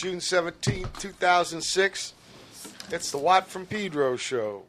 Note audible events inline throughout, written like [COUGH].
June 17, 2006. It's the Watt from Pedro show.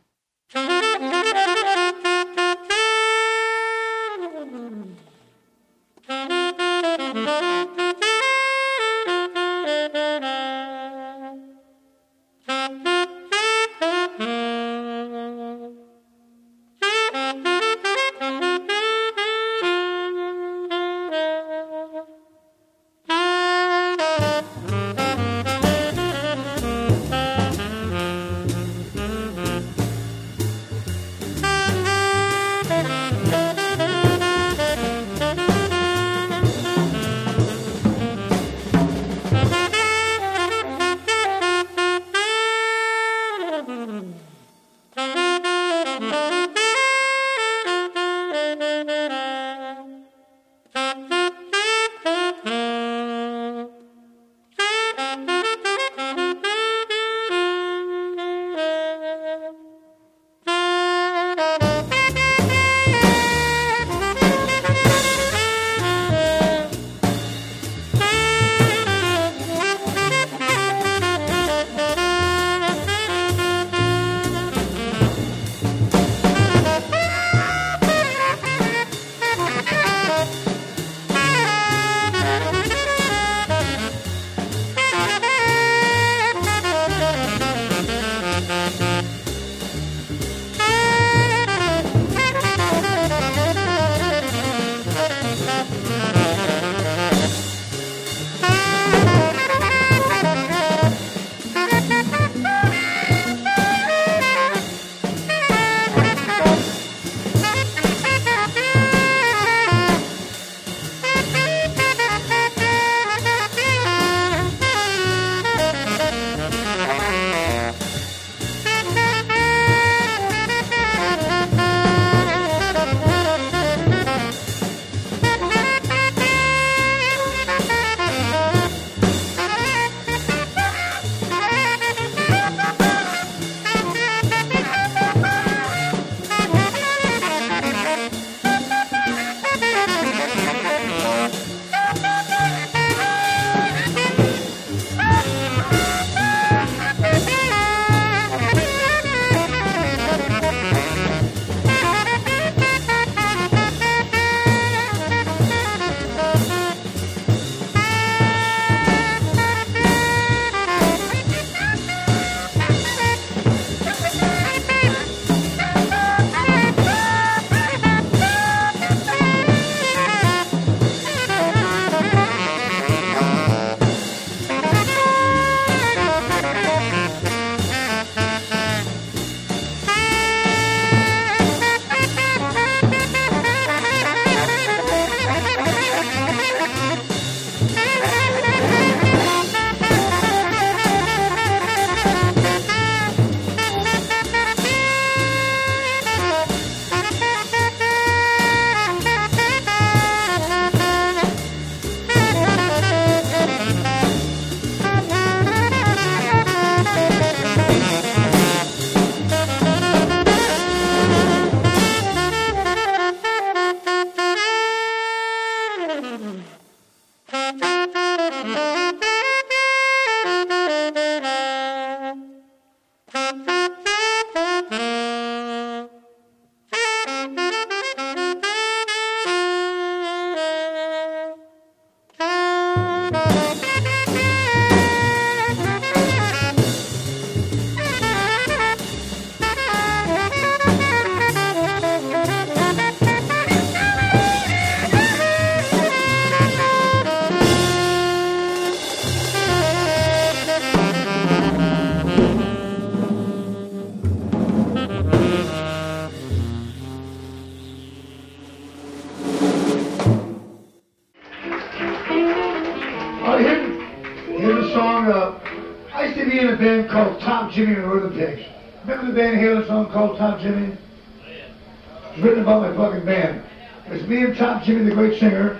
Top Jimmy and the Rhythm Pigs. Remember the Van Halen song called Top Jimmy? It's written about my fucking band. It's me and Top Jimmy, the great singer.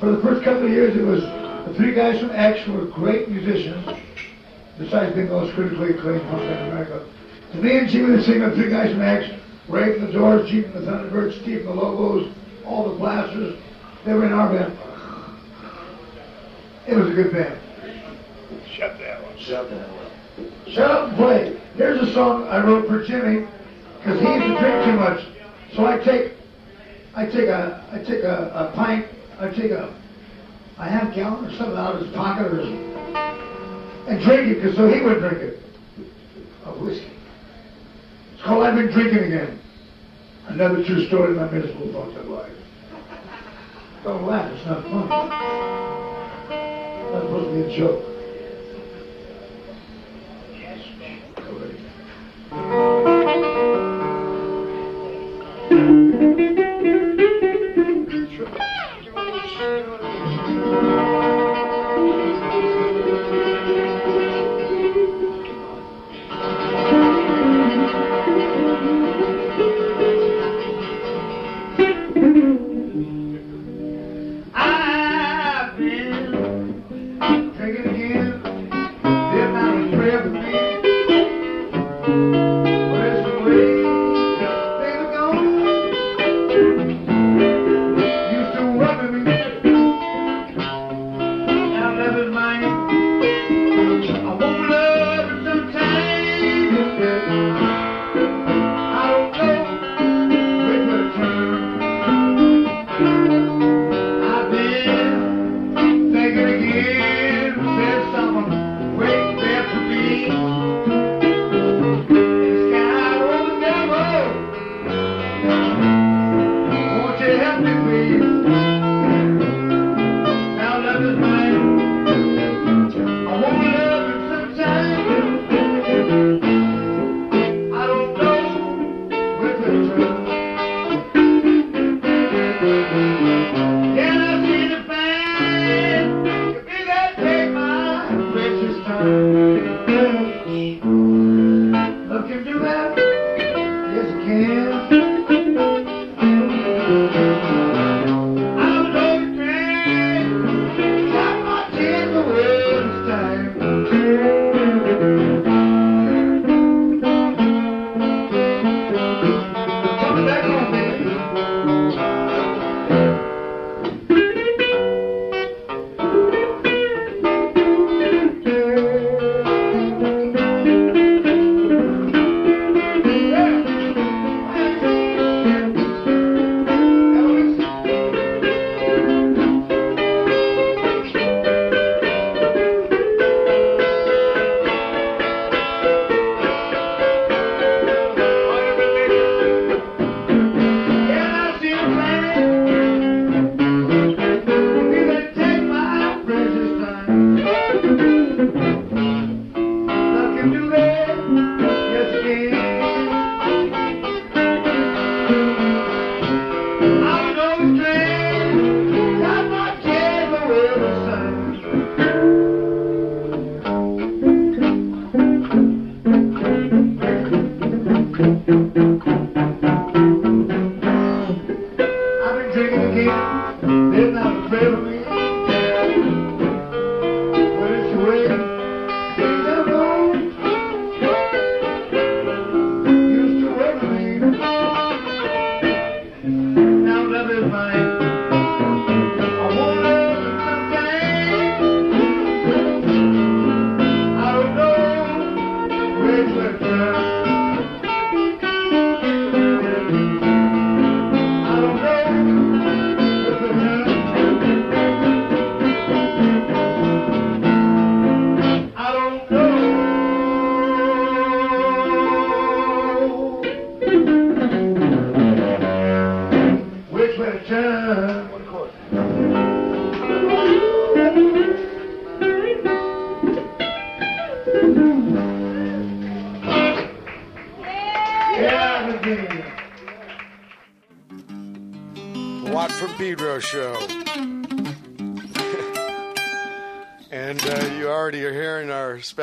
For the first couple of years, it was the three guys from X who were great musicians, besides being the most critically acclaimed punk band in America. It's me and Jimmy, the singer, three guys from X, Ray from the Doors, Gene from the Thunderbirds, Steve from the Lobos, all the Blasters. They were in our band. It was a good band. Shut that one. Shut that up. Shut up and play. Here's a song I wrote for Jimmy because he used to drink too much. So I take, I take a, I take a, a pint, I take a, a half gallon or something out of his pocket or his, and drink it because so he would drink it. A whiskey. It's called I've Been Drinking Again. Another true story of my miserable fucked up life. Don't laugh, it's not funny. Not supposed to be a joke. I've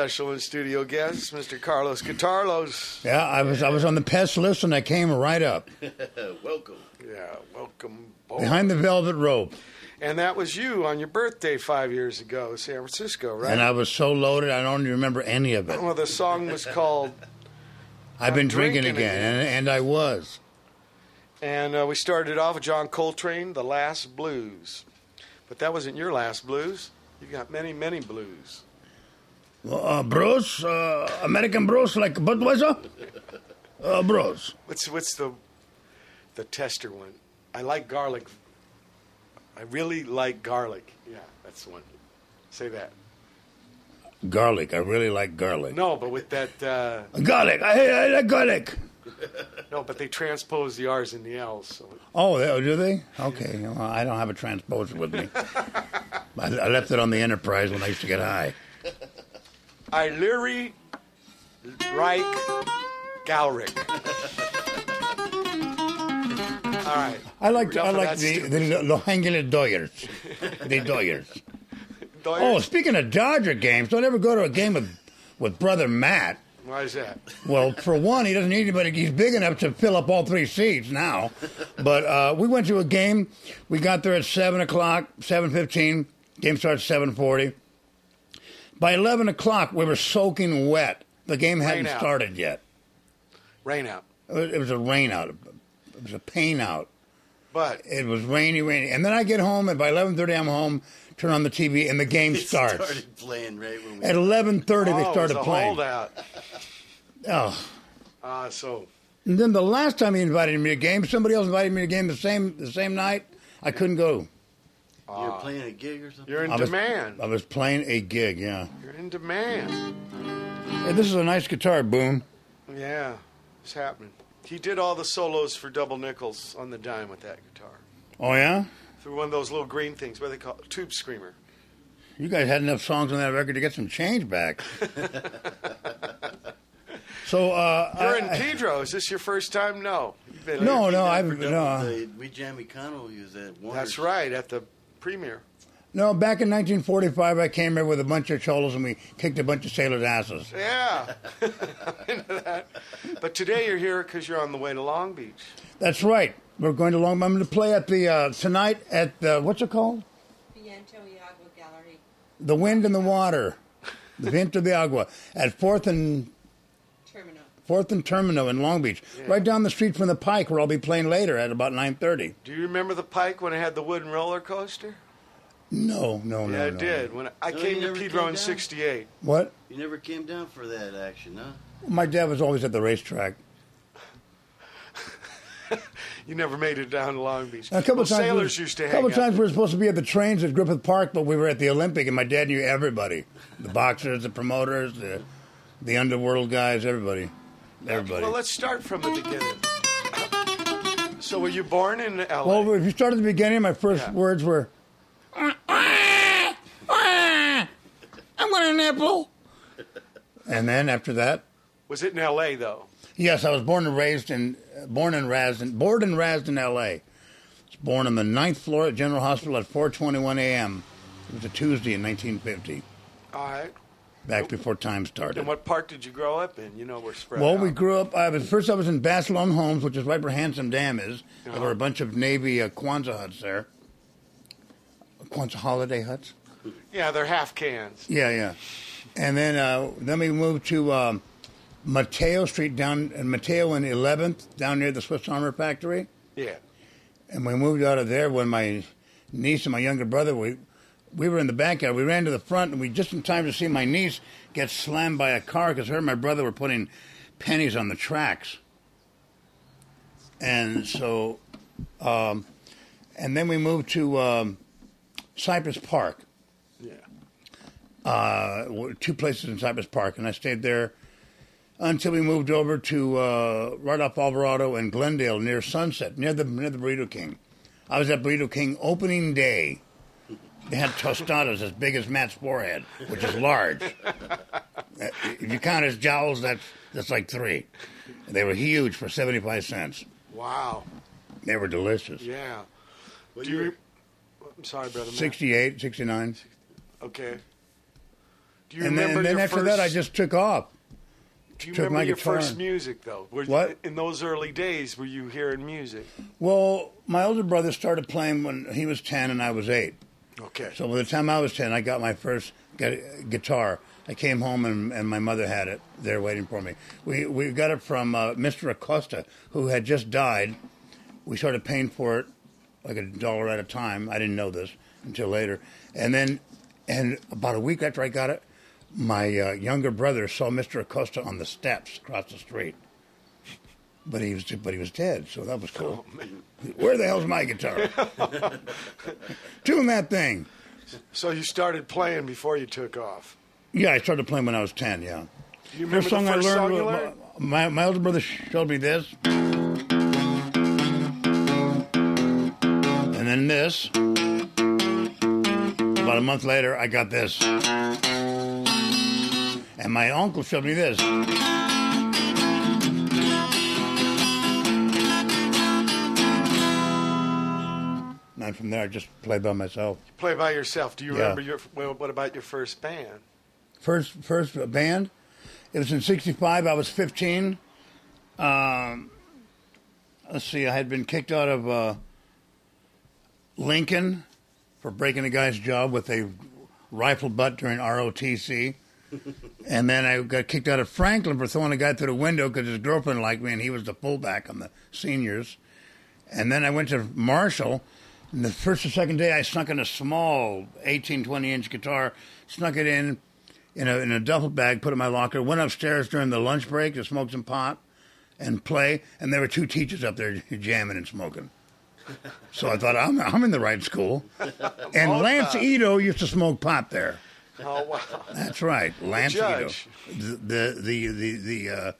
special in studio guest, Mr. Carlos Guitarlos. Yeah, I was I was on the pest list and I came right up [LAUGHS] Welcome. Yeah, welcome. Boy. behind the velvet rope, And that was you on your birthday five years ago, San Francisco, right? and I was so loaded I don't even remember any of it. well, the song was [LAUGHS] called, I've been drinking, drinking again, again. And, and I was. and uh, we started off with John Coltrane, "The Last Blues," but that wasn't your last blues. You got many, many blues. Uh, bros, uh, American bros like Budweiser. Uh, bros. What's what's the the tester one? I like garlic. I really like garlic. Yeah, that's the one. Say that. Garlic. I really like garlic. No, but with that. Uh, Garlic. I, I like garlic. no, but they transpose the R's and the L's. So Oh, do they? Okay. Well, I don't have a transposer with me. [LAUGHS] I, I left it on the Enterprise when I used to get high. I Leary Reich Galric. All right. I like I like the stupid- the Los Angeles Dodgers. The Dodgers. Doyers? Oh, speaking of Dodger games, don't ever go to a game with with brother Matt. Why is that? Well, for one, he doesn't need anybody. He's big enough to fill up all three seats now. But uh, we went to a game. We got there at seven o'clock, seven fifteen. Game starts seven forty. By eleven o'clock, we were soaking wet. The game hadn't out. started yet. Rain out. It was, a rain out. It was a pain out. But It was rainy, rainy, and then I get home, and by eleven thirty, I'm home. Turn on the TV, and the game [LAUGHS] starts. started playing right when we. At eleven thirty, oh, they started it was a playing. holdout. [LAUGHS] Oh, Ah, so And then the last time he invited me to a game, somebody else invited me to a game the same the same night. I couldn't go. You're playing a gig or something. you're in I was, demand. I was playing a gig. Yeah. You're in demand. Hey, this is a nice guitar, Boom. Yeah, it's happening. He did all the solos for double nickels on the dime with that guitar. Oh yeah. Through one of those little green things. What they call it? Tube screamer. You guys had enough songs on that record to get some change back. [LAUGHS] so uh, You're I- in I- Pedro. Is this your first time? No. You've been No, no, I've- for double- no. the- We Jammy Connell he was at That's right, at the premiere. no. Back in 1945, I came here with a bunch of cholos and we kicked a bunch of sailors' asses. Yeah. [LAUGHS] Into that. But today you're here because you're on the way to Long Beach. That's right. We're going to Long. I'm going to play at the uh, tonight at the what's it called? Viento y Agua Gallery. The Wind and the Water, the Viento de Agua at Fourth and Termino. Fourth and Termino in Long Beach, right down the street from the Pike, where I'll be playing later at about 9:30. Do you remember the Pike when it had the wooden roller coaster? No, no, no. yeah, I no. did. When I So came to Pedro came in '68. What? You never came down for that action, huh? My dad was always at the racetrack. [LAUGHS] You never made it down to Long Beach. A couple well, times, sailors we, used to a hang couple out times we were supposed to be at the trains at Griffith Park, but we were at the Olympic, and my dad knew everybody: the boxers, the promoters, the the underworld guys, everybody, everybody. Well, let's start from the beginning. So, were you born in L.A.? Well, if you start at the beginning, my first Yeah. words were, "I'm going to nipple," and then after that, was it in L.A. though? yes, I was born and raised in, born and raised in, born and raised in L.A. I was born on the ninth floor at General Hospital at 4:21 a.m. It was a Tuesday in 1950, All right. Back before time started. And what part did you grow up in? You know, we're spread Well, out. we grew up. I was first. I was in Basilone Homes, which is right where Hansen Dam is. There were a bunch of Navy uh, Quonset huts there. Kwanzaa holiday huts. Yeah, they're half cans. Yeah, yeah. And then uh, then we moved to um, Mateo Street down in Mateo and 11th down near the Swiss Armor Factory. Yeah. And we moved out of there when my niece and my younger brother we we were in the backyard. We ran to the front and we just in time to see my niece get slammed by a car because her and my brother were putting pennies on the tracks. And so, um, and then we moved to um, Cypress Park Yeah. uh, two places in Cypress Park, and I stayed there until we moved over to uh, right off Alvarado and Glendale near Sunset, near the near the Burrito King. I was at Burrito King opening day. They had tostadas as big as Matt's forehead, which is large. [LAUGHS] Uh, if you count his jowls, that's that's like three. They were huge for seventy five cents. Wow. They were delicious. Yeah. Well, Do you? you're- Re- I'm sorry, brother. Matt. 68, 69. Okay. Do you And then, remember and then your after first, that, I just took off. Do you took remember my your guitar first music though? Were, What? in those early days? Were you hearing music? Well, my older brother started playing when he was 10 and I was 8. Okay. So by the time I was 10, I got my first gu- guitar. I came home and, and my mother had it there waiting for me. We, we got it from uh, Mr. Acosta, who had just died. We started paying for it like a dollar at a time. I didn't know this until later. And then, and about a week after I got it, my uh, younger brother saw Mr. Acosta on the steps across the street. But he was but he was dead, so that was cool. Oh, Where the hell's my guitar? [LAUGHS] Tune that thing. So you started playing before you took off. Yeah, I started playing when I was ten. Yeah. You remember First song the first I learned. song learned? my my older brother showed me this, and then this. About a month later, I got this, and my uncle showed me this. And from there, I just played by myself. Play by yourself. Do you Yeah. remember your? Well, what about your first band? First, first band. It was in '65. I was 15. Um, let's see. I had been kicked out of uh, Lincoln for breaking a guy's job with a rifle butt during ROTC, [LAUGHS] and then I got kicked out of Franklin for throwing a guy through the window because his girlfriend liked me, and he was the fullback on the seniors. And then I went to Marshall. And the first or second day, I snuck in a small 18, 20 inch guitar, snuck it in in a, in a duffel bag, put it in my locker, went upstairs during the lunch break to smoke some pot and play. And there were two teachers up there [LAUGHS] jamming and smoking. So I thought, I'm, I'm in the right school. [LAUGHS] And Lance. Ito used to smoke pot there. Oh wow! That's right, Lance. Ito, the the the the, the uh, uh,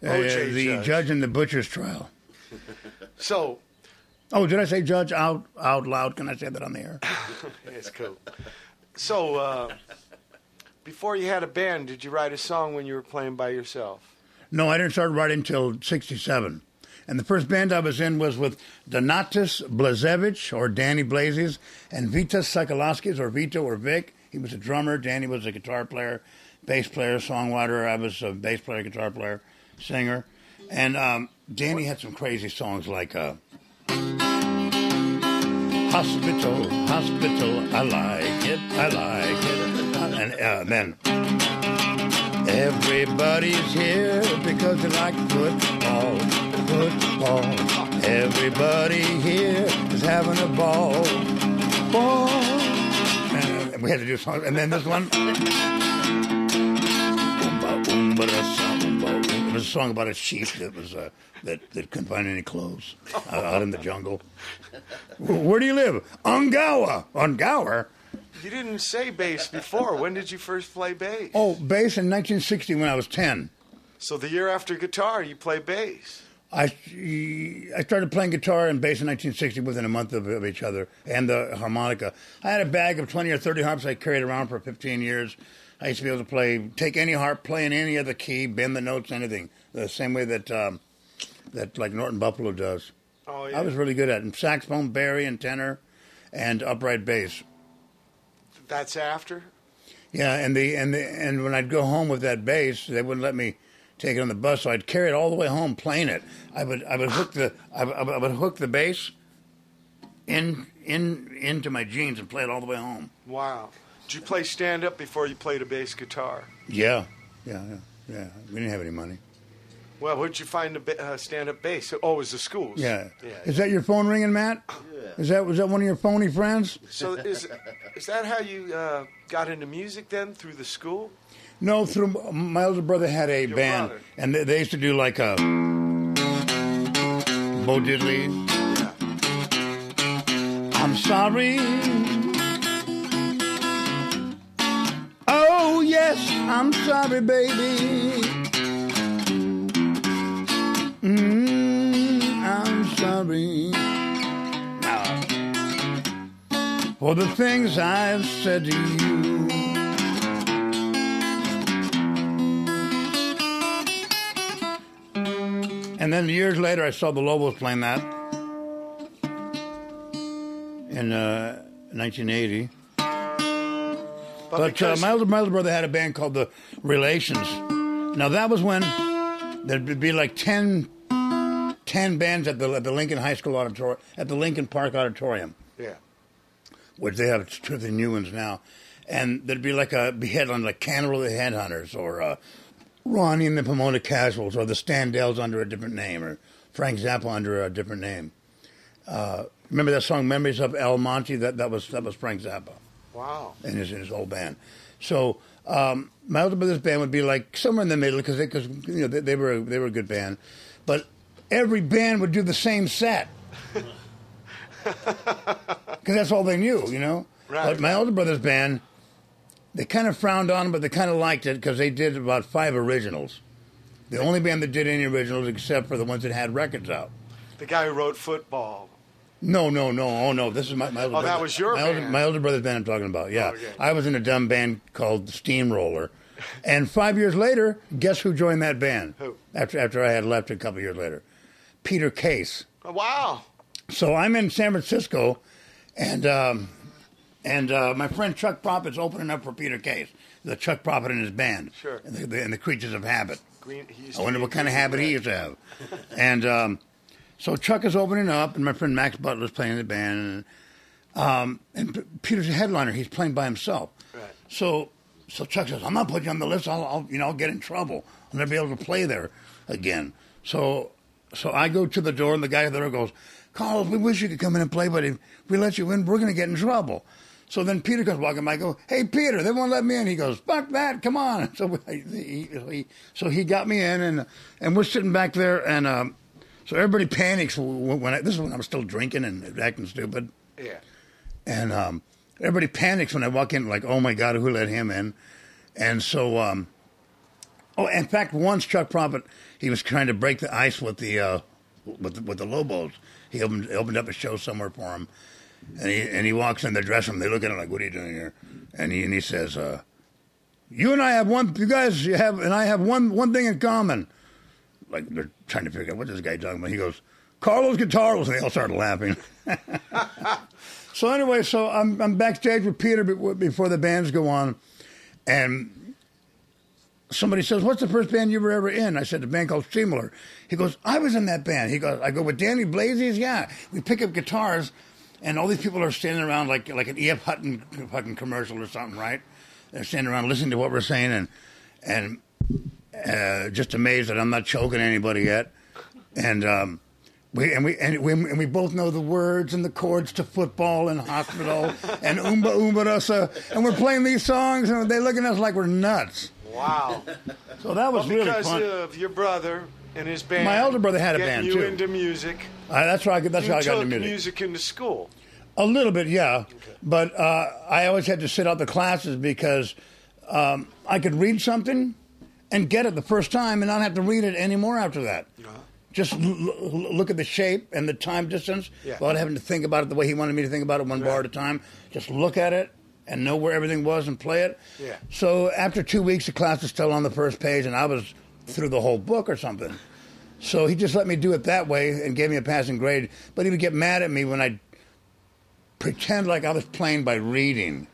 the judge. judge in the butcher's trial. So Oh, did I say judge out out loud? Can I say that on the air? [LAUGHS] it's cool. So uh, before you had a band, did you write a song when you were playing by yourself? No, I didn't start writing until '67. And the first band I was in was with Donatas Blazevich, or Danny Blazes, and Vitas Sokolowskis, or Vito, or Vic. He was a drummer. Danny was a guitar player, bass player, songwriter. I was a bass player, guitar player, singer. And um, Danny had some crazy songs like uh, Hospital, Hospital, I like it, I like it. And uh, then Everybody's here because they like football, football. Everybody here is having a ball, ball. And we had to do songs. And then this one. Song about a sheep that was uh, that, that couldn't find any clothes out, out in the jungle. Where do you live? Ungawa. Ungawa. You didn't say bass before. When did you first play bass? Oh, bass in 1960 when I was 10. So the year after guitar, you play bass. I, I started playing guitar and bass in 1960 within a month of, of each other, and the harmonica. I had a bag of 20 or 30 harps I carried around for 15 years. I used to be able to play, take any harp, play in any other key, bend the notes, anything. The same way that um, that like Norton Buffalo does. Oh yeah. I was really good at it. Saxophone, bari, and tenor, and upright bass. That's after. Yeah, and the and the and when I'd go home with that bass, they wouldn't let me take it on the bus, so I'd carry it all the way home playing it. I would I would hook the I, would- I would hook the bass in in into my jeans and play it all the way home. Wow. Did you play stand up before you played a bass guitar? Yeah, yeah, yeah. yeah. We didn't have any money. Well, where'd you find a uh, stand up bass? Oh, it was the schools. Yeah. Yeah. Is that your phone ringing, Matt? Yeah. Is that was that one of your phony friends? So is is that how you uh, got into music then through the school? No, through my older brother had a Your band, brother. and they, they used to do like a Bo Diddley. Yeah. I'm sorry. Oh, yes, I'm sorry, baby. Mm, I'm sorry. Now, for the things I've said to you. And then years later, I saw the Lobos playing that in uh, 1980. But, But uh, my, older, my older brother had a band called the Relations. Now that was when there'd be like 10, 10 bands at the at the Lincoln High School auditorium at the Lincoln Park Auditorium, yeah. which they have terrific new ones now, and there'd be like a be headline like Cannibal the Headhunters or uh, Ronnie and the Pomona Casuals or the Standells under a different name or Frank Zappa under a different name. Uh, remember that song "Memories of El Monte"? That that was that was Frank Zappa Wow. in his in his old band. So um, my older brother's band would be like somewhere in the middle because because you know they, they were they were a good band, but every band would do the same set [LAUGHS] because that's all they knew, you know. Right. But my older brother's band, they kind of frowned on, but they kind of liked it because they did about five originals. The only band that did any originals except for the ones that had records out. The guy who wrote football. No, no, no, oh no! This is my, my older Oh, that was your my older, band. my older brother's band. I'm talking about. Yeah, Okay. I was in a dumb band called Steamroller, and five years later, guess who joined that band? Who? After after I had left a couple years later, Peter Case. Oh, wow. So I'm in San Francisco, and um, and uh, my friend Chuck Prophet's opening up for Peter Case, the Chuck Prophet and his band, Sure. and the, the, and the Creatures of Habit. Green, he used I to wonder be what kind of Green habit he used to have. and um, so Chuck is opening up, and my friend Max Butler is playing in the band, and, um, and P- Peter's a headliner. He's playing by himself. Right. So so Chuck says, "I'm not putting you on the list. I'll, I'll you know I'll get in trouble. I'll never be able to play there again." So so I go to the door, and the guy there goes, "Carlos, we wish you could come in and play, but if we let you in, we're going to get in trouble." So then Peter comes walking by. I go, "Hey, Peter, they won't let me in." He goes, "Fuck that! Come on!" [LAUGHS] So he, he so he got me in, and and we're sitting back there, and um, so everybody panics when when I, this is when I'm still drinking and acting stupid. Yeah. And um, everybody panics when I walk in, like, oh my God, who let him in? And so, um, oh, in fact, once Chuck Prophet, he was trying to break the ice with the, uh, with the, with the Lobos. He opened, opened up a show somewhere for him. And he, and he walks in the dressing room. They look at him like, what are you doing here? And he, and he says, uh, you and I have one, you guys have, and I have one, one thing in common. Like, they're trying to figure out what this guy talking about. He goes, Carlos Guitarlos. And they all started laughing. [LAUGHS] So anyway, so I'm I'm backstage with Peter before the bands go on, and somebody says, "What's the first band you were ever in?" I said, "A band called Steamroller." He goes, "I was in that band." He goes, "I go with Danny Blazes." Yeah, we pick up guitars, and all these people are standing around like like an E.F. Hutton fucking commercial or something, right? They're standing around listening to what we're saying and and uh, just amazed that I'm not choking anybody yet, and. um we and we and we and we both know the words and the chords to football and hospital [LAUGHS] and umba Oomba Rasa, and we're playing these songs and they look at us like we're nuts. Wow. So that was Well, really because fun. of your brother and his band. My older brother had a band, you too. into music. I, that's why I, that's you how I got into music. music into school. A little bit, yeah, but uh, I always had to sit out the classes because um, I could read something and get it the first time and not have to read it anymore after that. Uh-huh. Just l- l- look at the shape and the time distance Yeah. without having to think about it the way he wanted me to think about it one bar at a time. Just look at it and know where everything was and play it. Yeah. So after two weeks, the class was still on the first page, and I was through the whole book or something. So he just let me do it that way and gave me a passing grade. But he would get mad at me when I pretend like I was playing by reading.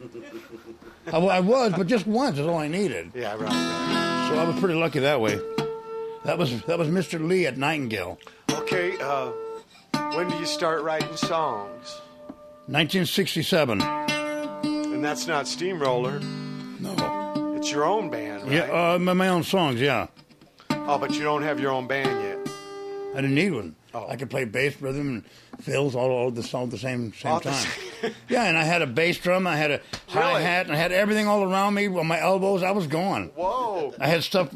[LAUGHS] I, I was, but just once is all I needed. Yeah, right, right. So I was pretty lucky that way. That was that was Mr. Lee at Nightingale, Okay, uh, when do you start writing songs? 1967. And that's not Steamroller. No, It's your own band, right? yeah, uh, my, my own songs. Yeah, Oh, but you don't have your own band yet. I didn't need one. Oh. I could play bass, rhythm, and fills all all the all at the same same All time. [LAUGHS] yeah, and I had a bass drum, I had a hi hat, and I had everything all around me on my elbows. I was gone. Whoa. I had stuff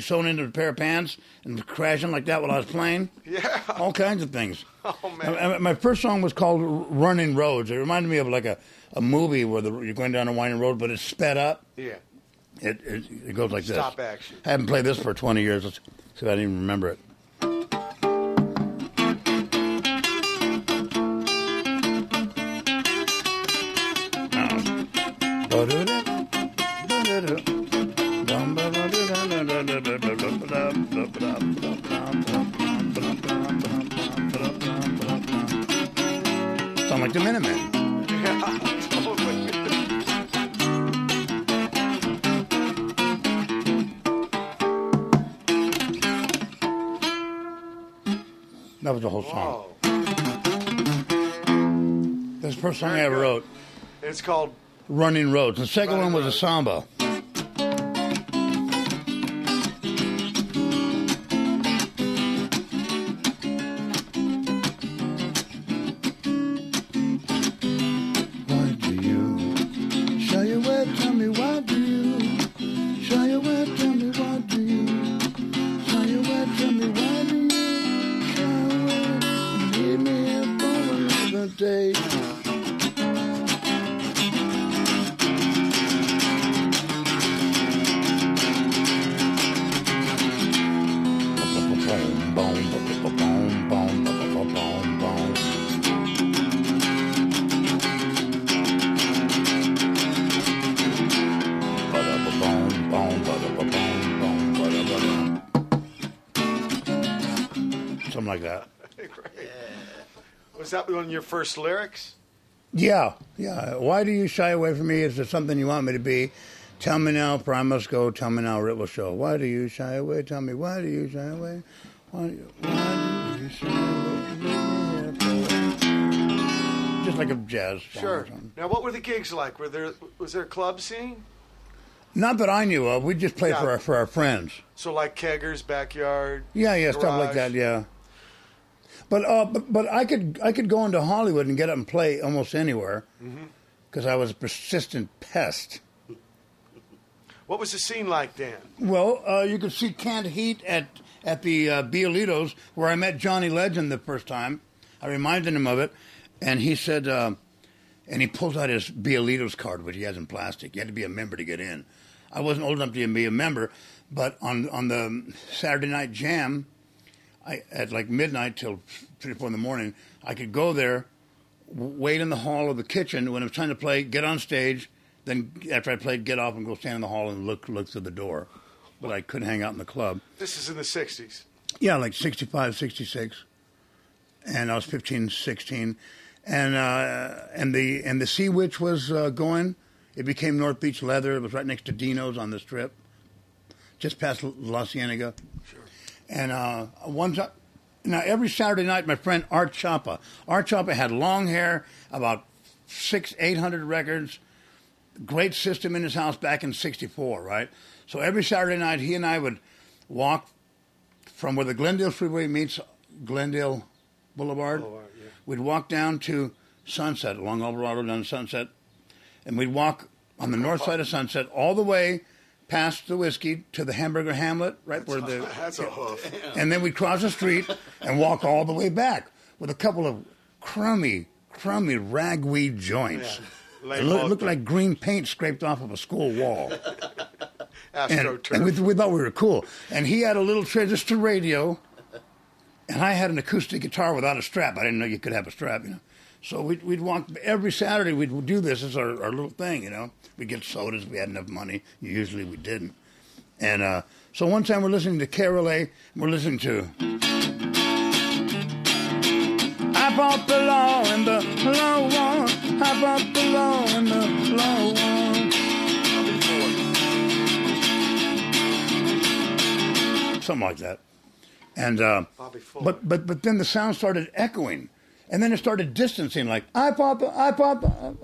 sewn into a pair of pants and crashing like that while I was playing. Yeah. All kinds of things. Oh, man. And- and My first song was called "Running Roads." It reminded me of like a, a movie where the, you're going down a winding road, but it's sped up. Yeah. It it, it goes like this. Stop action. I haven't played this for 20 years, if I didn't even remember it. Sound like the Minutemen. That was the whole song. Whoa. That's the first song I ever wrote. It's called Running Roads. The second Running one was a samba. Your first lyrics? Yeah, yeah. Why do you shy away from me? Is there something you want me to be? Tell me now, for I must go. Tell me now, or it will show. Why do you shy away? Tell me, why do you shy away? Why do you, why do you shy away? Just like a jazz song. or Sure. something. Now, what were the gigs like? Were there was there a club scene? Not that I knew of. We just played for our for our friends. So like keggers, backyard. Yeah, yeah, stuff like garage? that. Yeah. But uh, but but I could I could go into Hollywood and get up and play almost anywhere because I was a persistent pest. What was the scene like then? Well, uh, you could see canned heat at at the uh, Bido Lito's where I met Johnny Legend the first time. I reminded him of it, and he said, uh, and he pulled out his Bido Lito's card, which he has in plastic. You had to be a member to get in. I wasn't old enough to be a member, but on on the Saturday night jam, I at like midnight till three or four in the morning, I could go there, w- wait in the hall of the kitchen when it was time to play, get on stage, then after I played, get off and go stand in the hall and look look through the door. But I couldn't hang out in the club. This is in the '60s. Yeah, like 65, 66. And I was 15, 16. And uh, and the and the Sea Witch was uh, going. It became North Beach Leather. It was right next to Dino's on the strip, just past La Cienega. And uh, one time, now every Saturday night, my friend Art Chapa. Art Chapa had long hair, about six, eight hundred records, great system in his house back in '64, right? So every Saturday night, he and I would walk from where the Glendale Freeway meets Glendale Boulevard. Boulevard, yeah. We'd walk down to Sunset, along Alvarado down to Sunset, and we'd walk on the north side of Sunset all the way past the whiskey to the Hamburger Hamlet, right where the That's a hoof. [LAUGHS] and then we'd cross the street and walk all the way back with a couple of crummy, crummy ragweed joints. Yeah. It looked, looked like green paint scraped off of a school wall. [LAUGHS] And, and we, we thought we were cool. And he had a little transistor radio, and I had an acoustic guitar without a strap. I didn't know you could have a strap, you know. So we'd, we'd walk every Saturday. We'd do this as our, our little thing, you know. We'd get sodas. if We had enough money. Usually we didn't. And uh, so one time we're listening to KRLA And we're listening to. I bought the law and the law one. I bought the law and the law one. Something like that. And uh, Bobby Fuller. but but but then the sound started echoing, and then it started distancing. Like I pop, I bought the,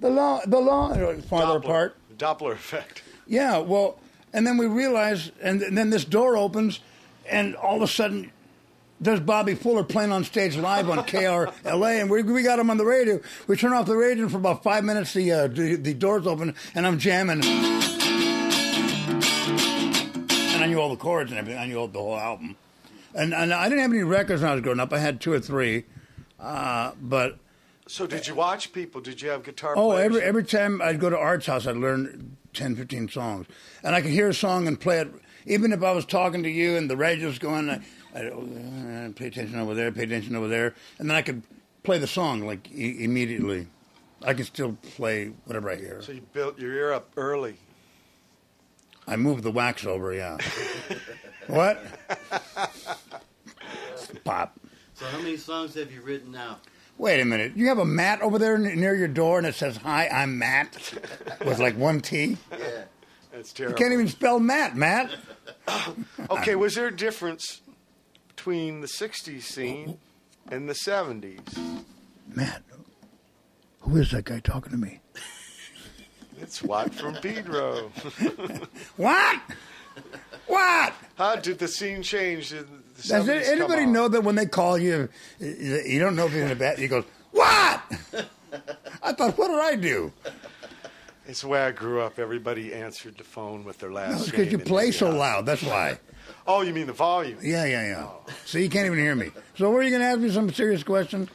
the law the law farther Doppler, apart. Doppler effect. Yeah, well, and then we realized, and, and then this door opens, and all of a sudden, there's Bobby Fuller playing on stage live on KRLA, [LAUGHS] and we, we got him on the radio. We turn off the radio, and for about five minutes, the, uh, the the doors open, and I'm jamming. And I knew all the chords and everything. I knew all, the whole album. And, and I didn't have any records when I was growing up. I had two or three. Uh, but So did you watch people? Did you have guitar Oh, players? every every time I'd go to Art's house, I'd learn 10, 15 songs, and I could hear a song and play it. Even if I was talking to you and the radio's going, I, I uh, pay attention over there, pay attention over there, and then I could play the song like e- immediately. I can still play whatever I hear. So you built your ear up early. I moved the wax over, yeah. [LAUGHS] what? [LAUGHS] Pop. So how many songs have you written now? Wait a minute. You have a mat over there near your door, and it says "Hi, I'm Matt," with like one T. Yeah. That's terrible. You can't even spell Matt, Matt. [LAUGHS] Okay, was there a difference between the '60s scene and the '70s? Matt, who is that guy talking to me? It's Watt from Pedro. [LAUGHS] What? [LAUGHS] What? How did the scene change? Did the Does 70s come anybody know that when they call you, you don't know if you're in a bad? You go, "What?" [LAUGHS] I thought, "What did I do?" It's the way I grew up. Everybody answered the phone with their last No, it's because you play so yeah. loud. That's why. [LAUGHS] Oh, you mean the volume? Yeah, yeah, yeah. So you can't even hear me. So were you going to ask me some serious question?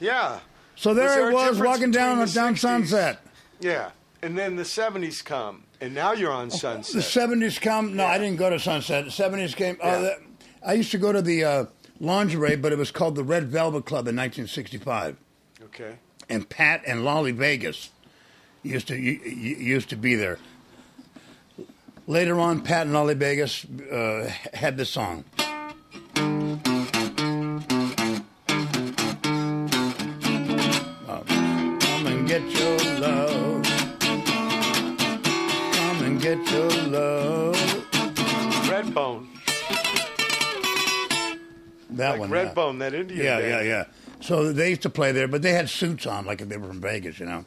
Yeah. So there, there I a was walking down the down 60s? Sunset. Yeah. And then the 70s come, and now you're on [LAUGHS] Sunset. The seventies come. No, I didn't go to Sunset. The seventies came. Yeah. Uh, the, I used to go to the uh, lingerie, but it was called the Red Velvet Club in 1965. okay. And Pat and Lolly Vegas used to used to be there. Later on, Pat and Lolly Vegas uh, had this song. Come and get your love. Come and get your love. Redbone. That Like one. yeah. Redbone, that Indian Yeah, band. yeah, yeah. So they used to play there, but they had suits on like if they were from Vegas, you know.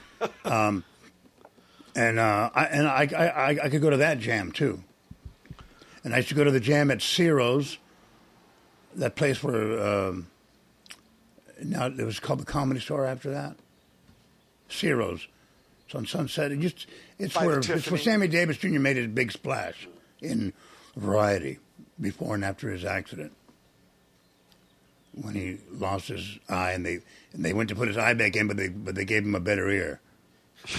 [LAUGHS] um, and uh, I and I, I I could go to that jam too. And I used to go to the jam at Ciro's, that place where um, now it was called the Comedy Store after that. Ciro's. It's on Sunset. It just it's By where it's where Sammy Davis Jr. made his big splash in Variety before and after his accident when he lost his eye, and they and they went to put his eye back in, but they but they gave him a better ear. [LAUGHS]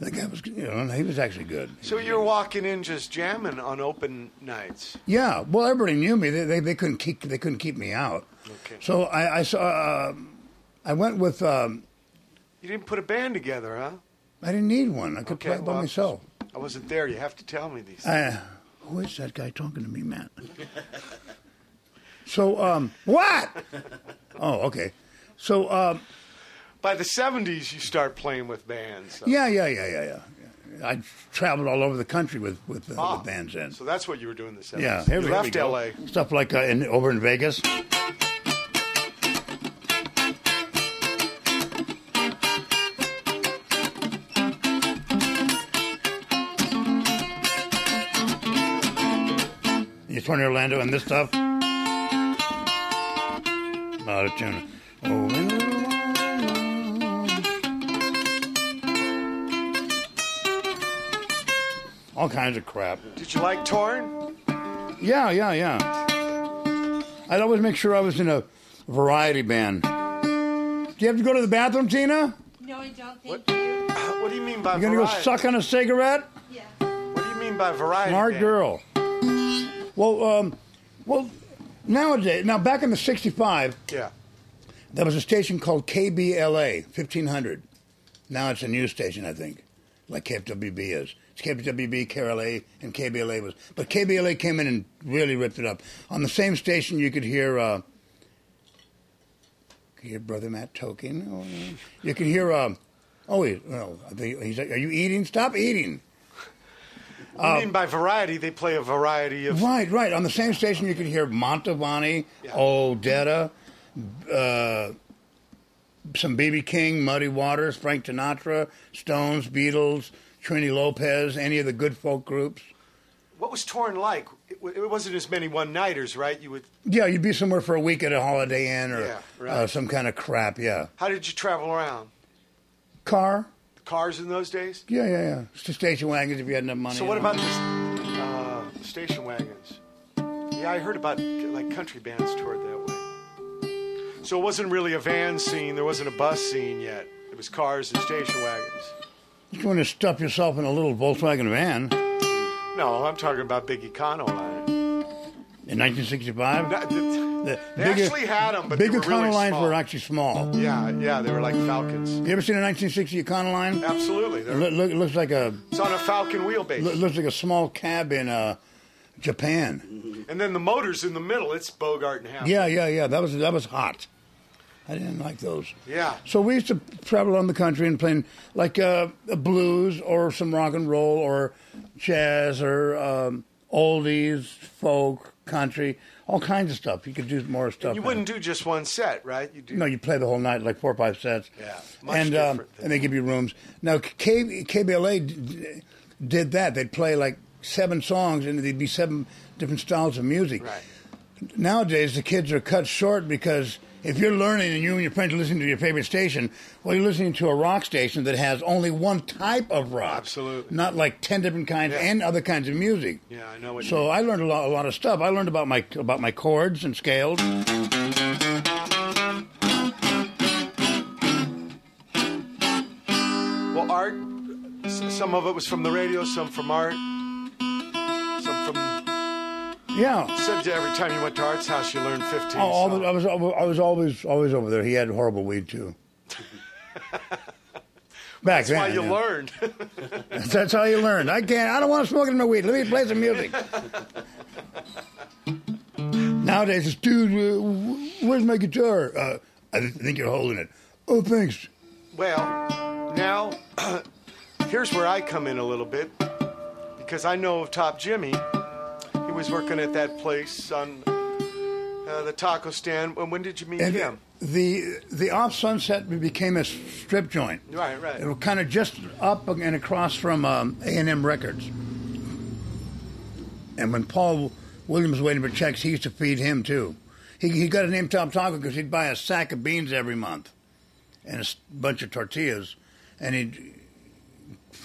that guy was, you know, he was actually good. So you're walking in just jamming on open nights. Yeah, well, everybody knew me. They they, they couldn't keep they couldn't keep me out. Okay. So I, I saw. Uh, I went with. Um, You didn't put a band together, huh? I didn't need one. I could Okay, play it by myself. I wasn't there. You have to tell me these. Uh, who is that guy talking to me, Matt? [LAUGHS] so um, what? [LAUGHS] Oh, okay. So um, By the 70s, you start playing with bands. so- yeah, yeah, yeah, yeah, yeah. I traveled all over the country with with, uh, Ah, with bands in. So that's what you were doing in the 70s. Yeah, here, you here left. LA. Stuff like uh, in, over in Vegas. You turn Orlando and this stuff. Out of tune. Oh, in a little while. All kinds of crap. Did you like Torn? Yeah, yeah, yeah. I'd always make sure I was in a variety band. Do you have to go to the bathroom, Tina? No, I don't. Thank What? you. What do you mean by variety? You gonna go suck on a cigarette? Yeah. What do you mean by variety? Smart band? girl. Well, um, well, nowadays, now back in the '65, Yeah. there was a station called KBLA 1500. Now it's a news station, I think, like KFWB is. It's KFWB, KRLA, and KBLA was. But KBLA came in and really ripped it up. On the same station, you could hear. Uh, hear Brother Matt Toking. Oh. You can hear. Um, oh, he, well, he's like, "Are you eating? Stop eating!" Do mean by variety? They play a variety of. Right, right. On the same station, you could hear Mantovani, Yeah. Odetta, uh, some BB King, Muddy Waters, Frank Sinatra, Stones, Beatles, Trini Lopez, any of the good folk groups. What was Torn like? It, w- it wasn't as many one nighters, right? You would. Yeah, you'd be somewhere for a week at a Holiday Inn or Yeah, right. uh, some kind of crap. Yeah, How did you travel around? car. Cars in those days. Yeah, yeah, yeah. St- Station wagons if you had enough money. So what about the uh, station wagons? Yeah, I heard about like country bands toured that way. So it wasn't really a van scene. There wasn't a bus scene yet. It was cars and station wagons. You want to stuff yourself in a little Volkswagen van No, I'm talking about big Econoline. in 1965? The They big- actually had them, but Big they were really Econolines small. were actually small. Yeah, yeah, they were like Falcons. You ever seen a 1960 Econoline? Absolutely, It look, look, looks like a it's on a Falcon wheelbase. look, looks like a small cab in uh, Japan. And then the motor's in the middle. It's Bogart and Hampton. Yeah, yeah, yeah. That was that was hot. I didn't like those. Yeah. So we used to travel around the country and play like uh, a blues or some rock and roll or jazz or um, oldies, folk, country, all kinds of stuff. You could do more stuff. You wouldn't do just one set, right? You do. No, you play the whole night, like four or five sets. Yeah, and um, and they give you rooms. Now K, KBLA did that. They'd play like seven songs, and there'd be seven different styles of music. Right. Nowadays, the kids are cut short because if you're learning and you and your friends are listening to your favorite station, well, you're listening to a rock station that has only one type of rock. Absolutely. Not like 10 different kinds Yeah. and other kinds of music. Yeah, I know what you mean. So. I learned a lot, a lot of stuff. I learned about my about my chords and scales. Well, art. Some of it was from the radio, some from art. Yeah. Said every time you went to Art's house, you learned 15. Oh. I was I was always always over there. He had horrible weed too. [LAUGHS] Back That's then, why you yeah. learned. [LAUGHS] [LAUGHS] That's how you learned. I can't. I don't want to smoke my weed. Let me play some music. Nowadays, it's dude. uh, Where's my guitar? Uh, I think you're holding it. Oh, thanks. well, now, [CLEARS THROAT] here's where I come in a little bit because I know of Top Jimmy. Was working at that place on uh, the taco stand. When, when did you meet And him? the the off Sunset became a strip joint. Right, right. It was kind of just up and across from um, A&M Records. And when Paul Williams was waiting for checks, he used to feed him too. He, he got a name Top Taco because he'd buy a sack of beans every month and a bunch of tortillas, and he'd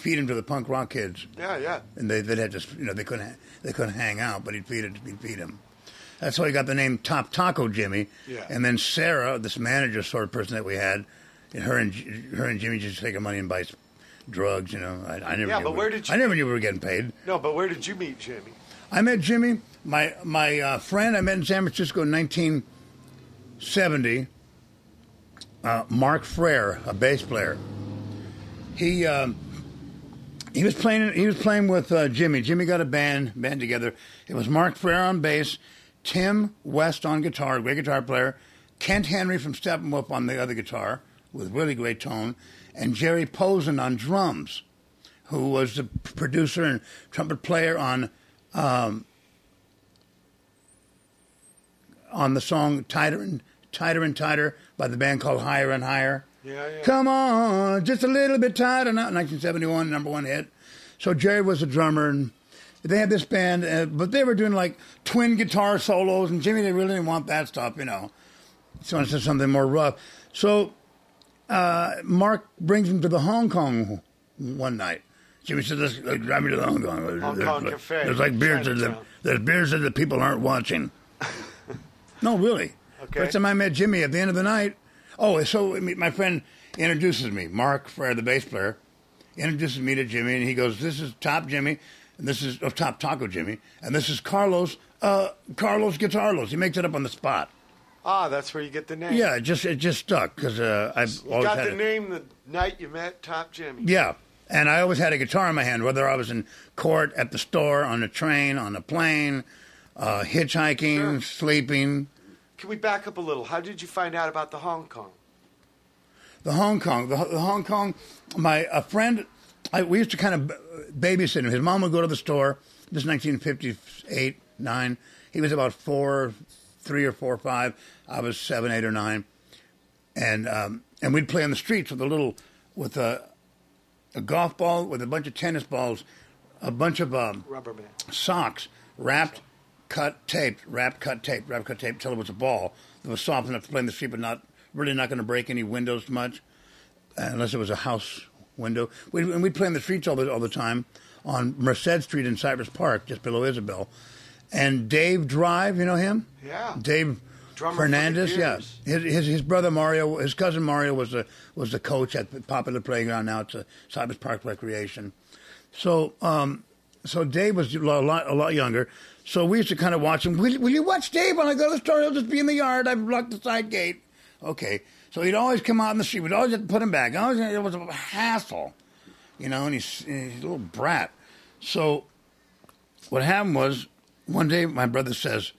feed them to the punk rock kids. Yeah, yeah. And they they had to you know they couldn't they couldn't hang out, but he'd feed it he'd feed him. That's how he got the name Top Taco Jimmy. Yeah. And then Sarah, this manager sort of person that we had, and her and her and Jimmy just take money and buy drugs. You know, I, I never. Yeah, knew but we- where did you- I never knew we were getting paid. No, but where did you meet Jimmy? I met Jimmy, my my uh, friend. I met in San Francisco in 1970. Uh, Mark Frere, a bass player. He um, he was playing. He was playing with uh, Jimmy. Jimmy got a band band together. It was Mark Frere on bass, Tim West on guitar, great guitar player, Kent Henry from Steppenwolf on the other guitar with really great tone, and Jerry Posen on drums, who was the producer and trumpet player on um, on the song "Tighter and Tighter and Tighter" by the band called Higher and Higher. Yeah, yeah. Come on, just a little bit tighter now. 1971, number one hit. So Jerry was a drummer, and they had this band, uh, but they were doing like twin guitar solos, and Jimmy they really didn't want that stuff, you know. So I said something more rough. So uh, Mark brings him to the Hong Kong one night. Jimmy said, "Let's, let's drive me to the Hong Kong. Hong there's, Kong there's, Cafe, There's like beers that the, there's beers that the people aren't watching." [LAUGHS] no, really. Okay. First time I met Jimmy at the end of the night. Oh, so my friend introduces me, Mark the bass player, introduces me to Jimmy, and he goes, "This is Top Jimmy, and this is oh, Top Taco Jimmy, and this is Carlos, uh, Carlos Guitarlos." He makes it up on the spot. Ah, that's where you get the name. Yeah, it just it just stuck because uh, I've You always got the it. name the night you met Top Jimmy. Yeah, and I always had a guitar in my hand, whether I was in court, at the store, on the train, on the plane, uh, hitchhiking, Sure. sleeping. Can we back up a little? How did you find out about the Hong Kong? The Hong Kong, the, the Hong Kong. My a friend, I, we used to kind of babysit him. His mom would go to the store. This is 1958, nine. He was about four, three or four, five. I was seven, eight, or nine, and um, and we'd play on the streets with a little, with a, a golf ball with a bunch of tennis balls, a bunch of um, Rubber band. socks wrapped, cut, taped, wrapped, cut, taped, wrapped, cut, taped until it was a ball that was soft enough to play in the street, but not really not going to break any windows much, unless it was a house window. We'd, and we'd play in the streets all the all the time on Merced Street in Cypress Park, just below Isabel. And Dave Drive, you know him? Yeah. Dave Drummer Fernandez, yeah. His, his his brother Mario, his cousin Mario was the was the coach at the popular playground. Now it's a Cypress Park Recreation. So um, so Dave was a lot a lot younger. So we used to kind of watch him. Will, will you watch Dave when I go to the store? He'll just be in the yard. I've locked the side gate. Okay. So he'd always come out in the street. We'd always have to put him back. Always, it was a hassle, you know. And he's, he's a little brat. So what happened was one day my brother says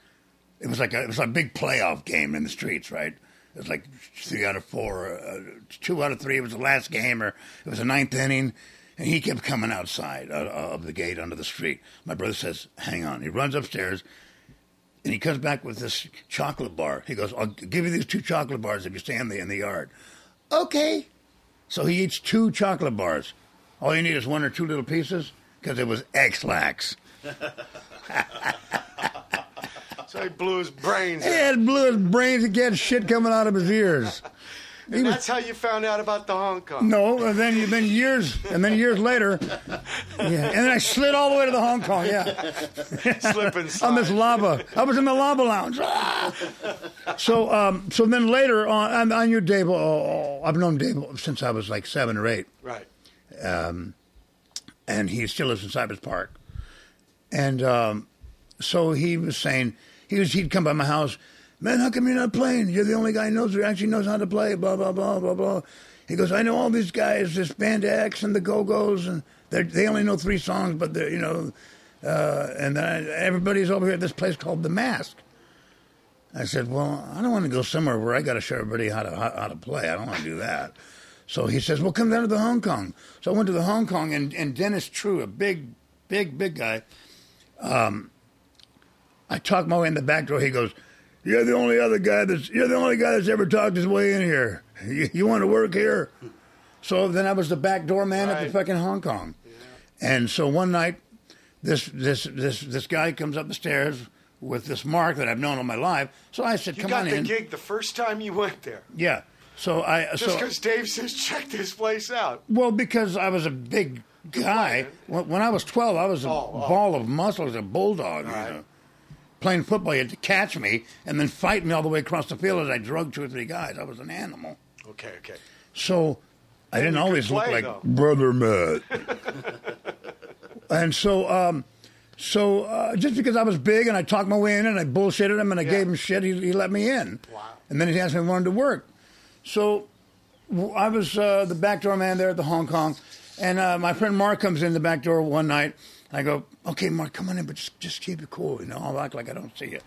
it was like a, it was a big playoff game in the streets, right? It was like three out of four, uh, two out of three. It was the last game, or it was the ninth inning, and he kept coming outside uh, of the gate onto the street. My brother says, "Hang on." He runs upstairs, and he comes back with this chocolate bar. He goes, "I'll give you these two chocolate bars if you stand in the in the yard." Okay. So he eats two chocolate bars. All you need is one or two little pieces because it was X-Lax. [LAUGHS] So he blew his brains He out. had blew his brains had shit coming out of his ears. He was That's how you found out about the Hong Kong. no, and then then years and then years later, [LAUGHS] yeah, and then I slid all the way to the Hong Kong. Yeah, Slip and slide. [LAUGHS] on this lava. I was in the lava lounge. Ah! [LAUGHS] So, um, so then later on, on I knew Dave. Oh, I've known Dave since I was like seven or eight, Right. Um, and he still lives in Cypress Park. And um, so he was saying he was he'd come by my house, man. How come you're not playing? You're the only guy who knows who actually knows how to play. Blah blah blah blah blah. He goes, I know all these guys, this Band X and the Go Go's, and they only know three songs, but they're you know, uh, and then I, everybody's over here at this place called the Masque. I said, well, I don't want to go somewhere where I got to show everybody how to how, how to play. I don't want to do that. So he says, well, come down to the Hong Kong. So I went to the Hong Kong, and, and Dennis True, a big, big, big guy, um, I talked my way in the back door. He goes, you're the only other guy that's, you're the only guy that's ever talked his way in here. You, you want to work here? So then I was the back door man at the fucking Hong Kong. And so one night, this, this, this, this guy comes up the stairs with this mark that I've known all my life. So I said, You come on in." You got the gig the first time you went there. Yeah. So I, Just so, because Dave says, check this place out. Well, because I was a big guy. When, when I was 12, I was a Oh, oh. ball of muscle, a bulldog. You Right. know. Playing football, you had to catch me and then fight me all the way across the field as I drugged two or three guys. I was an animal. Okay, okay. So I didn't you always look like though. Brother Matt. [LAUGHS] and so, um, so uh, just because I was big and I talked my way in and I bullshitted him and I Yeah. gave him shit, he, he let me in. Wow. And then he asked me if I wanted to work. So I was uh, the back door man there at the Hong Kong, and uh, my friend Mark comes in the back door one night. I go, okay, Mark, come on in, but just, just keep it cool, you know. I'll act like I don't see you.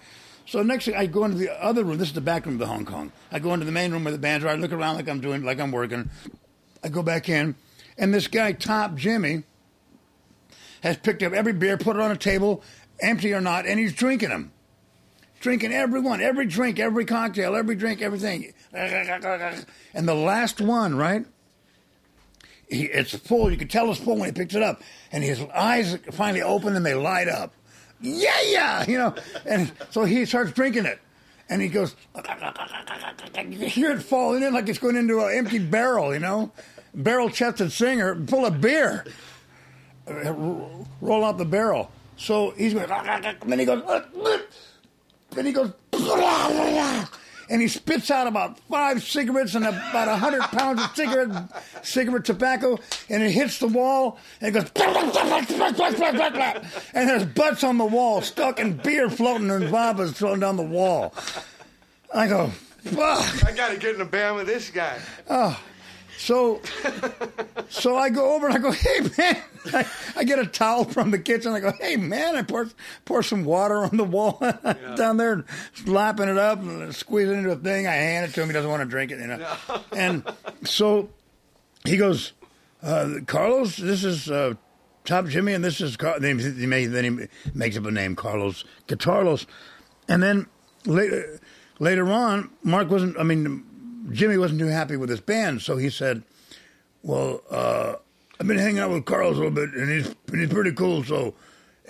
So next thing, I go into the other room. This is the back room of the Hong Kong. I go into the main room where the bands are. I look around like I'm doing, like I'm working. I go back in, and this guy, Top Jimmy, has picked up every beer, put it on a table, empty or not, and he's drinking them drinking every one, every drink, every cocktail, every drink, everything. [LAUGHS] And the last one, right? He, it's full. You can tell it's full when he picks it up, and his eyes finally open and they light up. Yeah, yeah, you know. And so he starts drinking it, and he goes. You hear it falling in like it's going into an empty barrel, you know, barrel-chested singer full of beer. Roll out the barrel. So he's going. Then he goes. Then he goes, and he spits out about five cigarettes and about a hundred pounds of cigarette cigarette tobacco, and it hits the wall, and it goes, and there's butts on the wall, stuck in beer floating and vodkas thrown down the wall. I go, fuck. I got to get in a band with this guy. Oh. So, so I go over and I go, hey man, I, I get a towel from the kitchen. I go, hey man, I pour pour some water on the wall [LAUGHS] down there, and lapping it up and squeezing it into a thing. I hand it to him. He doesn't want to drink it, you know. And so he goes, uh, Carlos, this is uh, Top Jimmy, and this is Car-. Then he, then he makes up a name, Carlos Guitarlos, and then later later on, Mark wasn't. I mean. Jimmy wasn't too happy with his band, so he said, "Well, uh, I've been hanging out with Carlos a little bit, and he's and he's pretty cool. So,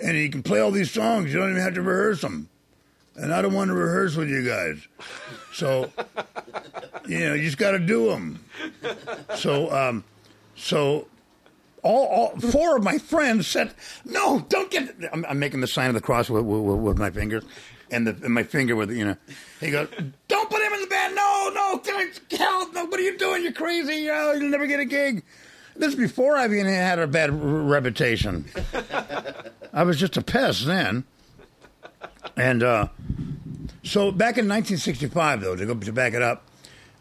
and he can play all these songs. You don't even have to rehearse them. And I don't want to rehearse with you guys. So, [LAUGHS] you know, you just got to do them. So, um, so." All, all four of my friends said, "No, don't get." I'm, I'm making the sign of the cross with, with, with my fingers, and, the, and my finger with you know. He goes, "Don't put him in the band. No, no, hell, no. What are you doing? You're crazy. Oh, you'll never get a gig." This is before I even had a bad r- reputation. [LAUGHS] I was just a pest then, and uh, so back in 1965, though, to go to back it up,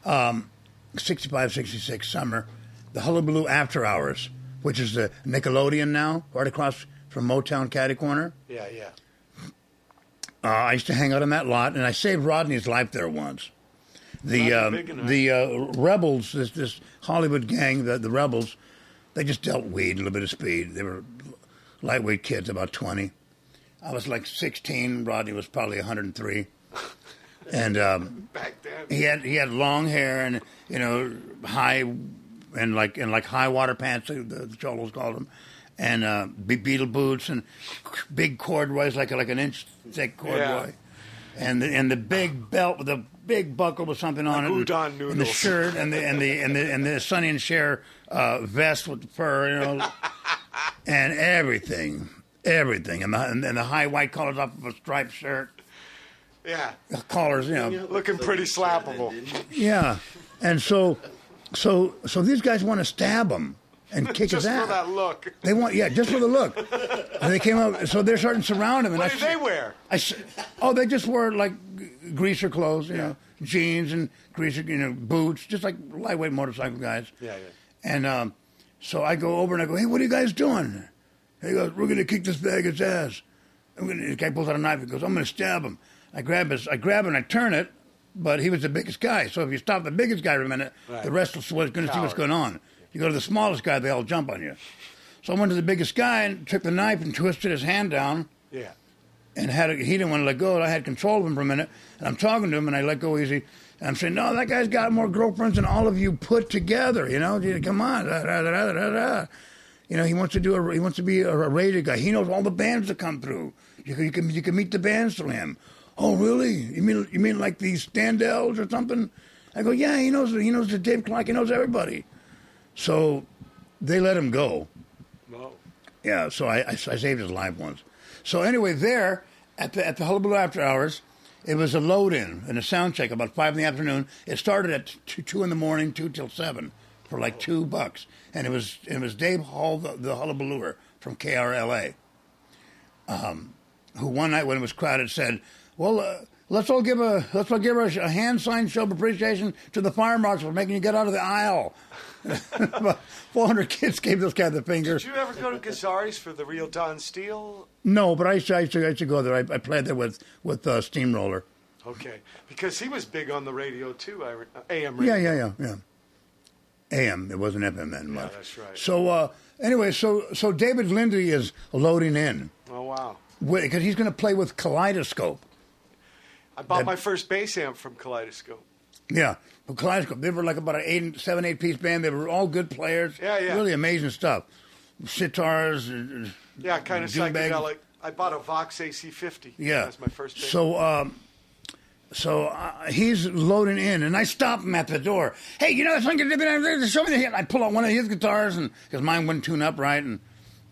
um, 65, 66 summer, the Hullabaloo After Hours, which is the Nickelodeon now, right across from Motown Caddy Corner. Yeah, yeah. Uh, I used to hang out on that lot, and I saved Rodney's life there once. The enough. the uh, rebels, this this Hollywood gang, the the rebels, they just dealt weed, a little bit of speed. They were lightweight kids, about twenty. I was like sixteen. Rodney was probably one hundred and three, [LAUGHS] and um, Back then. he had he had long hair and you know high and like and like high water pants the, the cholos called them and uh, big beetle boots and big corduroys like like an inch thick corduroy and the, and the big belt with the big buckle with something on it, and, and the shirt, and the and the and the and the Sonny and Cher uh, vest with the fur, you know, [LAUGHS] and everything, everything, and the and, and the high white collars off of a striped shirt, Yeah. collars, you know, Looking pretty slappable. yeah, and so, so, so these guys want to stab him and [LAUGHS] kick Just his ass. for that look. They want, yeah, just for the look. And they came up, so they're starting to surround him. And What I, do they wear? I oh, they just wore like greaser clothes, you know, jeans and greaser, you know, boots, just like lightweight motorcycle guys. Yeah, yeah. And um, so I go over and I go, hey, what are you guys doing? He goes, we're going to kick this bag's ass. I'm gonna, the guy pulls out a knife. He goes, I'm going to stab him. I grab his, I grab him and I turn it, but he was the biggest guy. So if you stop the biggest guy for a minute, Right. the rest of us was going to see what's going on. You go to the smallest guy, they all jump on you. So I went to the biggest guy and took the knife and twisted his hand down Yeah. and had a, he didn't want to let go. I had control of him for a minute, and I'm talking to him, and I let go easy. And I'm saying, no, that guy's got more girlfriends than all of you put together. You know, come on, da, da, da, da, da, da. You know, he wants to do a, he wants to be a, a radio guy. He knows all the bands that come through. You can, you can you can meet the bands through him. Oh, really? You mean you mean like these Standells or something? I go, yeah, he knows he knows the Dave Clark. He knows everybody. So they let him go. No. Yeah, so I, I, I saved his life once. So anyway, there at the at the Hullabaloo After Hours, it was a load in and a sound check about five in the afternoon. It started at two, two in the morning, two till seven, for like two bucks, and it was it was Dave Hull, the, the Hullabalooer from KRLA, um, who one night when it was crowded said, "Well." Uh, Let's all give a let's all give a, a hand sign show of appreciation to the fire marshal for making you get out of the aisle. [LAUGHS] About 400 kids gave this guy the finger. Did you ever go to Gazzari's for the real Don Steele? No, but I used to, I used to, I used to go there. I, I played there with with uh, Steamroller. Okay. Because he was big on the radio too. I re- uh, AM radio. Yeah, yeah, yeah, yeah. AM. It wasn't FM then much. that's right. So uh, anyway, so so David Lindley is loading in Oh wow. because he's going to play with Kaleidoscope. I bought That- my first bass amp from Kaleidoscope. Yeah, but Kaleidoscope. They were like about an eight, seven, eight piece band. They were all good players. Yeah, yeah. Really amazing stuff. Sitars. uh, Yeah, kind of Doom bag. psychedelic. I bought a Vox AC50. Yeah, That's my first bass. So, um, so uh, he's loading in, and I stop him at the door. Hey, you know that song? Show me the. Hit. I pull out one of his guitars, and because mine wouldn't tune up right, and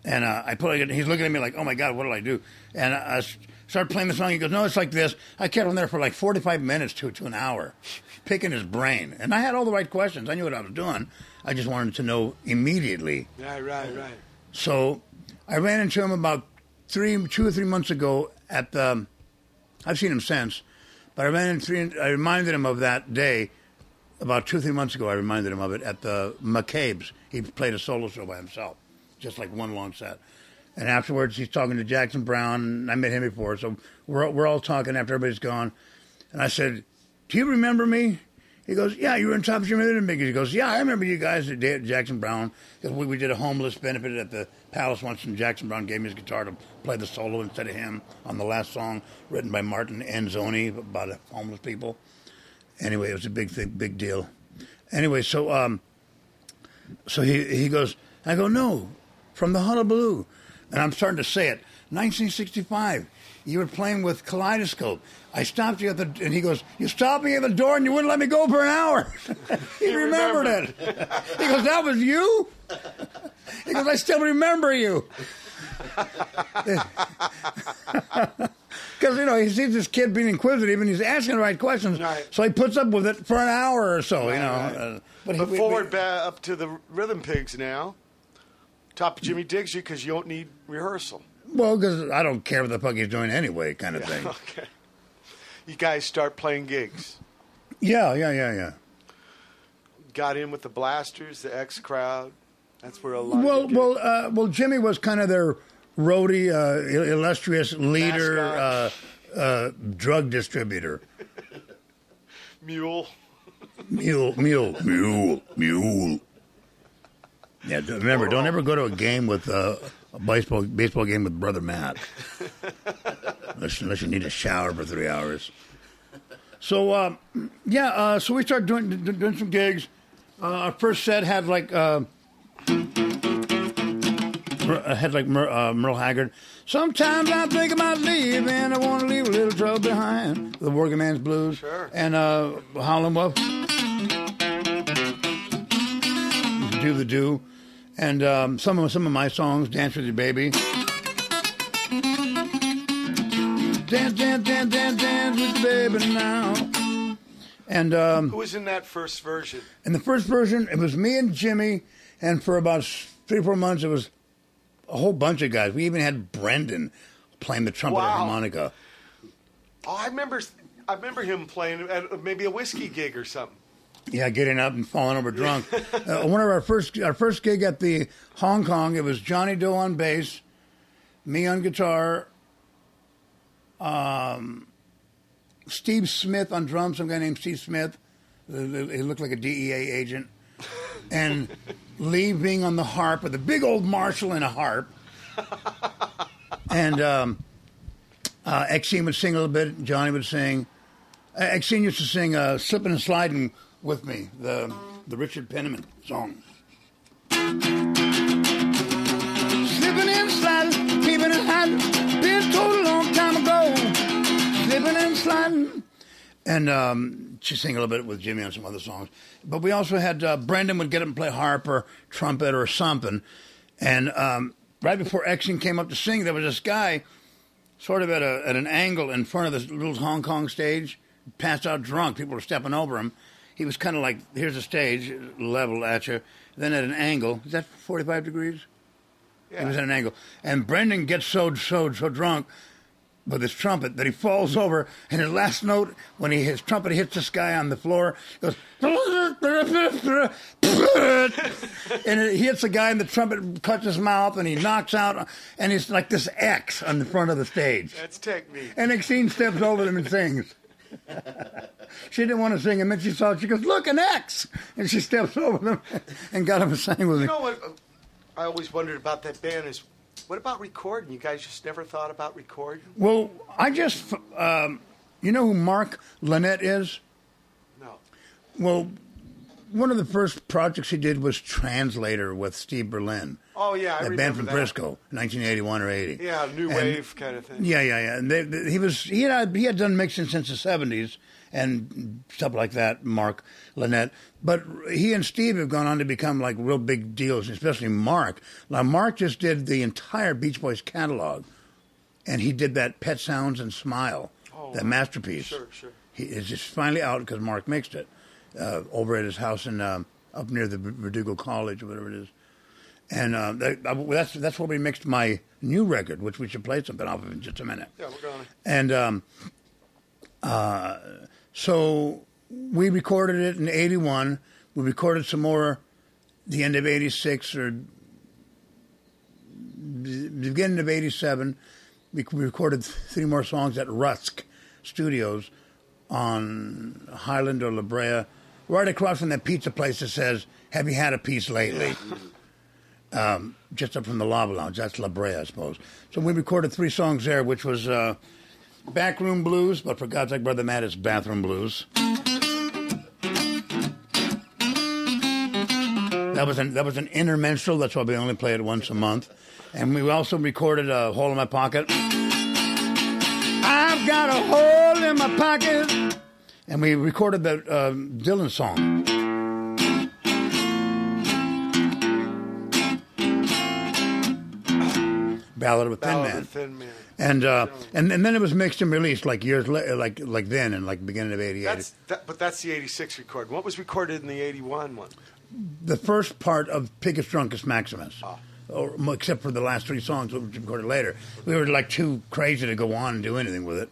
and uh, I pull it. He's looking at me like, "Oh my god, what did I do?" And I start playing the song. He goes, "No, it's like this." I kept him there for like forty-five minutes to to an hour, picking his brain, and I had all the right questions. I knew what I was doing. I just wanted to know immediately. Right, right, right. So I ran into him about three, two or three months ago at the. I've seen him since, but I ran into. Three, I reminded him of that day about two, three months ago. I reminded him of it at the McCabe's. He played a solo show by himself, just like one long set. And afterwards, he's talking to Jackson Browne. And I met him before, so we're we're all talking after everybody's gone. And I said, "Do you remember me?" He goes, "Yeah, you were in Top Jimmy Little Big." He goes, "Yeah, I remember you guys at Jackson Browne because we, we did a homeless benefit at the Palace once, and Jackson Browne gave me his guitar to play the solo instead of him on the last song written by Martin Enzoni about homeless people. Anyway, it was a big thing, big deal. Anyway, so um, so he he goes, I go, no, from the Hullabaloo, and I'm starting to say it. 1965, you were playing with Kaleidoscope. I stopped you at the, and he goes, you stopped me at the door and you wouldn't let me go for an hour. [LAUGHS] he remembered it. he goes, that was you. [LAUGHS] he goes, I still remember you. [LAUGHS] Because you know he sees this kid being inquisitive and he's asking the right questions, Right. so he puts up with it for an hour or so. you know, right. uh, but, But we- forward we- up to the Rhythm Pigs now. Top of Jimmy you because you don't need rehearsal. Well, because I don't care what the fuck he's doing anyway, kind of thing. [LAUGHS] Okay. You guys start playing gigs. Yeah, yeah, yeah, yeah. Got in with the Blasters, the X Crowd. That's where a lot. Well, of well, uh, well. Jimmy was kind of their roadie, uh, illustrious leader, uh, uh, drug distributor. [LAUGHS] mule. Mule, mule, mule, mule. Yeah, remember, don't ever go to a game with uh, a baseball baseball game with brother Matt, [LAUGHS] unless, unless you need a shower for three hours. So uh, yeah, uh, so we started doing do- doing some gigs. Uh, our first set had like uh, uh, had like Mer, uh, Merle Haggard. Sometimes I think about leaving. I want to leave a little trouble behind. The Working Man's Blues. Sure. And uh, Howlin' Wolf. Do the Do. And um, some of some of my songs, Dance with Your Baby. Dance, dance, dance, dance, dance with your baby now. And um, Who was in that first version? in the first version, it was me and Jimmy, and for about three or four months, it was a whole bunch of guys. We even had Brendan playing the trumpet Wow. and harmonica. Oh, I remember. I remember him playing at maybe a whiskey gig or something. Yeah, getting up and falling over drunk. uh, one of our first our first gig at the Hong Kong, it was Johnny Doe on bass, me on guitar, um, Steve Smith on drums. Some guy named Steve Smith. He looked like a DEA agent, and Lee being on the harp with a big old Marshall and a harp, and um, uh, Exene would sing a little bit. Johnny would sing. Exene used to sing uh, "Slipping and Sliding" with me, the the Richard Penniman song. Slipping and sliding, keeping it hiding, been told a long time ago. Slipping and sliding, and um, she sang a little bit with Jimmy on some other songs. But we also had uh, Brendan would get up and play harp or trumpet or something. And um, right before Exene came up to sing, there was this guy sort of at, a, at an angle in front of this little Hong Kong stage, passed out drunk. People were stepping over him. He was kind of like, here's a stage, level at you. Then at an angle, is that 45 degrees? Yeah. He was at an angle. And Brendan gets so, so, so drunk with his trumpet that he falls over, and his last note, when he his trumpet hits this guy on the floor, goes, [LAUGHS] and it hits the guy, and the trumpet cuts his mouth, and he knocks out, and it's like this X on the front of the stage. That's technique. And Exene steps over them and sings. [LAUGHS] she didn't want to sing, and then she saw it. She goes, "Look, an X!" And she steps over them and got him to sing with me. You know what? uh, I always wondered about that band is, what about recording? You guys just never thought about recording? Well, I just, um, you know who Mark Linett is? No. Well, one of the first projects he did was Translator with Steve Berlin. Oh yeah, I that band from that. Frisco, 1981 or 80. Yeah, new And- wave kind of thing. Yeah, yeah, yeah. And they, they- he was he had uh, he had done mixing since the 70s and stuff like that. Mark Linett, but he and Steve have gone on to become like real big deals, especially Mark. Now, Mark just did the entire Beach Boys catalog, and he did that Pet Sounds and Smile, Oh, that masterpiece. Sure, sure. He is just finally out because Mark mixed it uh, over at his house in um, up near the Verdugo College or whatever it is. And uh, that, that's that's where we mixed my new record, which we should play something off of in just a minute. Yeah, we're going. And um, uh, so we recorded it in '81. We recorded some more the end of '86 or beginning of '87. We we recorded three more songs at Rusk Studios on Highland or La Brea, right across from that pizza place that says, "Have you had a piece lately?" um, just up from the Lava Lounge. That's La Brea, I suppose. So we recorded three songs there, which was uh, Backroom Blues, but for God's sake, Brother Matt, it's Bathroom Blues. That was an that was an intermenstrual. That's why we only play it once a month. And we also recorded a hole in my pocket. I've got a hole in my pocket. And we recorded the um, Dylan song. Ballad of a Thin Ballad Man. of Thin Man. And, uh, and and then it was mixed and released like years later, like like then and like beginning of '88. That's that, but that's the '86 record. What was recorded in the '81 one? the first part of Pigus Drunkus Maximus, Ah. or, except for the last three songs, which we recorded later. We were like too crazy to go on and do anything with it.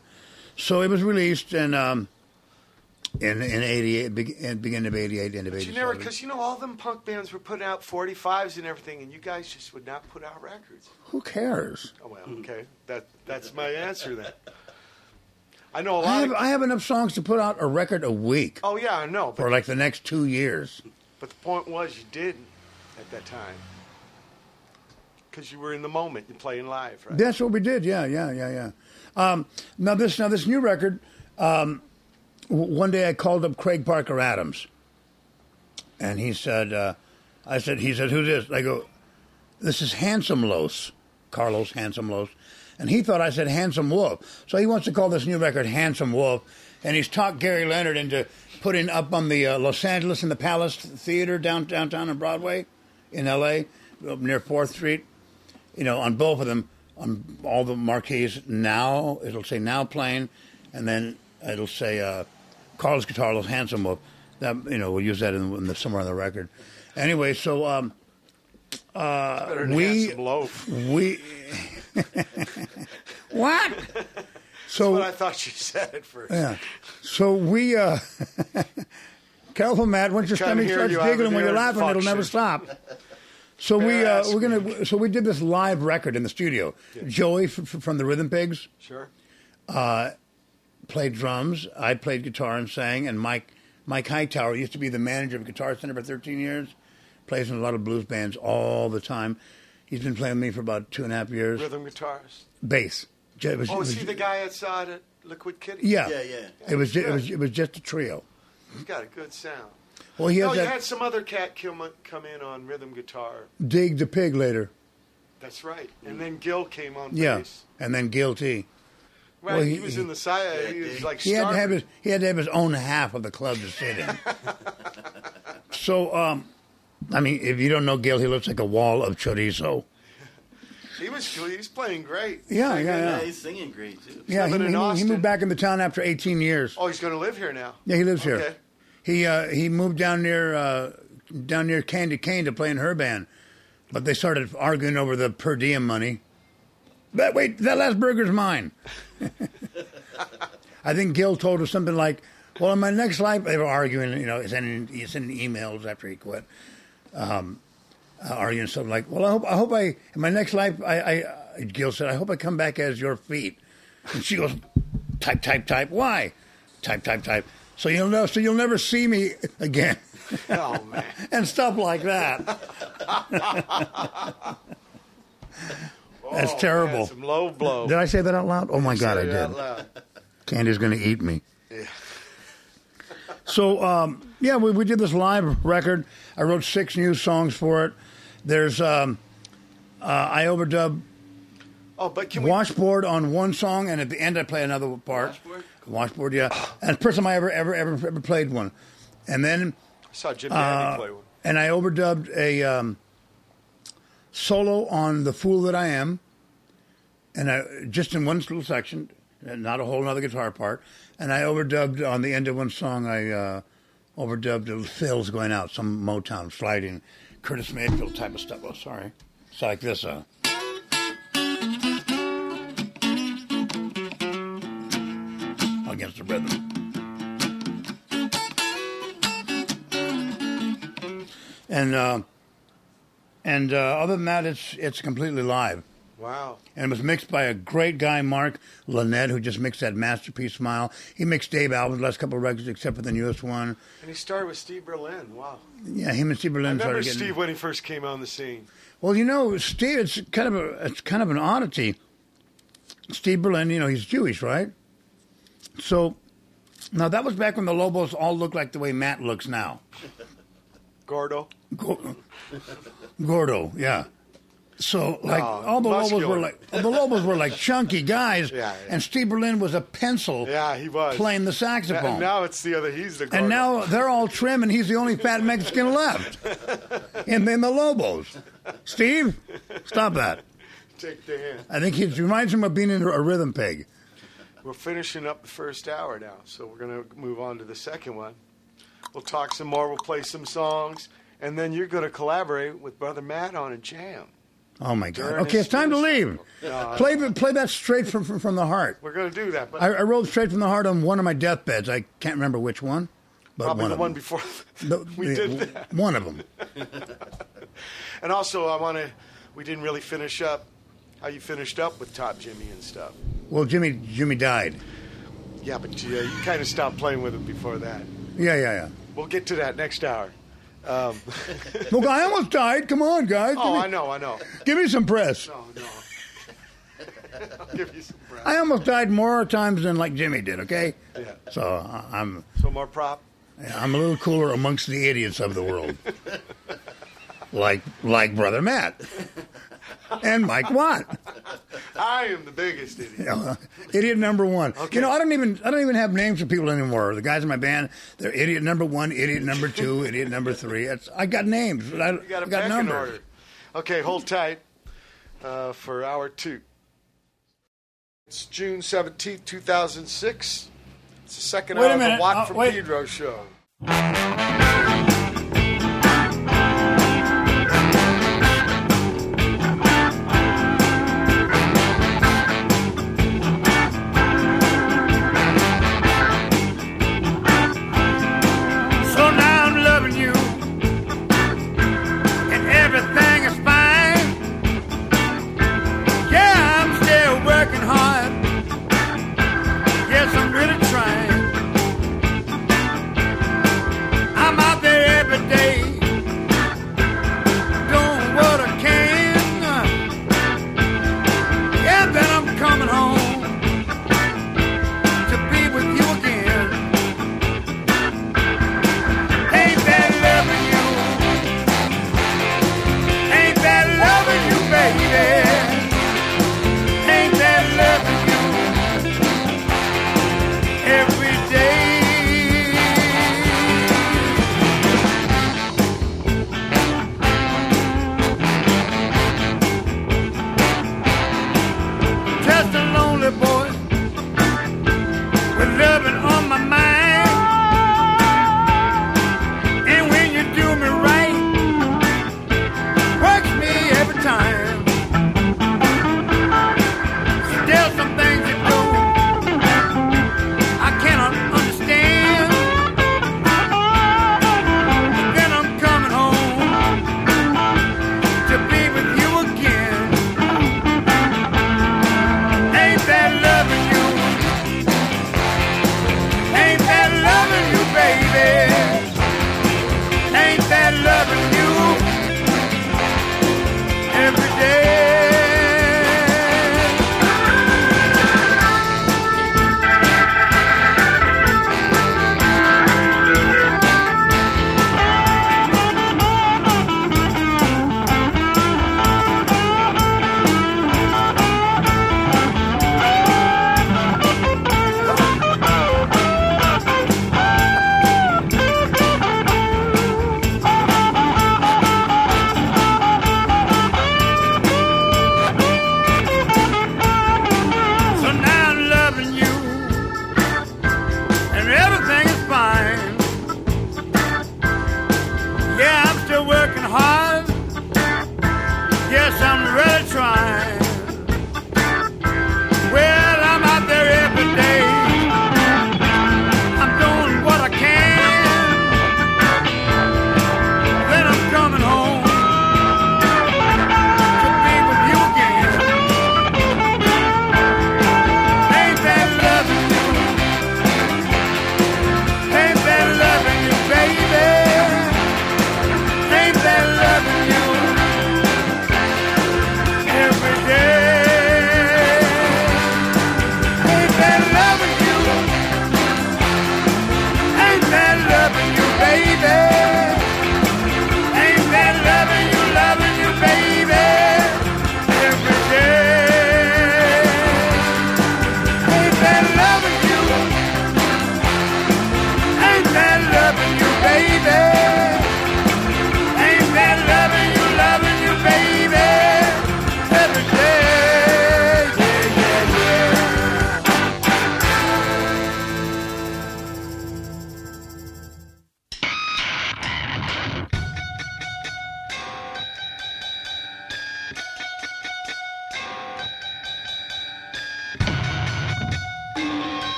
So it was released and um, in in '88, beg- in beginning of '88, end of But '87. you never, because you know all them punk bands were putting out 45s and everything, and you guys just would not put out records. Who cares? Oh well, okay, that that's my answer then. I know a I lot. have Of, I have enough songs to put out a record a week oh yeah, I know. for like the next two years. but the point was, you didn't at that time because you were in the moment. You're playing live, right? That's what we did. Yeah, yeah, yeah, yeah. Um, now this now this new record. Um, one day I called up Craig Parker Adams, and he said, uh, "I said he said who's this?" I go, this is Handsome Los, Carlos Handsome Los, and he thought I said Handsome Wolf. So he wants to call this new record Handsome Wolf, and he's talked Gary Leonard into putting up on the uh, Los Angeles in the Palace Theater down, downtown on Broadway in L.A. near Fourth Street. You know, on both of them, on all the marquees now it'll say now playing, and then it'll say uh, Carlos Guitarlos Handsome Wolf. That you know we'll use that in, in the, somewhere on the record. Anyway, so um, than we- loaf. we [LAUGHS] what? So But I thought you said it first. yeah, so we uh, [LAUGHS] careful, Matt. Once your stomach starts you giggling when you're laughing, it'll never stop. So we uh, we're gonna so we did this live record in the studio. Joey f- f- from the Rhythm Pigs Sure. Played drums. I played guitar and sang, and Mike Mike Hightower used to be the manager of Guitar Center for 13 years. Plays in a lot of blues bands all the time. He's been playing with me for about two and a half years. Rhythm guitars. Bass. It was- Oh, it is was- he the guy outside at Liquid Kitty? Yeah, Yeah, yeah. It was, it was it was just a trio. He's got a good sound. Well, he No, has oh, you that had some other cat come, come in on rhythm guitar. dig the pig later. That's right. And then Gil came on Yeah, bass. and then guilty. Right, Well, he, he- was he- in the side. Yeah, he was like He had to have his he had to have his own half of the club to sit in. [LAUGHS] so, um, I mean, if you don't know Gil, he looks like a wall of chorizo. He was he's playing great. Yeah, yeah, Yeah, yeah. he's singing great too. Yeah, he, in he moved- he Austin. moved back into town after 18 years. Oh, he's going to live here now. Yeah, he lives here. He uh, he moved down near uh, down near Candye Kane to play in her band, but they started arguing over the per diem money. But wait, that last burger's mine. [LAUGHS] I think Gil told us something like, "Well, in my next life," they were arguing. You know, sending sending emails after he quit, um, uh, arguing something like, "Well, I hope I hope I in my next life I." I Gil said, "I hope I come back as your feet," and she goes, "Type, type, type. Why? Type, type, type. So you'll know. So you'll never see me again." [LAUGHS] Oh man. [LAUGHS] and stuff like that. That's Oh, terrible. man, some low blow. Did I say that out loud? Oh my God, I did. Candye's going to eat me. Yeah. So, um, yeah, we, we did this live record. I wrote six new songs for it. There's, um, uh, I overdubbed Oh, but can we? Washboard on one song, and at the end I play another part. Washboard? Washboard, yeah. And first time I ever, ever, ever, ever played one. And then I saw Jim Uh, play one. and I overdubbed a um, solo on "The Fool That I Am," and I just in one little section, not a whole other guitar part. And I overdubbed on the end of one song. I uh, overdubbed the fills going out, some Motown sliding, Curtis Mayfield type of stuff. Oh, sorry, it's like this. Uh, against the rhythm. And uh, and uh, other than that, it's it's completely live. Wow. And it was mixed by a great guy, Mark Linett, who just mixed that masterpiece smile. He mixed Dave Alvin's last couple of records, except for the newest one. And he started with Steve Berlin. Wow. Yeah, him and Steve I Berlin remember started getting. Steve when he first came on the scene. Well, you know, Steve, it's kind of a it's kind of an oddity. Steve Berlin, you know, he's Jewish, right? So now that was back when the Lobos all looked like the way Matt looks now. Gordo. Go- [LAUGHS] Gordo, yeah. So like No, all the Lobos were like the Lobos were like chunky guys, [LAUGHS] Yeah, yeah. and Steve Berlin was a pencil Yeah, he was. playing the saxophone. And now it's the other. He's the. Gordo. and now they're all trim, and he's the only fat Mexican [LAUGHS] left in, in the Lobos. Steve, stop that. take the hand. I think he reminds him of being in a rhythm pig. We're finishing up the first hour now, so we're going to move on to the second one. We'll talk some more. We'll play some songs, and then you're going to collaborate with Brother Matt on a jam. Oh my God! During Okay, it's time to leave. No, Play play that straight from from, from the heart. We're going to do that, but I, I wrote straight from the heart on one of my deathbeds. I can't remember which one, but probably one the of one them. before [LAUGHS] The- we did that. One of them. [LAUGHS] And also, I want to. We didn't really finish up how you finished up with Top Jimmy and stuff. Well, Jimmy Jimmy died. Yeah, but uh, you kind of stopped playing with him before that. Yeah, yeah, yeah. We'll get to that next hour. Um, [LAUGHS] Look, I almost died. Come on, guys. Oh, me, I know, I know. give me some press. No, no. Give you some breath. I almost died more times than like Jimmy did. Okay, Yeah. so I- I'm So more prop. I'm a little cooler amongst the idiots of the world, [LAUGHS] like like brother Matt. And Mike Watt. I am the biggest idiot. Uh, idiot number one. Okay. You know, I don't even I don't even have names for people anymore. The guys in my band, they're idiot number one, idiot number two, [LAUGHS] idiot number three. It's, I got names, but I, You got I a got numbers. order. Okay, hold tight uh, for hour two. It's June 17th, 2006. It's the second Wait hour of the Watt Uh, from wait. Pedro show.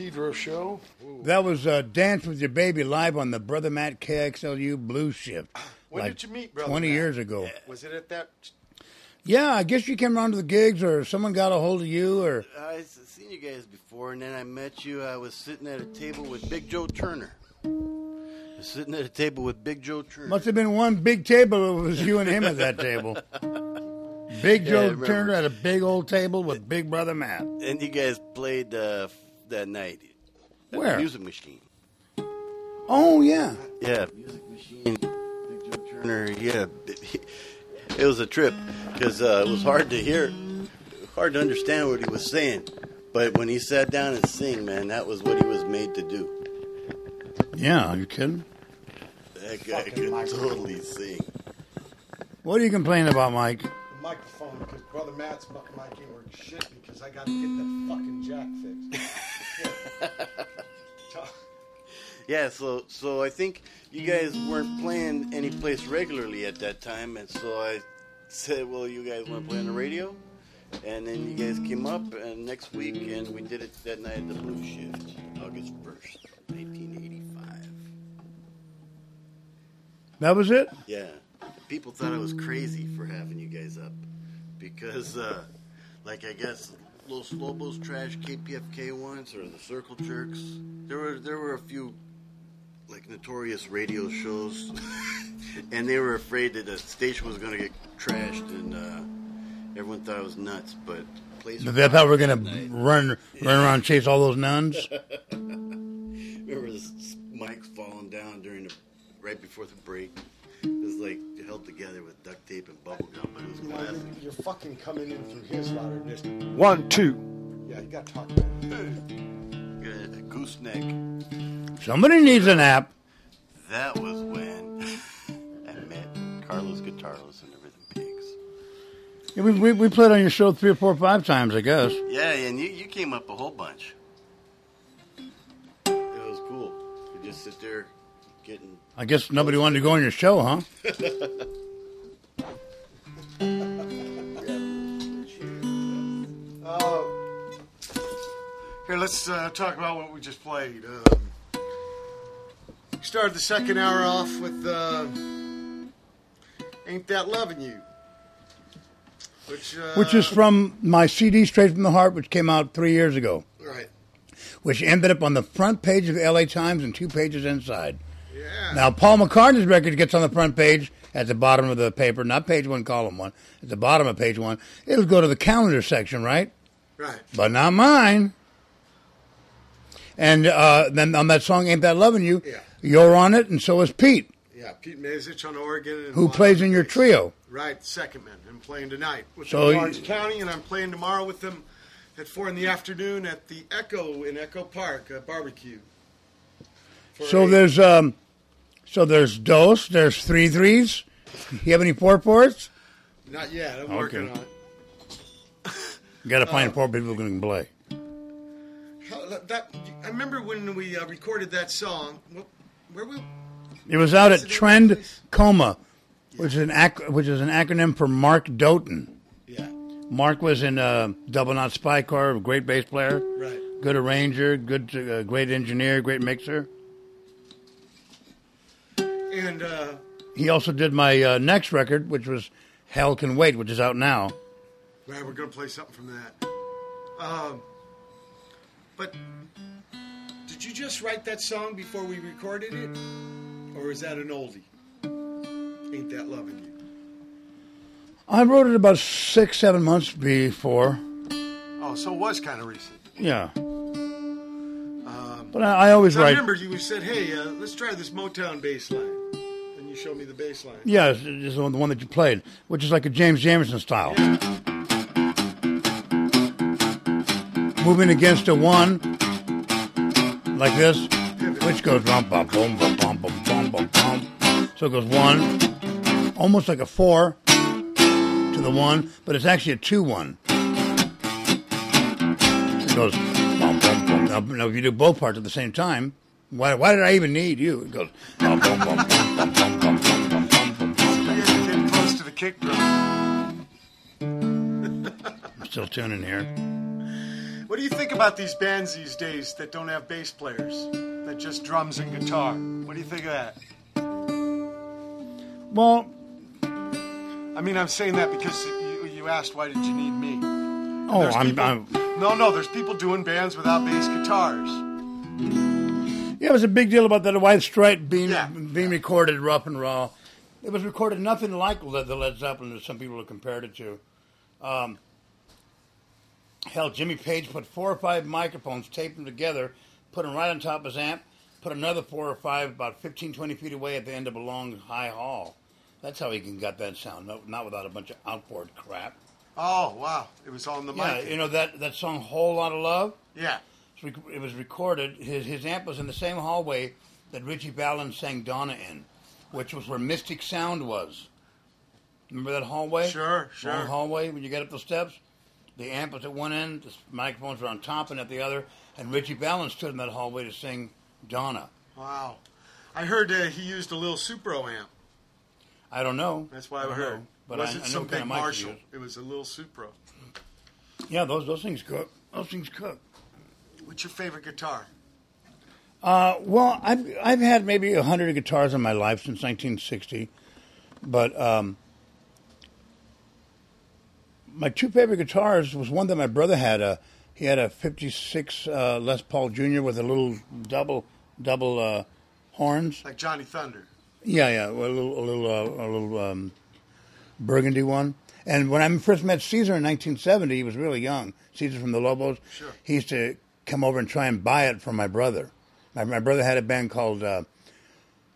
Pedro show. That was uh, Dance with Your Baby live on the Brother Matt KXLU Blue Shift. When like did you meet Brother 20 Matt? years ago. Was it at that? Yeah, I guess you came around to the gigs or someone got a hold of you or. I s- seen you guys before, and then I met you. I was sitting at a table with Big Joe Turner. I was sitting at a table with Big Joe Turner. Must have been one big table. It was you and him at that table. Big Joe remember. Turner at a big old table with Big Brother Matt. and you guys played uh, f- that night. at the Where? Music Machine. Oh, yeah. Yeah, Music Machine. Big Joe Turner. Yeah, [LAUGHS] it was a trip because uh, it was hard to hear, hard to understand what he was saying. But when he sat down and sing, man, that was what he was made to do. Yeah, are you kidding? That guy could totally sing. What are you complaining about, Mike? The microphone, because Brother Matt's mi- mic ain't working shit because I got to get that fucking jack fixed. [LAUGHS] [LAUGHS] Yeah, so so I think you guys weren't playing any place regularly at that time, and so I said, "Well, you guys want to play on the radio?" And then you guys came up and next week, and we did it that night at the Blue Shift, August first, nineteen eighty-five. That was it? Yeah, people thought I was crazy for having you guys up because, uh, like, I guess Los Lobos trash KPFK once or the Circle Jerks. There were there were a few like notorious radio shows, [LAUGHS] and they were afraid that the station was going to get trashed, and uh, everyone thought it was nuts. But place They thought we were going to run run around and chase all those nuns. Remember this mic falling down during the right before the break. It was like held together with duct tape and bubble gum, but it was classic. You're fucking coming in through his louder distance. One, two. Yeah, you got to talk about it. Got a gooseneck. Somebody needs an app. That was when [LAUGHS] I met Carlos Guitarlos and the Rhythm Pigs. Yeah, we, we, we played on your show three or four or five times, I guess. Yeah, and you, you came up a whole bunch. It was cool. You just sit there getting. I guess nobody wanted to go on your show, huh? Uh, [LAUGHS] here, let's uh, talk about what we just played. Um, we started the second hour off with uh, "Ain't That Loving You," which uh, Which is from my CD Straight from the Heart, which came out three years ago, right. which ended up on the front page of the LA Times and two pages inside. Yeah. Now, Paul McCartney's record gets on the front page at the bottom of the paper, not page one, column one, at the bottom of page one. It'll go to the calendar section, right? right. But not mine. And uh, then on that song, Ain't That Loving You, Yeah. you're on it, and so is Pete, Yeah, Pete Mazich on organ. And who plays in your Bass. trio. Right, second man. I'm playing tonight with So them in you- Orange County, and I'm playing tomorrow with them at four in the afternoon at the Echo in Echo Park a barbecue. So a- there's um, so there's dos, there's three threes. You have any four fours? not yet. I'm Okay. working on it. You got to Uh, find four people who can play. How- That, I remember when we uh, recorded that song. Where we? It was out at the name of the Trend place? Coma, which is an ac- which is an acronym for Mark Doten. Yeah. Mark was in uh, Double Naught Spy Car, a great bass player, Right. good arranger, good, uh, great engineer, great mixer. And uh, He also did my uh, next record, which was Hell Can Wait, which is out now. right, we're gonna play something from that. Um, but did you just write that song before we recorded it, or is that an oldie? Ain't that loving you? I wrote it about six, seven months before. Oh, so it was kind of recent. Yeah. But I, I always I write. remember you said, "Hey, uh, let's try this Motown bass line," and you showed me the bass line. Yeah, it's, it's the one the one that you played, which is like a James Jamerson style. Moving against a one, like this, which goes bum bum bum bum bum bum bum bum bum. So it goes one, almost like a four to the one, but it's actually a two one. It goes. Now, now if you do both parts at the same time, why why did I even need you? It goes bum bum bum close to the kick drum. I'm still tuning here. What do you think about these bands these days that don't have bass players, that just drums and guitar? What do you think of that? Well, I mean, I'm saying that because you, you asked why did you need me? Oh, There's I'm, people- I'm. No, no, there's people doing bands without bass guitars. Yeah, it was a big deal about that White Stripe being Yeah. being recorded rough and raw. It was recorded nothing like the Led Zeppelin that some people have compared it to. Um, hell, Jimmy Page put four or five microphones, taped them together, put them right on top of his amp, put another four or five about 15, 20 feet away at the end of a long high hall. That's how he can got that sound, no, not without a bunch of outboard crap. Oh, wow. It was on the Yeah, mic. you know that, that song "Whole Lotta Love." yeah. It was It was recorded. His his amp was in the same hallway that Ritchie Valens sang Donna in, which was where Mystic Sound was. Remember that hallway? Sure, sure. Long hallway when you get up the steps. The amp was at one end, the microphones were on top and at the other, and Ritchie Valens stood in that hallway to sing Donna. Wow. I heard uh, he used a little Supro amp. I don't know. That's why I, don't heard. know, but was I, it I some big of mic he Marshall? It was a little Supro. Yeah, those those things cook. Those things cook. What's your favorite guitar? Uh, well, I've I've had maybe a hundred guitars in my life since 1960. But um, my two favorite guitars was one that my brother had. A he had a '56 uh, Les Paul Jr. with a little double double uh, horns. Like Johnny Thunder. Yeah, yeah, a little a little uh, a little um, burgundy one. And when I first met Caesar in 1970, he was really young. Caesar from the Lobos. Sure. He used to come over and try and buy it from my brother. My, my brother had a band called uh,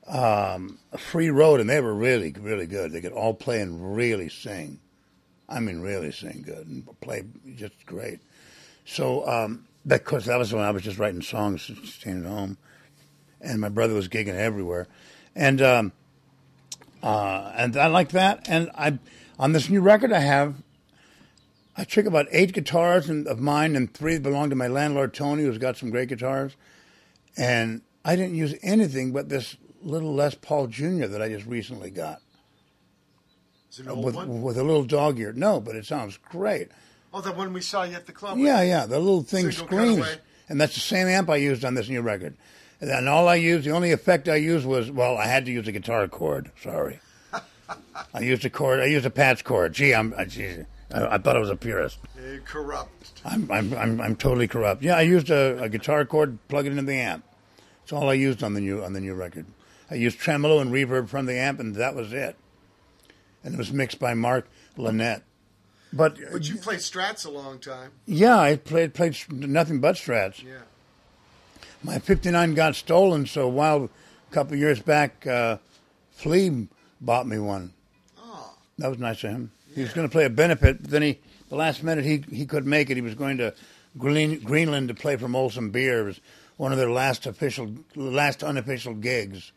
um, Free Road, and they were really, really good. They could all play and really sing. I mean, really sing good and play just great. So, um, of course, that was when I was just writing songs, staying at home, and my brother was gigging everywhere, and um, uh, and I like that. And I on this new record I have, I took about eight guitars and, of mine, and three belong to my landlord Tony, who's got some great guitars, and I didn't use anything but this little Les Paul Jr. that I just recently got Is it an old with one? with a little dog ear. No, but it sounds great. Oh, the one we saw you at the club. Yeah, yeah. The little thing Single screams, and that's the same amp I used on this new record. And all I used, the only effect I used was, well, I had to use a guitar cord. Sorry, [LAUGHS] I used a cord. I used a patch cord. Gee, I'm, I, gee, I, I thought I was a purist. Corrupt. I'm, I'm, I'm, I'm totally corrupt. Yeah, I used a, a guitar cord, plug it into the amp. That's all I used on the new on the new record. I used tremolo and reverb from the amp, and that was it. And it was mixed by Mark Linett. But, But you played Strats a long time. yeah, I played played nothing but strats. Yeah. My 59 got stolen, so a while, a couple of years back, uh, Flea bought me one. Oh, That was nice of him. He was going to play a benefit, but then he, the last minute, he he couldn't make it. He was going to Green, Greenland to play for Molson Beer. It was one of their last official, last unofficial gigs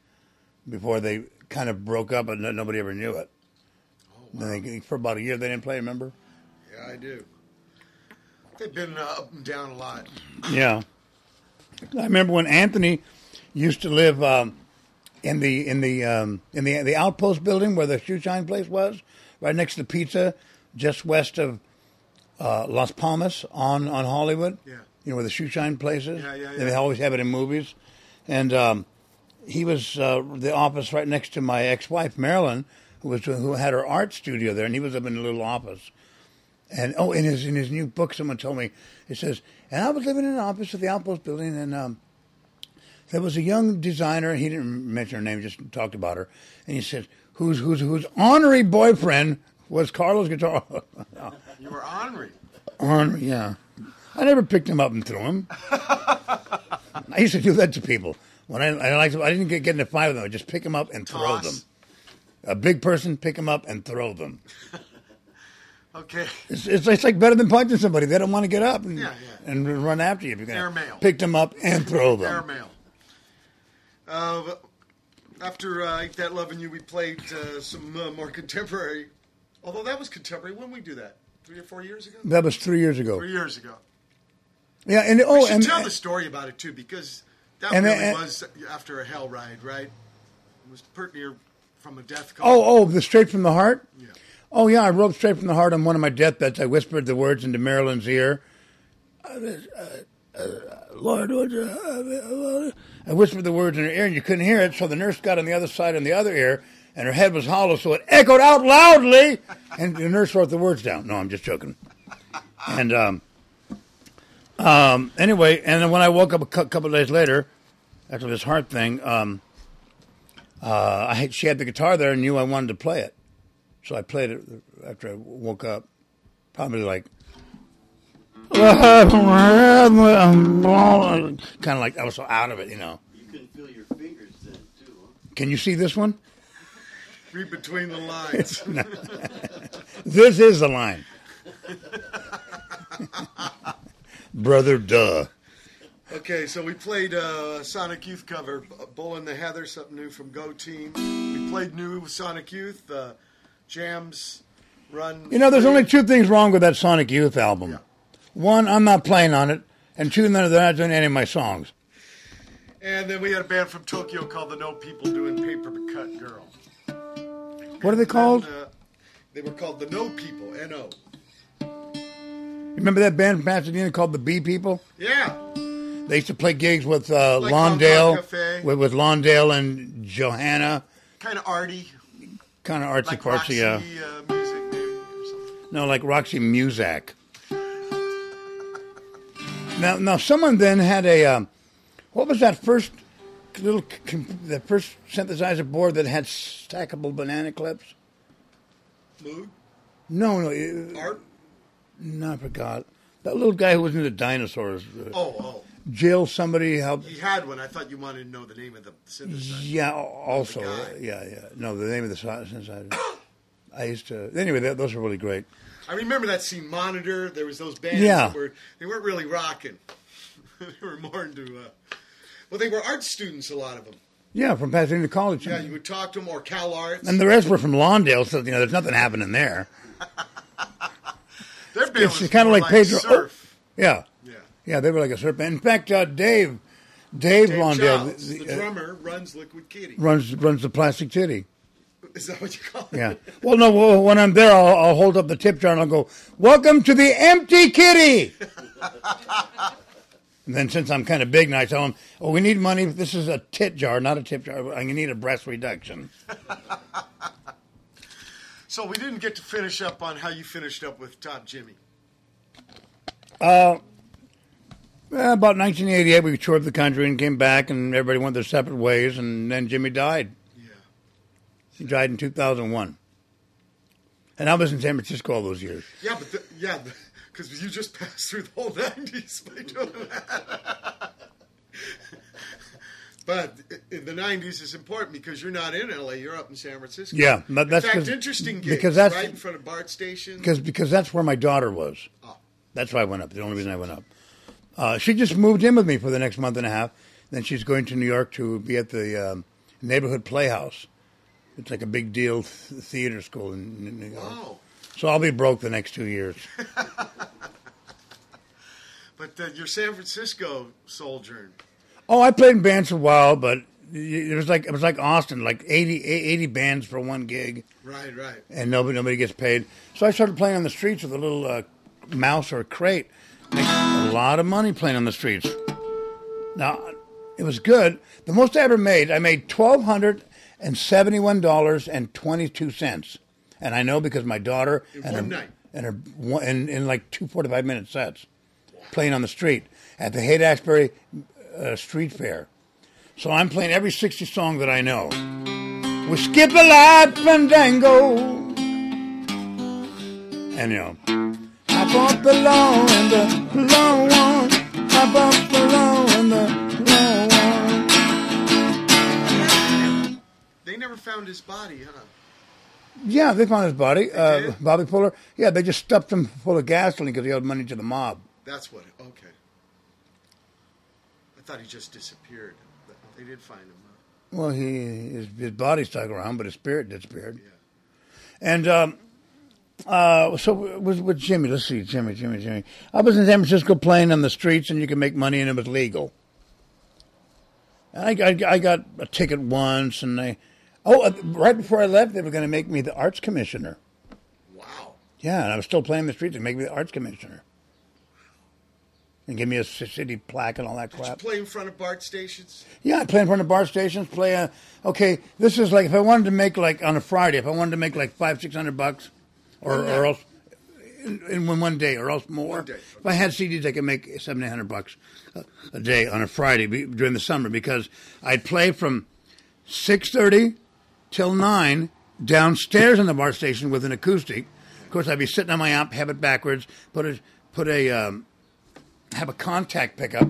before they kind of broke up and nobody ever knew it. Then they, for about a year, they didn't play. Remember? yeah, I do. They've been uh, up and down a lot. Yeah. I remember when Anthony used to live um, in the in the um, in the the outpost building where the shoe shine place was, right next to pizza, just west of uh, Las Palmas on on Hollywood. Yeah. You know where the shoe shine place is. Yeah, yeah, They always have it in movies, and um, he was uh, the office right next to my ex-wife Marilyn, who was who had her art studio there, and he was up in a little office. And oh, in his in his new book, someone told me it says, and I was living in an office of the Outpost building, and um, there was a young designer. He didn't mention her name, just talked about her, and he said, whose whose whose honorary boyfriend was Carlos Guitar. [LAUGHS] You were ornery. honorary, yeah. I never picked him up and threw him. [LAUGHS] I used to do that to people when I I like I didn't get, get in a fight with them. I just pick them up and throw Toss. them. A big person, pick them up and throw them. [LAUGHS] Okay. It's, it's, it's like better than punching somebody. They don't want to get up and, Yeah, yeah. and run after you. If you're gonna mail. pick them up and throw them. Fair mail. Uh, after uh, That Loving You, we played uh, some uh, more contemporary. Although that was contemporary. When we do that? Three or four years ago? That was three years ago. Three years ago. Yeah, and We oh, should and tell the story about it too, because that And- really was after a hell ride, right? It was pert near from a death call. oh, oh, the straight from the heart. Yeah. Oh yeah, I wrote straight from the heart on one of my deathbeds. I whispered the words into Marilyn's ear. Lord? I whispered the words in her ear, and you couldn't hear it. So the nurse got on the other side, on the other ear, and her head was hollow, so it echoed out loudly. And the nurse wrote the words down. No, I'm just joking. And um, um, anyway, and then when I woke up a cou- couple of days later, after this heart thing, um, uh, I had, she had the guitar there and knew I wanted to play it. So I played it after I woke up, probably like kind of like I was so out of it, you know. You couldn't feel your fingers then, too. Huh? Can you see this one? Read between the lines. This is the line, brother. Duh. okay, so we played uh, Sonic Youth cover, Bull in the Heather, something new from Go Team. We played new Sonic Youth, uh, Jams, Run. You know, there's only two things wrong with that Sonic Youth album. Yeah. One, I'm not playing on it, and two, they're not doing any of my songs. And then we had a band from Tokyo called the No People doing Paper Cut Girl. What are they called? And, uh, they were called the No People, N-O. Remember that band from Pasadena called the B People? Yeah. They used to play gigs with uh, Like Lawndale, Cafe. with, with Lawndale and Johanna. Kind of arty. Kind of artsy Like fartsy. Roxy Uh, music, maybe, or something. no, like Roxy Muzak. Now, now, someone then had a um, what was that first little the first synthesizer board that had stackable banana clips? Mood, No, no, it- art. no, I forgot. That little guy who was into dinosaurs. Oh, oh. Jill, somebody helped. He had one. I thought you wanted to know the name of the synthesizer. Yeah, also, yeah, yeah. No, the name of the synthesizer. [COUGHS] I used to. Anyway, th those were really great. I remember that scene. Monitor. There was those bands Yeah. that were they weren't really rocking. [LAUGHS] they were more into. Uh, well, they were art students. A lot of them. Yeah, from Pasadena College. Yeah, you would talk to them or Cal Arts. and the rest were from Lawndale, so you know there's nothing happening there. [LAUGHS] Their band it's kinda more like Pedro- Surf. Yeah, Yeah. Yeah, they were like a serpent. In fact, uh, Dave, Dave, Dave Childs, the, uh, drummer, runs Liquid Kitty. runs runs the Plastic Titty. Is that what you call it? Yeah. Well, no. well, When I'm there, I'll, I'll hold up the tip jar and I'll go, "Welcome to the empty kitty." [LAUGHS] and then, since I'm kind of big, now I tell them, "Oh, we need money. This is a tit jar, not a tip jar. I need a breast reduction." [LAUGHS] So we didn't get to finish up on how you finished up with Top Jimmy. Uh, about 1988, we toured the country and came back, and everybody went their separate ways. And then Jimmy died. Yeah. He died in 2001. And I was in San Francisco all those years. Yeah, but the, yeah, because you just passed through the whole '90s by doing that. [LAUGHS] but in the '90s is important because you're not in LA; you're up in San Francisco. Yeah, but that's in fact interesting gigs, because that's- right in front of BART station. because because that's where my daughter was. Oh. That's why I went up. The only reason I went up. Uh, she just moved in with me for the next month and a half. Then she's going to New York to be at the um, neighborhood playhouse. It's like a big deal th- theater school in, in New York. Oh, So I'll be broke the next two years. [LAUGHS] but uh, your San Francisco sojourn. Oh, I played in bands for a while, but it was like it was like Austin, like 80, 80 bands for one gig, Right, right. and nobody nobody gets paid. So I started playing on the streets with a little uh, mouse or crate. Make a lot of money playing on the streets. Now, it was good. The most I ever made, I made twelve hundred and seventy-one dollars and twenty-two cents, and I know because my daughter In and one her night. and her one- in, in like two forty-five minute sets, playing on the street at the Haight Ashbury uh, Street Fair. So I'm playing every sixty song that I know. We skip a light fandango, and you know. Bought the low and the low one. I bought the low and the low one. They never found his body, huh? Yeah, they found his body. Uh? Bobby Fuller. Yeah, they just stuffed him full of gasoline because he owed money to the mob. That's what. It, okay. I thought he just disappeared. But They did find him. Huh? Well, he his, his body stuck around, but his spirit disappeared. Yeah. And um, uh, so with, with Jimmy, let's see, Jimmy, Jimmy, Jimmy. I was in San Francisco playing on the streets, and you could make money, and it was legal. And I, I, I got a ticket once, and they, oh, uh, right before I left, they were going to make me the arts commissioner. Wow. Yeah, and I was still playing the streets and make me the arts commissioner. And give me a city plaque and all that Did crap. play in front of BART stations? Yeah, I play in front of BART stations. Play a okay. This is like if I wanted to make like on a Friday, if I wanted to make like five six hundred bucks, or or else in, in one- one day, or else more. One day, If I had CDs, I could make seven eight hundred bucks a, a day on a Friday be, during the summer because I'd play from six thirty till nine downstairs in the BART station with an acoustic. Of course, I'd be sitting on my amp, have it backwards, put a put a um, have a contact pickup,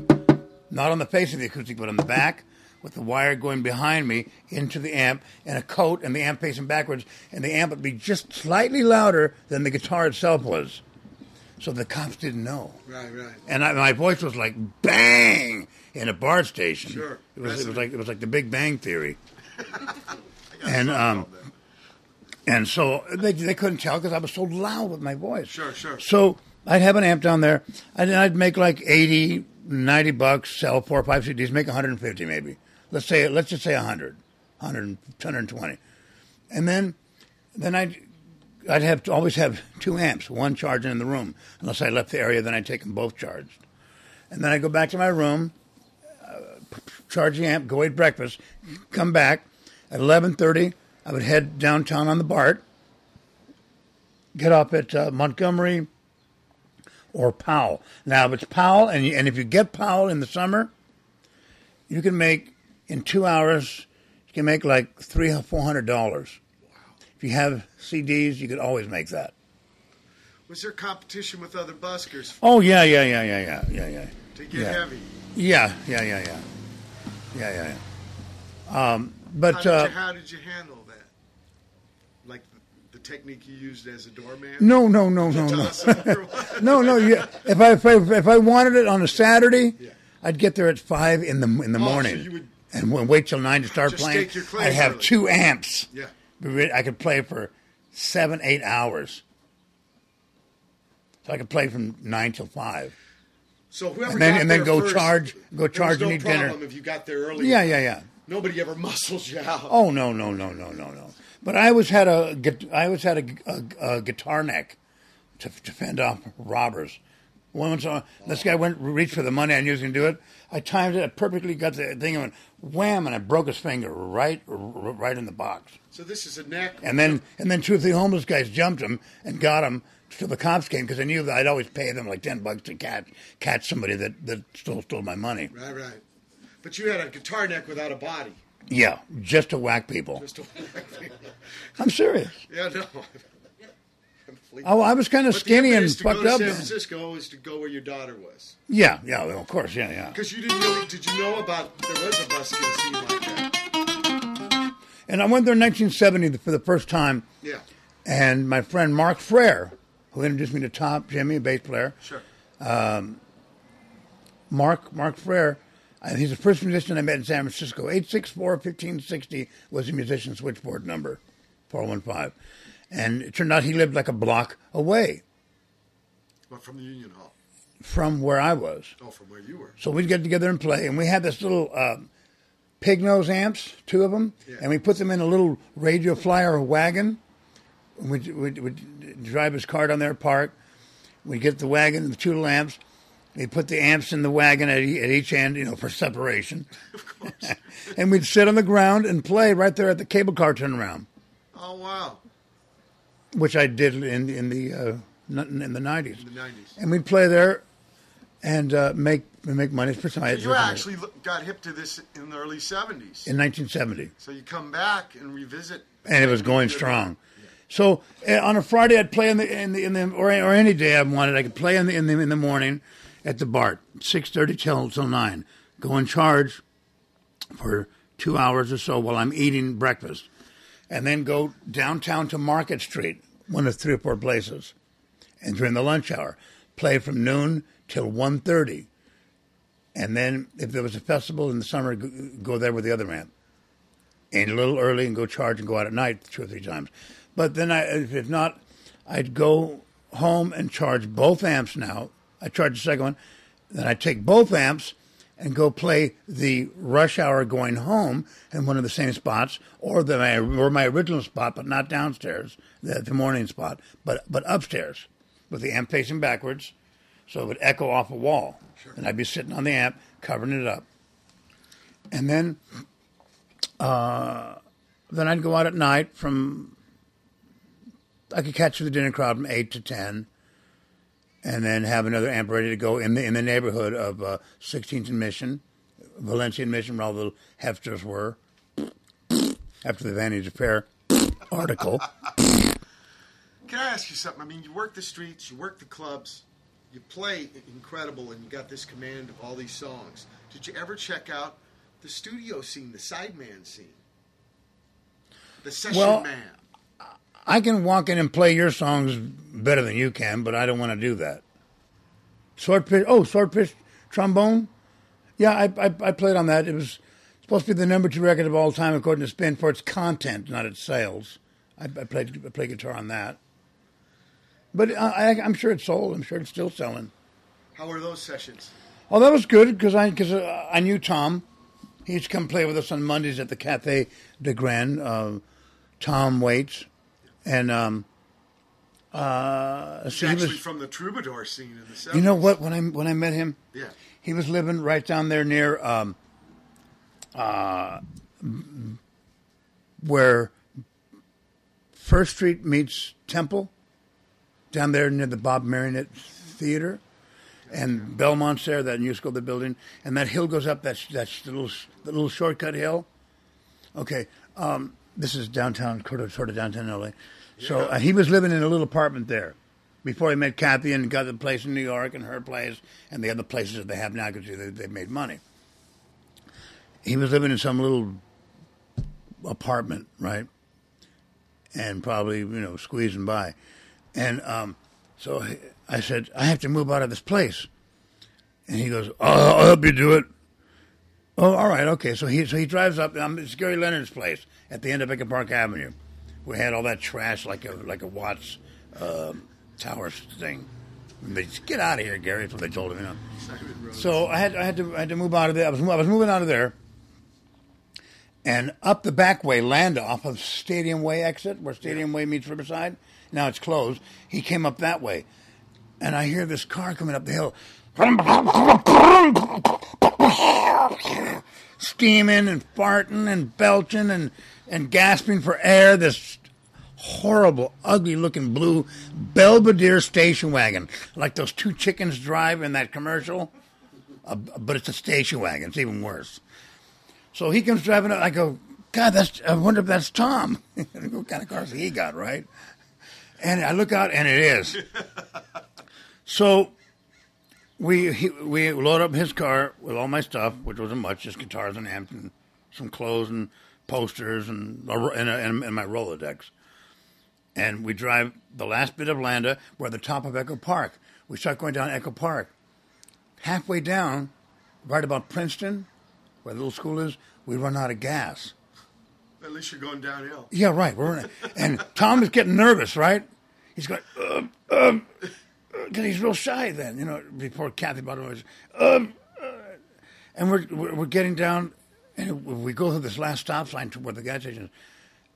not on the face of the acoustic, but on the back, with the wire going behind me into the amp, and a coat, and the amp facing backwards, and the amp would be just slightly louder than the guitar itself was. So the cops didn't know. Right, right. And I, my voice was like bang in a BART station. Sure. It was, it was like it was like the Big Bang Theory. [LAUGHS] and um, and so they they couldn't tell because I was so loud with my voice. Sure, sure. So I'd have an amp down there, and I'd make like 80, 90 bucks, sell four or five CDs, make 150 maybe. Let's say let's just say 100, 100, 120, and then then I'd I'd have to always have two amps, one charging in the room. Unless I left the area, then I'd take them both charged, and then I'd go back to my room, uh, charge the amp, go eat breakfast, come back at eleven thirty. I would head downtown on the BART, get off at uh, Montgomery or Powell. Now, if it's Powell, and, you, and if you get Powell in the summer, you can make in two hours. You can make like three or four hundred dollars. If you have CDs, you could always make that. Was there competition with other buskers Oh yeah, yeah, yeah, yeah, yeah, yeah, yeah. to get Yeah. heavy? Yeah, yeah, yeah, yeah, yeah, yeah. yeah. Um, but How did, uh, you, how did you handle that? Like the, the technique you used as a doorman? no, no, no, no, no, [LAUGHS] no, no. Yeah, if I if I, if I wanted it on a Saturday, Yeah. I'd get there at five in the in the Oh, so morning, you would- and w- wait till nine to start Just playing. take your claims I'd have early. two amps. Yeah. I could play for seven, eight hours. So I could play from nine till five. So whoever And then- got and then there go first, charge- go charge and no eat dinner. problem if you got there early. Yeah, yeah, yeah. Nobody ever [LAUGHS] muscles you out. Oh no, no, no, no, no, no. But I always had a I always had a, a, a guitar neck to, to fend off robbers. Once uh, this guy went reached for the money I knew he was going to do it. I timed it. I perfectly got the thing and went wham, and I broke his finger right right in the box. So this is a neck. And then and then two or three homeless guys jumped him and got him till the cops came because I knew that I'd always pay them like ten bucks to catch catch somebody that that stole stole my money. Right, right. But you had a guitar neck without a body. Yeah, just to whack people. Just a [LAUGHS] I'm serious. yeah, no. [LAUGHS] Oh, I was kind of But skinny and fucked up. San. Francisco was to go where your daughter was. Yeah, yeah, well, of course, yeah, yeah. Because you didn't really. Did you know about there was a busking scene like that? And I went there in 1970 for the first time, Yeah. and my friend Mark Frere, who introduced me to Top Jimmy, a bass player, Sure. Um, Mark Mark Frere, he's the first musician I met in San Francisco. 864-1560 was the musician switchboard number, 415. And it turned out he lived like a block away But from the Union Hall. from where I was. Oh, from where you were. So we'd get together and play, and we had this little uh, pig nose amps, two of them, Yeah. and we put them in a little radio flyer wagon. And We'd, we'd, we'd drive his car down there, park. We'd get the wagon and the two lamps. We'd put the amps in the wagon at, at each end, you know, for separation. [LAUGHS] Of course. [LAUGHS] and we'd sit on the ground and play right there at the cable car turnaround, oh wow. Which I did in in the uh, in the nineties. In the nineties. And we'd play there and uh, make make money. First time I had You actually look- got hip to this in the early seventies. in 1970. So you come back and revisit. and it was going strong. So uh, on a Friday, I'd play in the in the, in the or, or any day I wanted. I could play in the in the in the morning at the BART, six thirty till till nine. Go in charge for two hours or so while I'm eating breakfast, and then go downtown to Market Street, one of three or four places, and during the lunch hour, play from noon till 1.30. and then if there was a festival in the summer, go, there with the other amp and a little early and go charge and go out at night two or three times. But then I, if not, I'd go home and charge both amps now. I charge the second one. Then I take both amps and go play the rush hour going home in one of the same spots or the my, or my original spot, but not downstairs, the, the morning spot, but but upstairs with the amp facing backwards, so it would echo off a wall. And I'd be sitting on the amp covering it up. And then uh, then I'd go out at night from I could catch the dinner crowd from eight to ten, and then have another amp ready to go in the in the neighborhood of uh, 16th and Mission, Valencia and Mission, where all the Hefters were. After the Vanity Fair article, Can I ask you something? I mean, you work the streets, you work the clubs, you play incredible, and you got this command of all these songs. Did you ever check out the studio scene, the sideman scene, the session Well, man? I can walk in and play your songs better than you can, but I don't want to do that. Sword pitch, oh, Swordfish trombone. Yeah, I, I I played on that. It was supposed to be the number two record of all time according to Spin for its content, not its sales. I, I played I played guitar on that, but I, I, I'm sure it sold. I'm sure it's still selling. How were those sessions? Oh, that was good because I because uh, I knew Tom. He used to come play with us on Mondays at the Cathay de Grande. Uh, Tom Waits, and um, uh, so he actually was. from the troubadour scene in the 70s. You know what? When I when I met him, Yeah. he was living right down there near um, uh, where First Street meets Temple, down there near the Bob Marionette Theater, and Belmont's there, that new school they're building, and that hill goes up. That's that's the little the little shortcut hill. Okay, um, this is downtown, sort of, sort of downtown LA. So uh, he was living in a little apartment there before he met Kathy and got the place in New York and her place and the other places that they have now because they, they made money. He was living in some little apartment, right? And probably, you know, squeezing by. And um, so I said, I have to move out of this place. And he goes, I'll, I'll help you do it. Oh, all right, okay. So he so he drives up. Um, it's Gary Leonard's place at the end of Echo Park Avenue. We had all that trash like a like a Watts um Tower thing. And they just get out of here, Gary. That's what they told him. You know. So I had I had to I had to move out of there. I was I was moving out of there, and up the back way, Landa off of Stadium Way exit, where Stadium Way meets Riverside. Now it's closed. He came up that way, and I hear this car coming up the hill, [LAUGHS] steaming and farting and belching and and gasping for air. This horrible, ugly looking blue Belvedere station wagon, like those two chickens drive in that commercial. Uh, but it's a station wagon. It's even worse. So he comes driving up. I go, God, that's. I wonder if that's Tom. [LAUGHS] what kind of cars he got, right? And I look out, and it is. [LAUGHS] so we he, we load up his car with all my stuff, which wasn't much, just guitars and amps and some clothes and posters and and, a, and, and my Rolodex. And we drive the last bit of Landa. We're at the top of Echo Park. We start going down Echo Park. Halfway down, right about Princeton, where the little school is, we run out of gas. At least you're going downhill. Yeah, right. We're running. and Tom is getting nervous, right? He's going, um, um, because he's real shy then, you know, before Kathy brought him, um, uh, and we're, we're we're getting down, and we go through this last stop sign where the gas station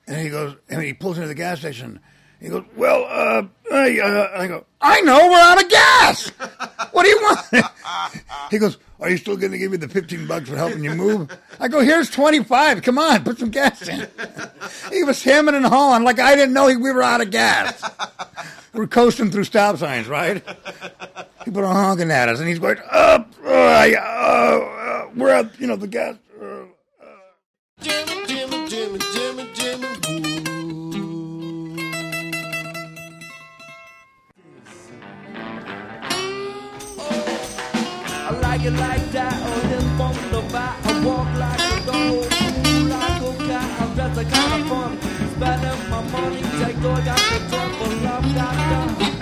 and he goes, and he pulls into the gas station. He goes, well, uh, I, uh, I go, I know, we're out of gas. [LAUGHS] What do you want? [LAUGHS] he goes, are you still going to give me the 15 bucks for helping you move? I go, here's 25. Come on, put some gas in. [LAUGHS] he was hemming and hawing like I didn't know we were out of gas. We're coasting through stop signs, right? People are honking at us, and he's going, up, uh, uh, uh, we're at, you know, the gas. Uh, The of spending my money. Take joy, got the trouble, love, got done.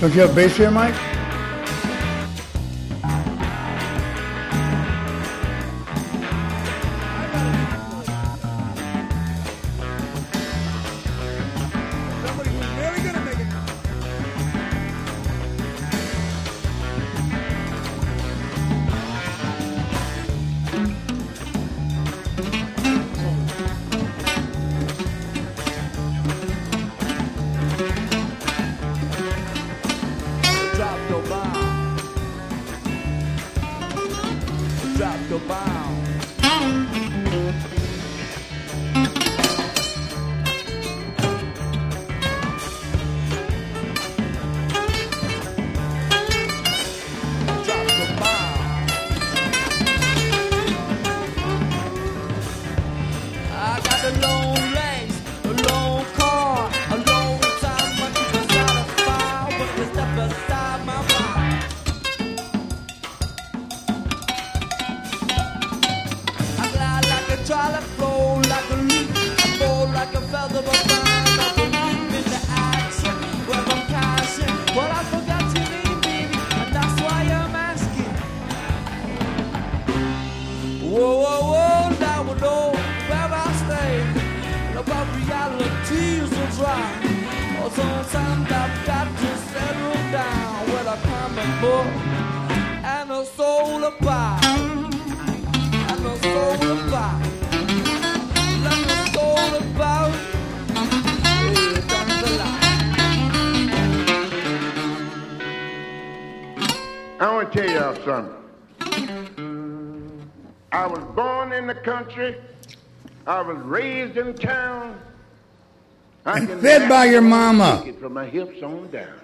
Don't you have bass here, Mike? country. I was raised in town. I and fed by your mama. It From my hips on down.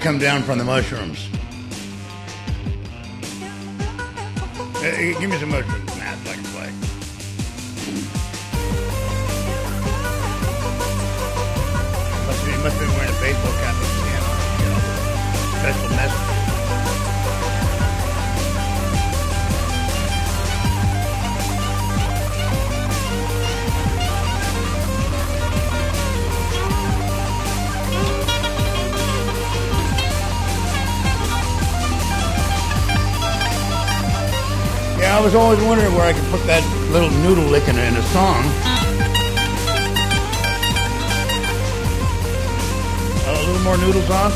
Come down from the mushrooms? Was always wondering where I could put that little noodle lick in, a song. Uh, a little more noodle sauce.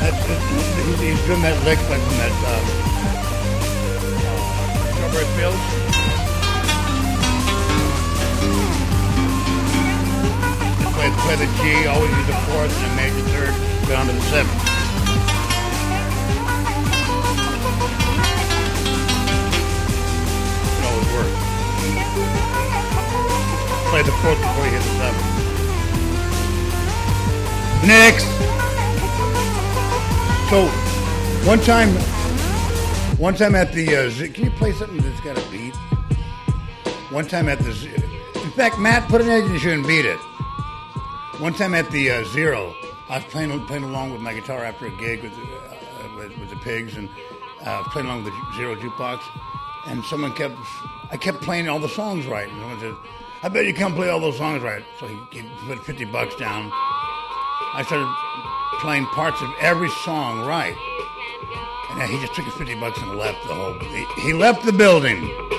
That's, that's, he's, doing that lick like from that um, strawberry fields. Play, play the G, always use the fourth and a major third, down to the seventh. It always works. Play the fourth before you hit the seventh. Next. So, one time, one time at the, uh, can you play something that's got a beat? One time at the, Z- in fact, Matt, put an edge in you shouldn't beat it. One time at the uh, Zero, I was playing playing along with my guitar after a gig with, uh, with, with the Pigs, and uh, I was playing along with the Zero jukebox, and someone kept, I kept playing all the songs right, and someone said, "I bet you can't play all those songs right." So he, he put fifty bucks down. I started playing parts of every song right. Then he just took his 50 bucks and left the whole he, he left the building.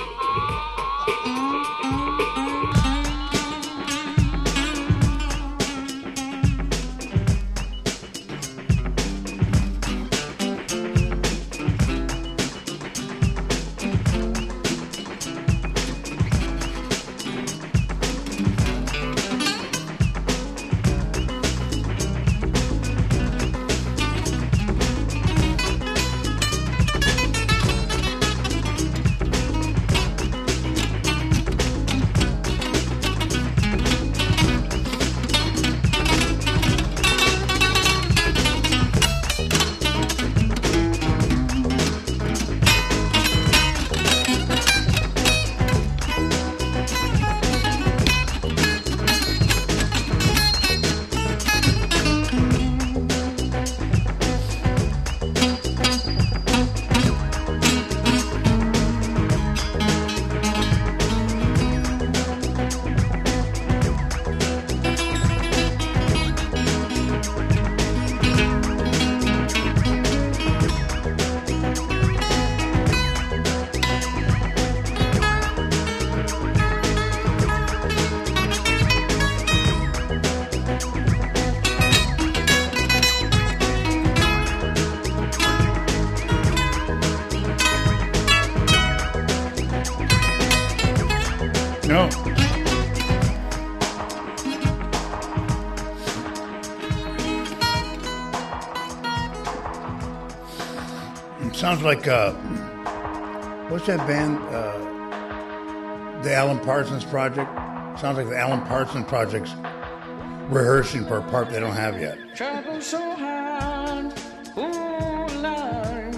Like uh, what's that band? Uh, the Alan Parsons Project. Sounds like the Alan Parsons Project's rehearsing for a part they don't have yet. Trouble so hard, ooh, Lord,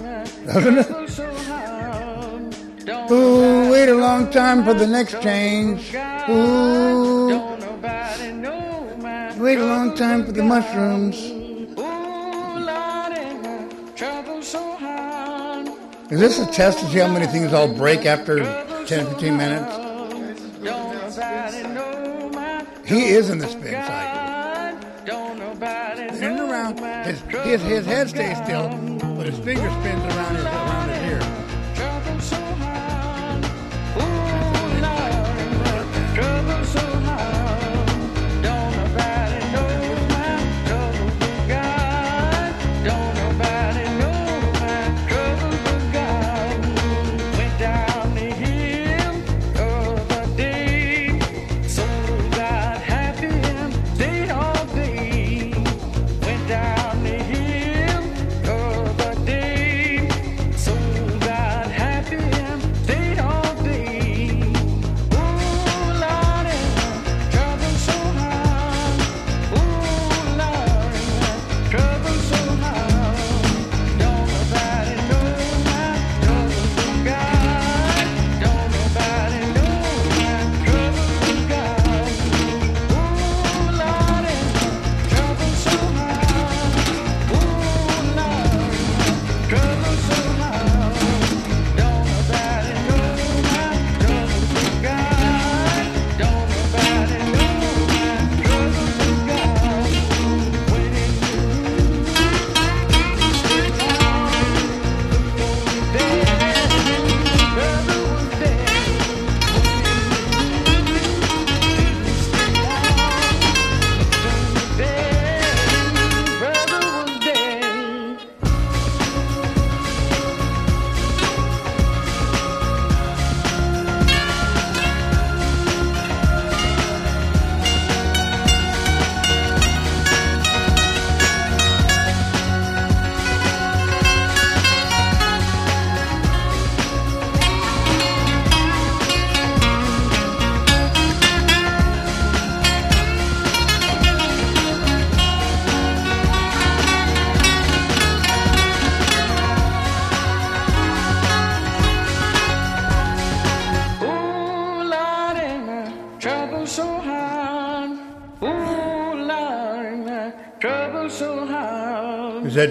Doesn't it? so hard. Don't Ooh, wait a long time for the next change. Ooh, don't nobody know my wait a long time for the mushrooms. Is this a test to see how many things I'll break after 10 15 minutes? He is in the spin cycle. Spinning around. His, his, his head stays still, but his finger spins around his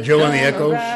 Joe and the Echoes?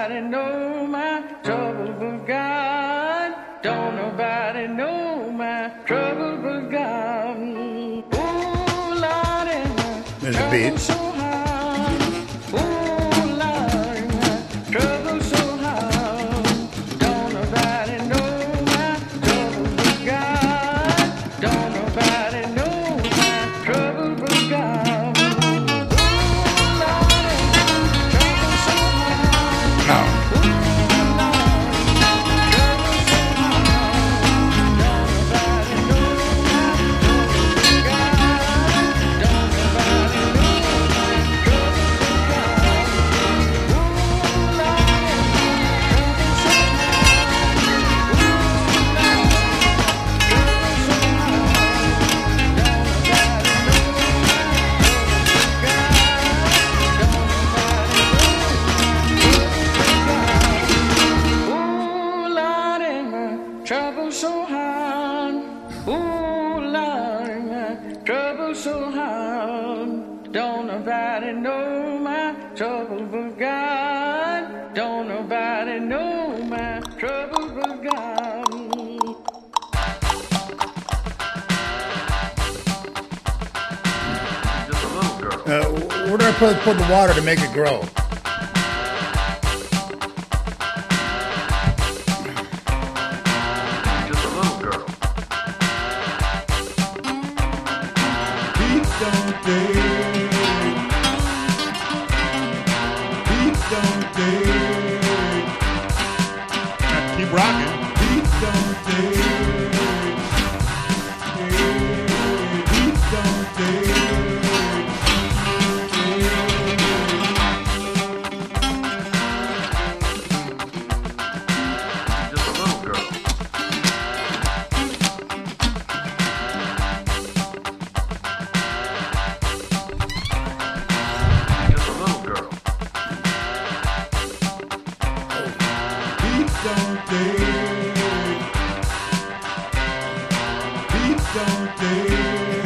water to make it grow.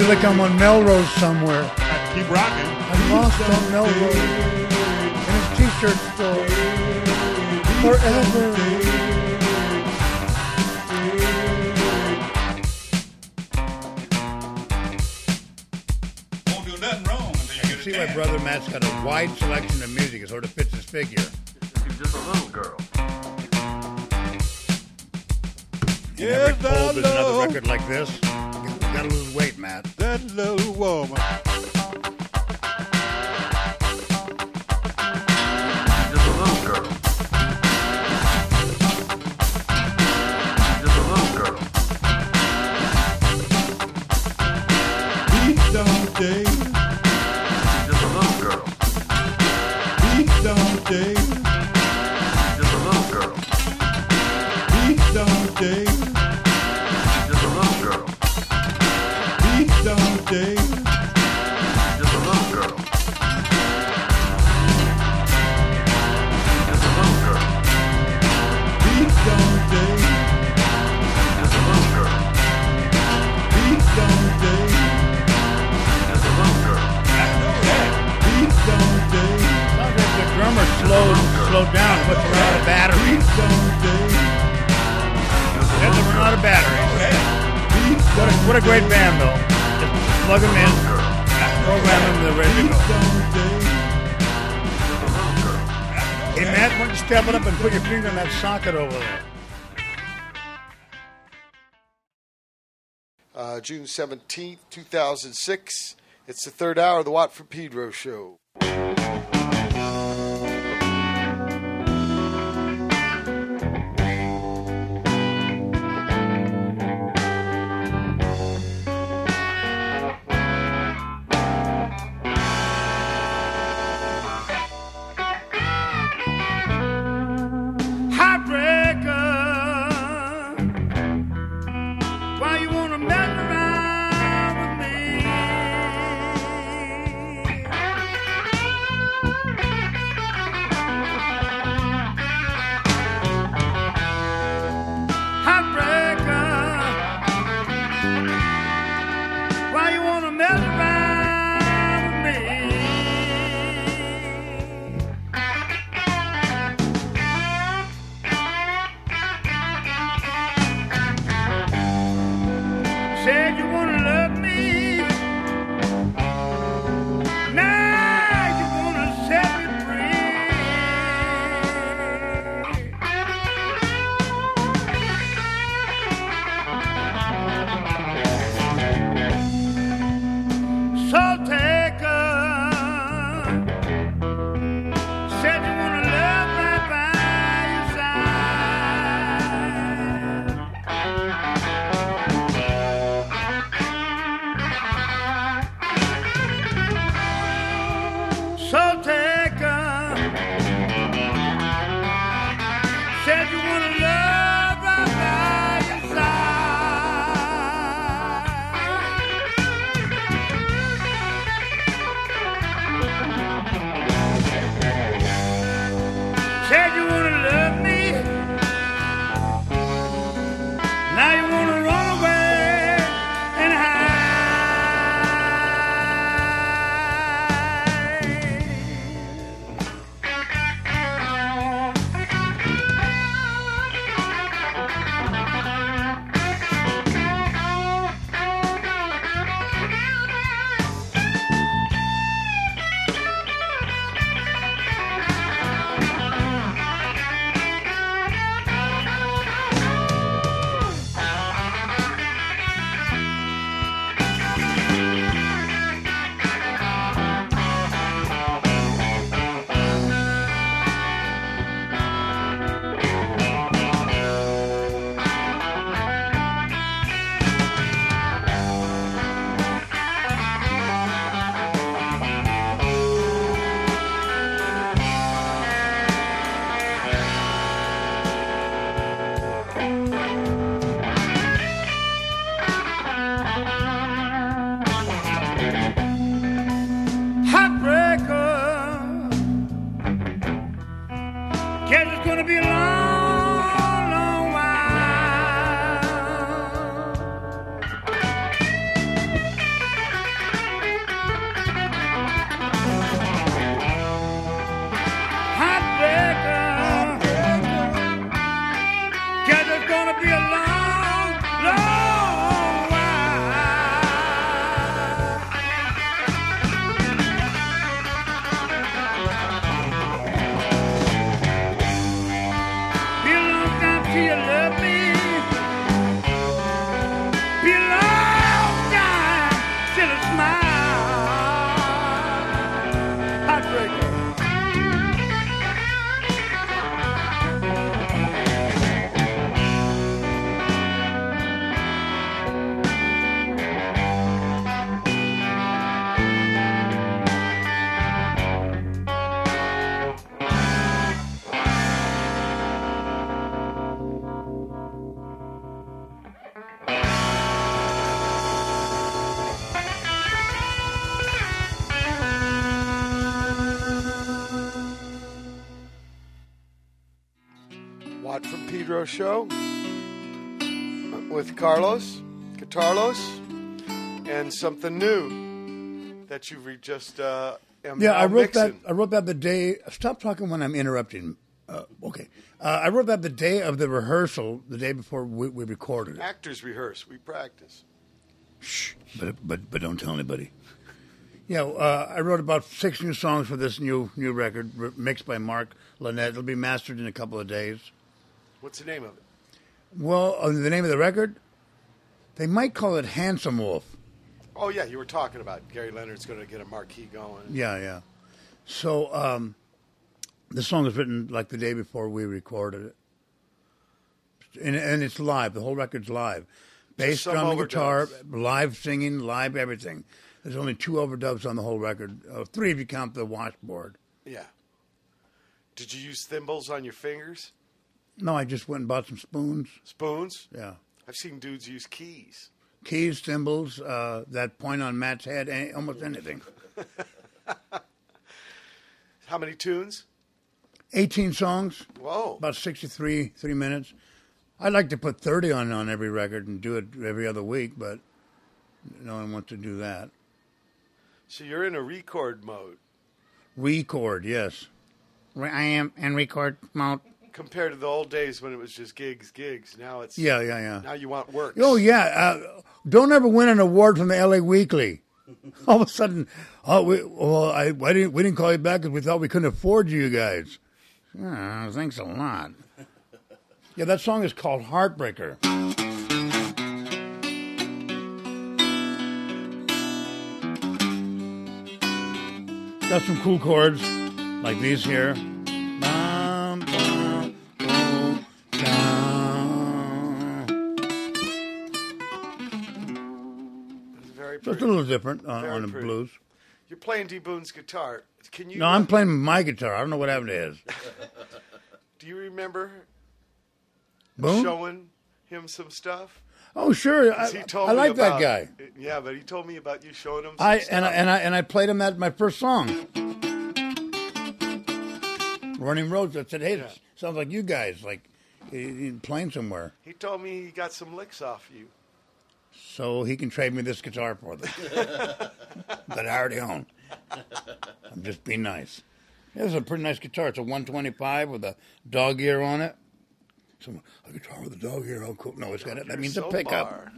feel like I'm on Melrose somewhere. Keep rocking. I'm lost on Melrose. And his t-shirt still Forever. Won't do nothing wrong you get See, my brother Matt's got a wide selection of music. It sort of fits his figure. She's just a little girl. Yes, Every I love. another record like this lose weight, Matt. That little woman. rocking over there? Uh, June 17th, 2006. It's the third hour of the Watt from Pedro show. Show with Carlos, Guitarlos, and something new that you've re- just uh, am Yeah, I wrote that. I wrote that the day. Stop talking when I'm interrupting. Uh, okay, uh, I wrote that the day of the rehearsal, the day before we, we recorded it. Actors rehearse, we practice. Shh, but but but don't tell anybody. Yeah, uh, I wrote about six new songs for this new new record, mixed by Mark Linett. It'll be mastered in a couple of days. What's the name of it? Well, uh, the name of the record, they might call it Handsome Wolf. Oh yeah, you were talking about Gary Leonard's going to get a marquee going. Yeah, yeah. So um, the song was written like the day before we recorded it, and, and it's live. The whole record's live, bass, some drum, and guitar, live singing, live everything. There's only two overdubs on the whole record, uh, three if you count the washboard. Yeah. Did you use thimbles on your fingers? No, I just went and bought some spoons. Spoons? Yeah. I've seen dudes use keys. Keys, cymbals, uh, that point on Matt's head, any, almost anything. [LAUGHS] How many tunes? 18 songs. Whoa. About 63 three minutes. I'd like to put 30 on on every record and do it every other week, but no one wants to do that. So you're in a record mode Record, yes. I am in record mode. Compared to the old days when it was just gigs, gigs. Now it's Yeah, yeah, yeah. Now you want work. Oh, yeah. Uh, don't ever win an award from the LA Weekly. [LAUGHS] All of a sudden, oh, we, well, I, why didn't, we didn't call you back because we thought we couldn't afford you guys. Ah, thanks a lot. Yeah, that song is called Heartbreaker. Got some cool chords like these here. It's So it's a little different uh, on, on the pretty. blues. You're playing D Boone's guitar. Can you? No, I'm playing my guitar. I don't know what happened to his. [LAUGHS] Do you remember Boone? showing him some stuff? Oh, sure. I, 'Cause he told I like that guy. Yeah, but he told me about you showing him. Some I stuff. and I, and I and I played him that my first song, "Running Roads." I said, "Hey, Yeah. sounds like you guys like playing somewhere." He told me he got some licks off you. So he can trade me this guitar for them [LAUGHS] that I already own. I'm just being nice. This is a pretty nice guitar. It's a 125 with a dog ear on it. So a guitar with a dog ear. Oh, cool. No, it's got it. That means so a pickup.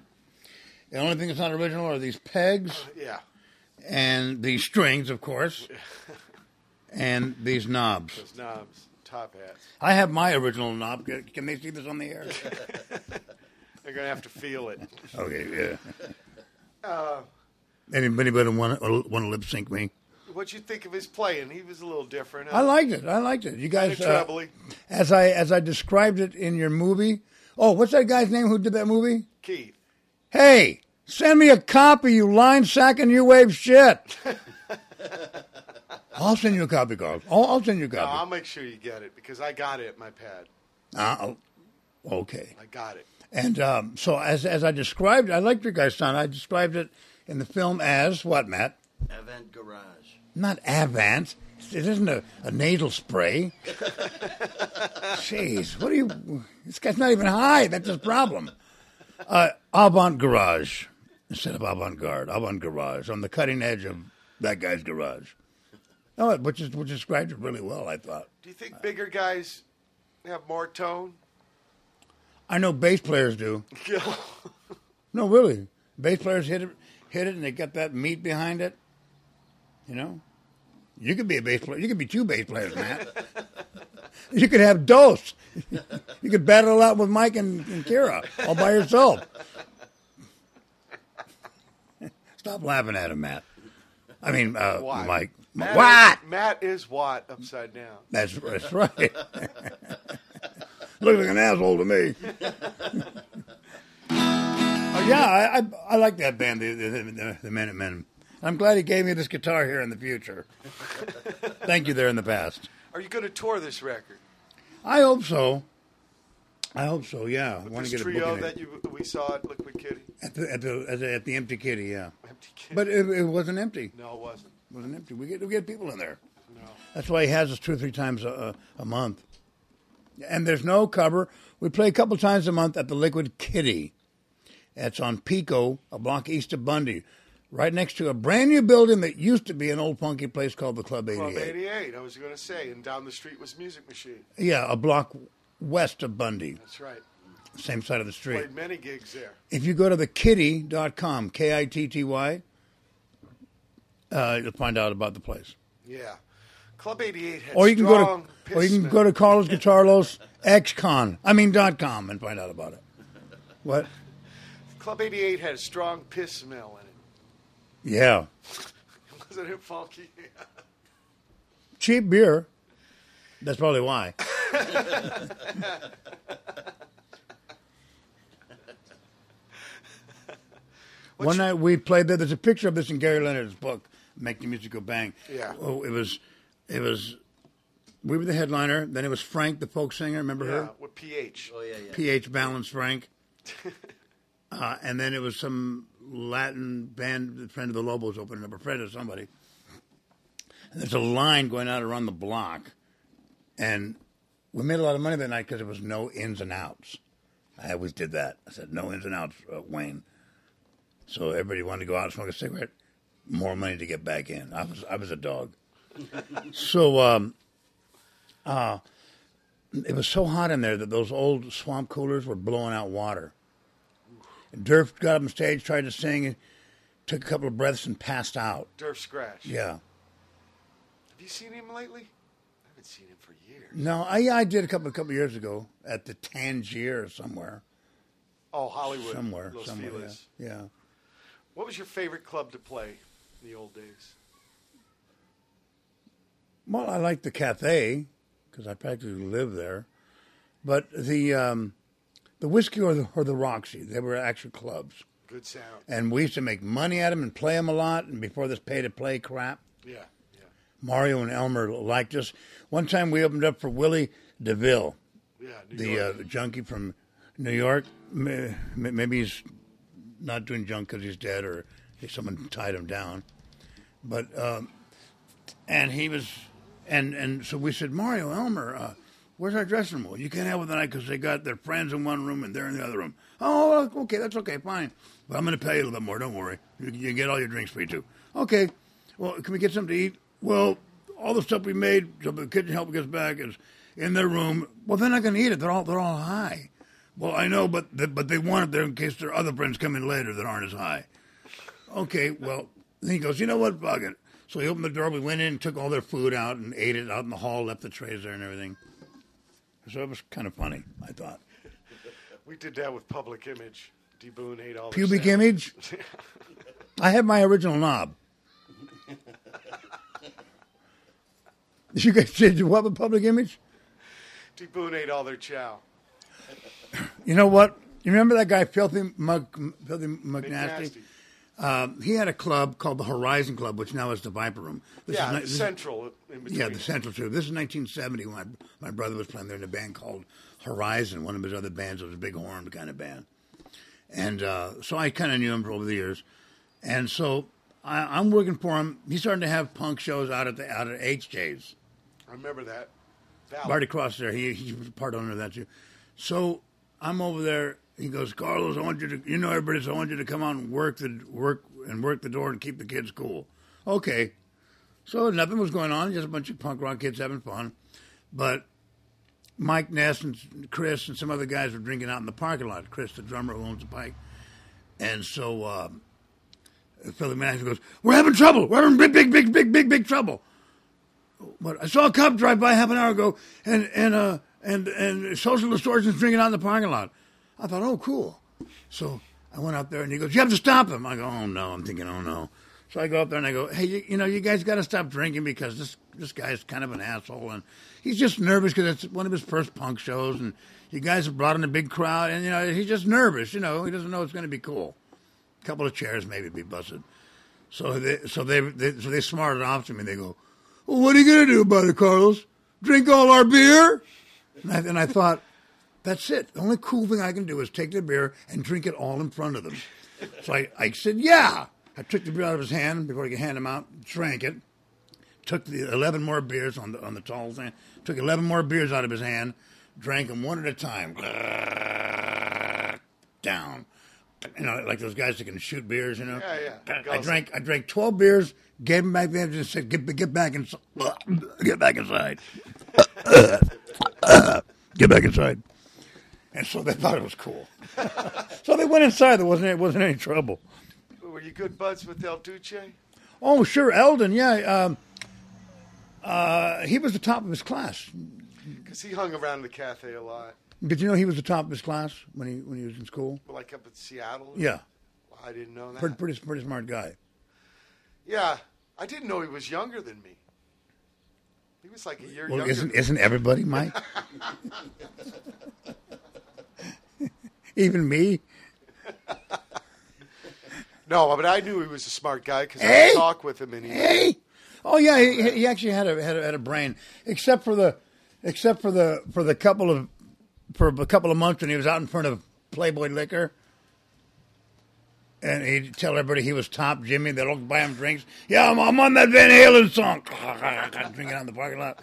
The only thing that's not original are these pegs uh, Yeah, and these strings, of course, [LAUGHS] and these knobs. those knobs, top hats. I have my original knob. Can they see this on the air? [LAUGHS] They're gonna have to feel it. okay, yeah. Uh, Anybody want to want to lip sync me? what'd you think of his playing? He was a little different. I liked it. I liked it. You guys, uh, as I as I described it in your movie. Oh, what's that guy's name who did that movie? Keith. Hey, send me a copy, you line sacking new wave shit. [LAUGHS] I'll send you a copy, Carl. I'll, I'll send you a No, I'll make sure you get it because I got it at my pad. Uh, oh, okay. I got it. And um, so, as as I described, I liked your guys' sound. I described it in the film as what, Matt? Avant Garage. Not Avant. It isn't a, a nasal spray. [LAUGHS] Jeez, what are you? This guy's not even high. That's his problem. Uh, avant garage instead of avant garde. Avant garage on the cutting edge of that guy's garage. Oh, which is which described it really well. I thought. Do you think bigger guys have more tone? I know bass players do. [LAUGHS] No, really, bass players hit it, hit it, and they got that meat behind it. You know, you could be a bass player. You could be two bass players, Matt. [LAUGHS] you could have dose. you could battle it out with Mike and, and Kira all by yourself. Stop laughing at him, Matt. I mean, uh? Mike. Matt what? Is, Matt is what upside down. That's that's right. [LAUGHS] Looks like an asshole to me. [LAUGHS] Oh, yeah, I, I I like that band, the the, the, the Minutemen. I'm glad he gave me this guitar here in the future. Thank you there in the past. Are you going to tour this record? I hope so. I hope so. Yeah, I With want to this get a trio that you we saw at Liquid Kitty. at the at the at the, at the Empty Kitty. Yeah, Empty Kitty. but it, it wasn't empty. no, it wasn't. It wasn't empty. We get we get people in there. No. That's why he has us two or three times a, a, a month. And there's no cover. We play a couple times a month at the Liquid Kitty. That's on Pico, a block east of Bundy, right next to a brand new building that used to be an old funky place called the Club 88. Club 88, I was going to say. And down the street was Music Machine. Yeah, a block west of Bundy, That's right. same side of the street. Played many gigs there. If you go to thekitty.com, K I T T Y, uh, you'll find out about the place. Yeah. Club 88 had Or you can go to, or you can go to Carlos [LAUGHS] Guitarlos XCon. I mean dot com and find out about it. What? Club 88 had a strong piss smell in it. Yeah, [LAUGHS] Wasn't it funky? [LAUGHS] cheap beer. That's probably why. One night we played there. There's a picture of this in Gary Leonard's book, "Make the Music Go Bang." Yeah. Oh, it was, it was. We were the headliner. Then it was Frank, the folk singer. Remember yeah, her? with PH. Oh, yeah, yeah. PH Balance Frank. [LAUGHS] uh, and then it was some Latin band, a friend of the Lobos opening up, a friend of somebody. And there's a line going out around the block. And we made a lot of money that night because there was no ins and outs. I always did that. I said, no ins and outs, uh, Wayne. So everybody wanted to go out and smoke a cigarette. More money to get back in. I was, I was a dog. So, um, uh, it was so hot in there that those old swamp coolers were blowing out water. Durf got up on stage, tried to sing, took a couple of breaths, and passed out. Durf Scratch. Yeah. Have you seen him lately? I haven't seen him for years. No, I, I did a couple a couple years ago at the Tangier or somewhere. Oh, Hollywood. Somewhere. Los somewhere. Yeah. yeah. What was your favorite club to play in the old days? Well, I like the cafe because I practically live there, but the um, the whiskey or the or the Roxy, they were actual clubs, Good sound. and we used to make money at them and play them a lot. And before this pay to play crap, Yeah, yeah, Mario and Elmer liked us. One time we opened up for Willy DeVille, yeah. New the uh, junkie from New York. Maybe he's not doing junk because he's dead or someone tied him down. But um, and he was, and and so we said, Mario Elmer, uh, where's our dressing room? Well, you can't have it tonight because they got their friends in one room and they're in the other room. Oh, okay, that's okay, fine. But I'm going to pay you a little bit more. Don't worry. You, you get all your drinks free too. Okay. Well, can we get something to eat? Well, all the stuff we made, so the kitchen help gets back is in their room. Well, they're not going to eat it. They're all they're all high. Well, I know, but the, but they want it there in case their other friends come in later that aren't as high. Okay, well, then he goes, you know what, fuck it. So we opened the door. We went in, took all their food out, and ate it out in the hall. Left the trays there and everything. So it was kind of funny. I thought we did that with Public Image. D Boone ate all the pubic image. [LAUGHS] I have my original knob. [LAUGHS] You guys did what with public image? D Boone ate all their chow. You know what? You remember that guy, Filthy Mug, Filthy Big McNasty? Um, he had a club called the Horizon Club, which now is the Viper Room. This yeah, is ni- the this is- Central in. Yeah, the Central too. This is 1970 when my, my brother was playing there in a band called Horizon. One of his other bands was a big horn kind of band, and uh, so I kind of knew him over the years. And so I, I'm working for him. He's starting to have punk shows out at the out at HJ's. I remember that. Valid. Right across there. He he was part owner of that too. So I'm over there. He goes, Carlos, I want you to, you know, everybody, so I want you to come out and work the work and work the door and keep the kids cool. Okay. So nothing was going on, just a bunch of punk rock kids having fun. But Mike Ness and Chris and some other guys were drinking out in the parking lot. Chris, the drummer who owns the Pike, and so um, Philly Manager goes, "We're having trouble. We're having big, big, big, big, big, big trouble." But I saw a cop drive by half an hour ago, and and uh and and social distortion's drinking out in the parking lot. I thought, oh, cool. So I went out there, and he goes, "You have to stop him." I go, "Oh no!" I'm thinking, "Oh no." So I go up there and I go, "Hey, you, you know, you guys got to stop drinking because this this guy's kind of an asshole, and he's just nervous because it's one of his first punk shows, and you guys have brought in a big crowd, and you know, he's just nervous. You know, he doesn't know it's going to be cool. A couple of chairs maybe be busted." So they so they, they so they smarted off to me. They go, well, what are you going to do about it, Carlos? Drink all our beer? And I, and I thought, that's it. The only cool thing I can do is take the beer and drink it all in front of them. So I, I said, yeah. I took the beer out of his hand before he could hand him out, drank it, took the 11 more beers on the, on the tall thing, took 11 more beers out of his hand, drank them one at a time. Down. You know, like those guys that can shoot beers, you know? Yeah, yeah. I, I drank I drank 12 beers, gave them back there, and said, get, get back inside. Get back inside. [LAUGHS] get back inside. And so they thought it was cool. [LAUGHS] so they went inside. There wasn't, it wasn't any trouble. Were you good buds with El Duce? Oh, sure. Eldon, yeah. Um, uh, he was the top of his class. Because he hung around the cafe a lot. Did you know he was the top of his class when he when he was in school? Like up in Seattle? Yeah, I didn't know that. pretty pretty, pretty smart guy. Yeah, I didn't know he was younger than me. He was like a year Well, younger. isn't isn't everybody, Mike? [LAUGHS] Even me. [LAUGHS] No, but I knew he was a smart guy because I Hey! would talk with him and he. Hey. Oh yeah, he, he actually had a, had a had a brain, except for the except for the for the couple of for a couple of months when he was out in front of Playboy Liquor. And he'd tell everybody he was top Jimmy. They'd all buy him drinks. Yeah, I'm, I'm on that Van Halen song. [LAUGHS] Drinking out in the parking lot.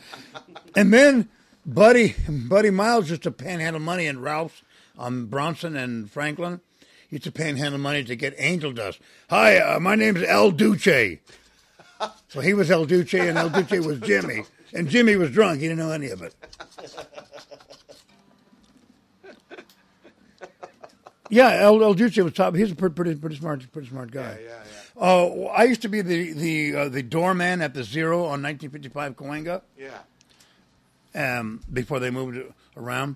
And then Buddy Buddy Miles used to panhandle money in Ralph's on Bronson and Franklin. He used to panhandle money to get angel dust. Hi, uh, my name's El Duce. So he was El Duce and El Duce was Jimmy. And Jimmy was drunk. He didn't know any of it. Yeah, El, El Duce was top. He's a pretty, pretty, pretty smart, pretty smart guy. Yeah, yeah, Uh, I used to be the the uh, the doorman at the Zero on 1955 Cahuenga. yeah. um, before they moved around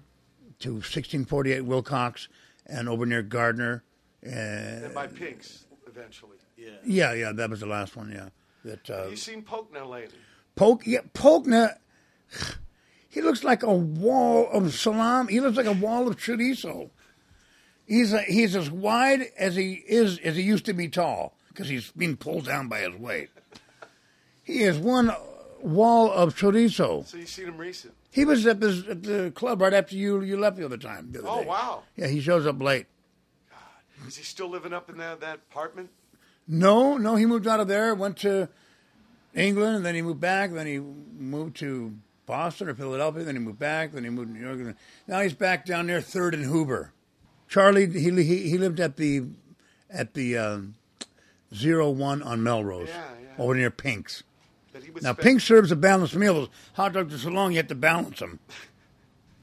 to 1648 Wilcox and over near Gardner. Uh, And by pigs eventually. Yeah. yeah, yeah, that was the last one. Yeah, that uh, You seen Poke now lately? Polk. Yeah, Polkna. He looks like a wall of salam. He looks like a wall of chorizo. He's a, he's as wide as he is as he used to be tall because he's been pulled down by his weight. He is one wall of chorizo. So you seen him recent? He was at the at the club right after you you left the other time. The other Oh day. wow. Yeah, he shows up late. God, is he still living up in that, that apartment? No, no, he moved out of there, went to England, and then he moved back. Then he moved to Boston or Philadelphia. Then he moved back. Then he moved to New York. Now he's back down there, Third and Hoover. Charlie, he he, he lived at the at the um, zero one on Melrose, Yeah, yeah. over near Pink's. But he would Now spend- Pink serves a balanced meal. Hot dogs are so long you have to balance them.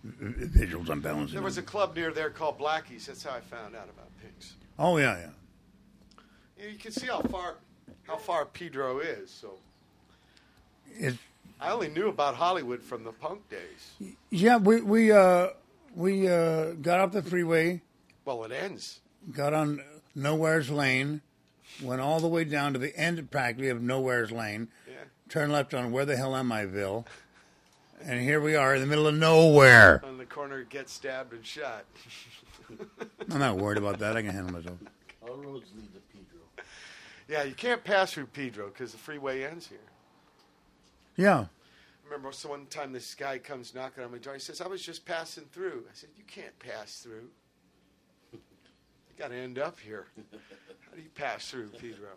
Visuals on balancing. There was a club near there called Blackie's. That's how I found out about pigs. Oh yeah, yeah. You, know, you can see how far how far Pedro is. So It's, I only knew about Hollywood from the punk days. yeah, we we uh, we uh, got off the freeway. Well, it ends. got on Nowhere's Lane, went all the way down to the end practically of Nowhere's Lane, Yeah. turned left on Where the Hell Am Iville, and here we are in the middle of nowhere. On the corner, get stabbed and shot. [LAUGHS] I'm not worried about that. I can handle myself. All roads lead to Pedro. yeah, you can't pass through Pedro because the freeway ends here. Yeah. I remember so one time this guy comes knocking on my door. He says, I was just passing through. I said, You can't pass through. [LAUGHS] You got to end up here. How do you pass through, Pedro?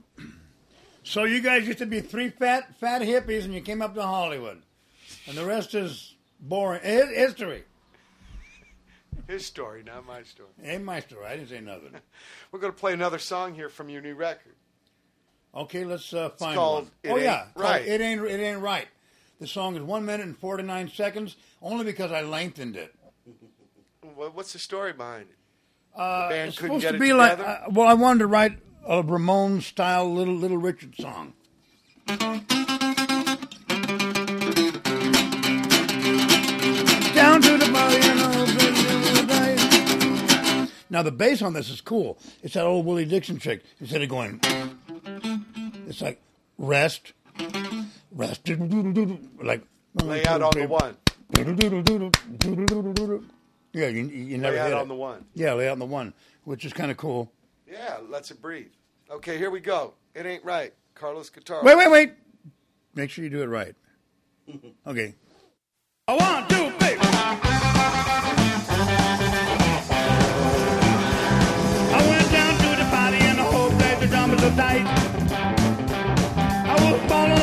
So you guys used to be three fat fat hippies, and you came up to Hollywood, and the rest is boring. It's history. His story, not my story. Ain't my story. I didn't say nothing. [LAUGHS] We're going to play another song here from your new record. Okay, let's uh, find called one. It oh Ain't yeah, Right. It ain't it ain't right. The song is one minute and forty nine seconds, only because I lengthened it. What- What's the story behind it? Uh, the band it's couldn't supposed get to it be like together? uh, well, I wanted to write a Ramon style little Little Richard song. Down to the know, Now the bass on this is cool. It's that old Willie Dixon trick. Instead of going, it's like rest, rest, like Lay out on the one. Yeah, you, you never Lay out on the one. Yeah, lay out on the one, which is kind of cool. Yeah, lets it breathe. Okay, here we go. It ain't right. Carlos Guitar. Wait, wait, wait. Make sure you do it right. [LAUGHS] Okay. A one, two, three. I went down to the party and the whole place the drum was so tight. I was falling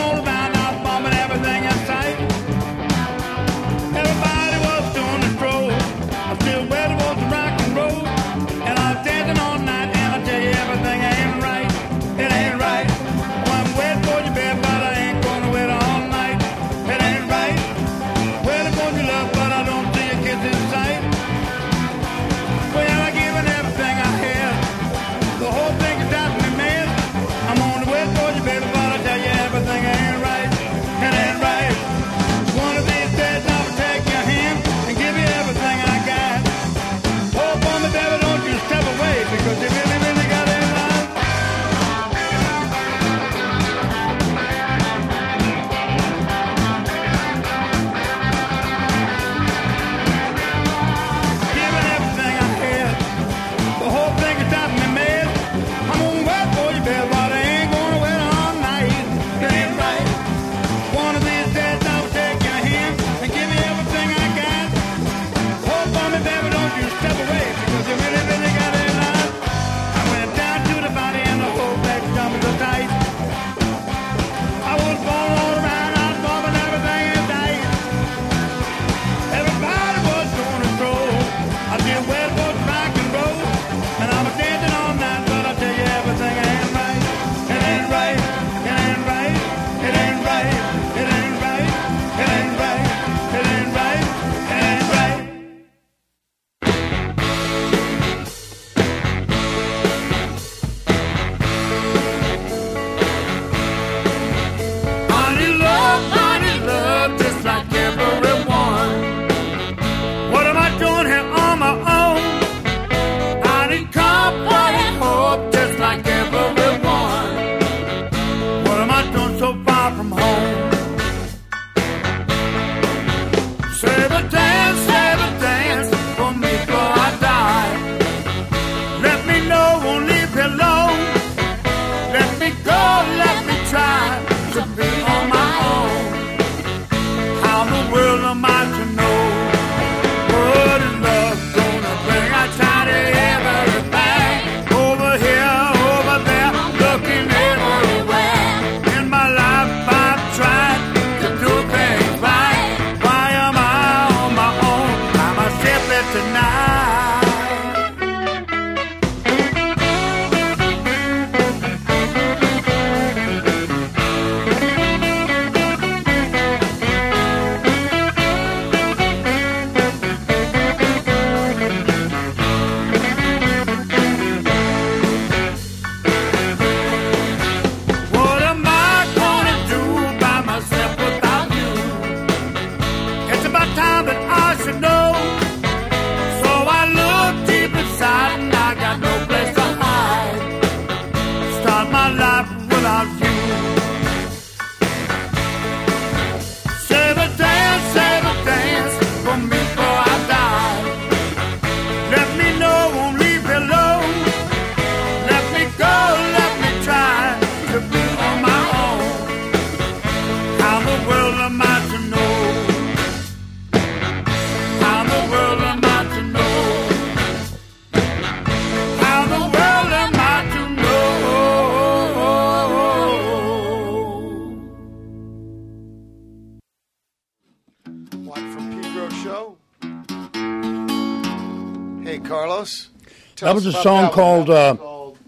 That was a song called, uh, called-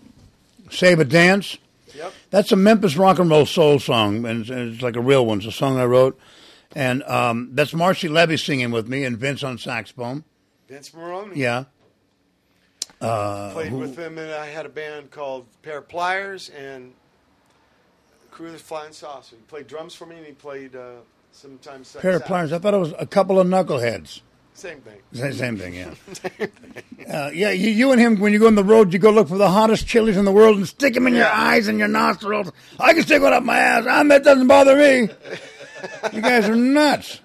Save a Dance. Yep. That's a Memphis rock and roll soul song, and it's, it's like a real one. It's a song I wrote, and um, that's Marcy Levy singing with me and Vince on saxophone. Vince Meghrouni. Yeah, uh, Played who- with him, and I had a band called Pair of Pliers and Crew of the Flying Saucer. He played drums for me, and he played uh, sometimes sax pair of pliers. I thought it was a couple of knuckleheads. Same thing. Same, same thing, yeah. [LAUGHS] Uh, yeah, you, you and him, when you go on the road, you go look for the hottest chilies in the world and stick them in your eyes and your nostrils. I can stick one up my ass. I'm, that doesn't bother me. you guys are nuts.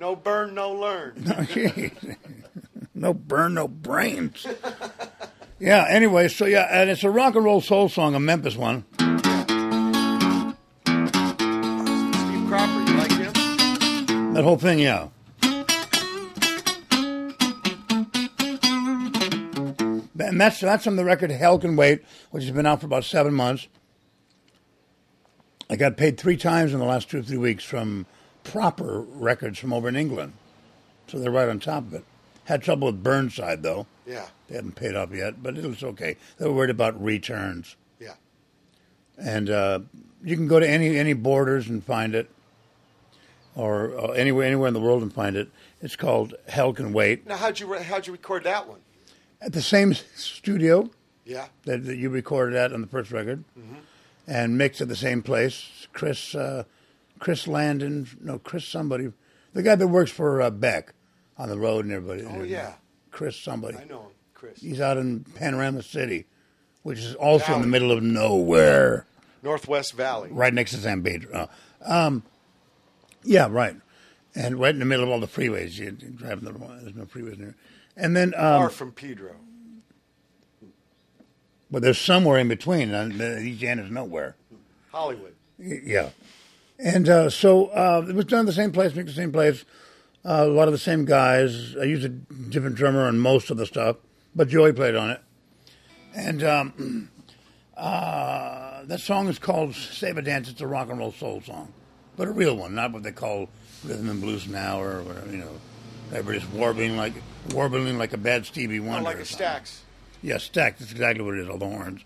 No burn, no learn. [LAUGHS] no burn, no brains. Yeah, anyway, so yeah, and it's a rock and roll soul song, a Memphis one. Steve Cropper, you like him? That whole thing, yeah. And that's that's from the record Hell Can Wait, which has been out for about seven months. I got paid three times in the last two or three weeks from proper records from over in England. So they're right on top of it. Had trouble with Burnside though. Yeah. They haven't paid off yet, but it was okay. They were worried about returns. Yeah. And uh, you can go to any any borders and find it, or uh, anywhere anywhere in the world and find it. It's called Hell Can Wait Now, how'd you re- how'd you record that one? At the same studio Yeah. that, that you recorded at on the first record, Mm-hmm. and mixed at the same place. Chris uh, Chris Landon, no Chris somebody, the guy that works for uh, Beck on the road and everybody. Oh yeah, Chris somebody. I know him, Chris. He's out in Panorama City, which is also in the middle of nowhere. Northwest Valley. right next to San Pedro. Oh. Um, yeah, right, and right in the middle of all the freeways. You, driving the there's no freeways there, and then Far um, from Pedro. but there's somewhere in between. And the each end is nowhere. Hollywood. Yeah, and uh, so uh, it was done in the same place, the same place. Uh, a lot of the same guys. I used a different drummer on most of the stuff, but Joey played on it. And um, [CLEARS THROAT] uh, that song is called "Save a Dance." It's a rock and roll soul song, but a real one, not what they call rhythm and blues now, or whatever. You know, everybody's warbling like warbling like a bad Stevie Oh, Wonder. like a. Stax. Yeah, stacked. That's exactly what it is. All the horns,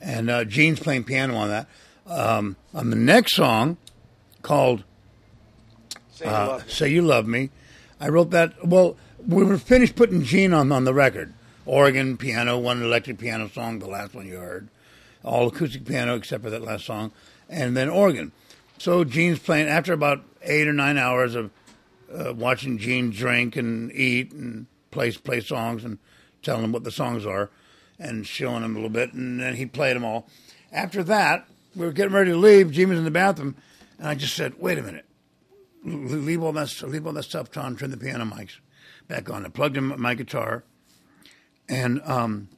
and uh, Gene's playing piano on that. Um, on the next song, called Say you uh, love me. "Say You Love Me," I wrote that. Well, we were finished putting Gene on on the record. Organ, piano, one electric piano song, the last one you heard, all acoustic piano except for that last song, and then organ. So Gene's playing after about eight or nine hours of uh, watching Gene drink and eat and play play songs and telling him what the songs are and showing him a little bit, and then he played them all. After that, we were getting ready to leave. Gene was in the bathroom, and I just said, "Wait a minute, leave all that leave all that stuff on, turn the piano mics back on." I plugged in my guitar, and um,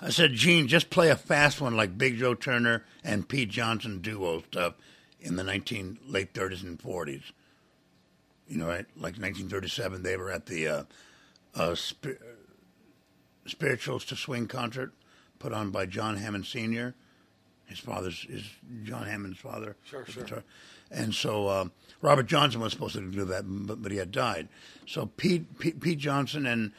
I said, "Gene, just play a fast one like Big Joe Turner and Pete Johnson duo stuff in the nineteen late thirties and forties." You know, right? Like 1937, they were at the uh, uh, sp- Spirituals to Swing concert put on by John Hammond Sr. His father's is John Hammond's father. Sure, sure. guitar. And so um, Robert Johnson was supposed to do that, but, but he had died. So Pete, Pete, Pete Johnson and,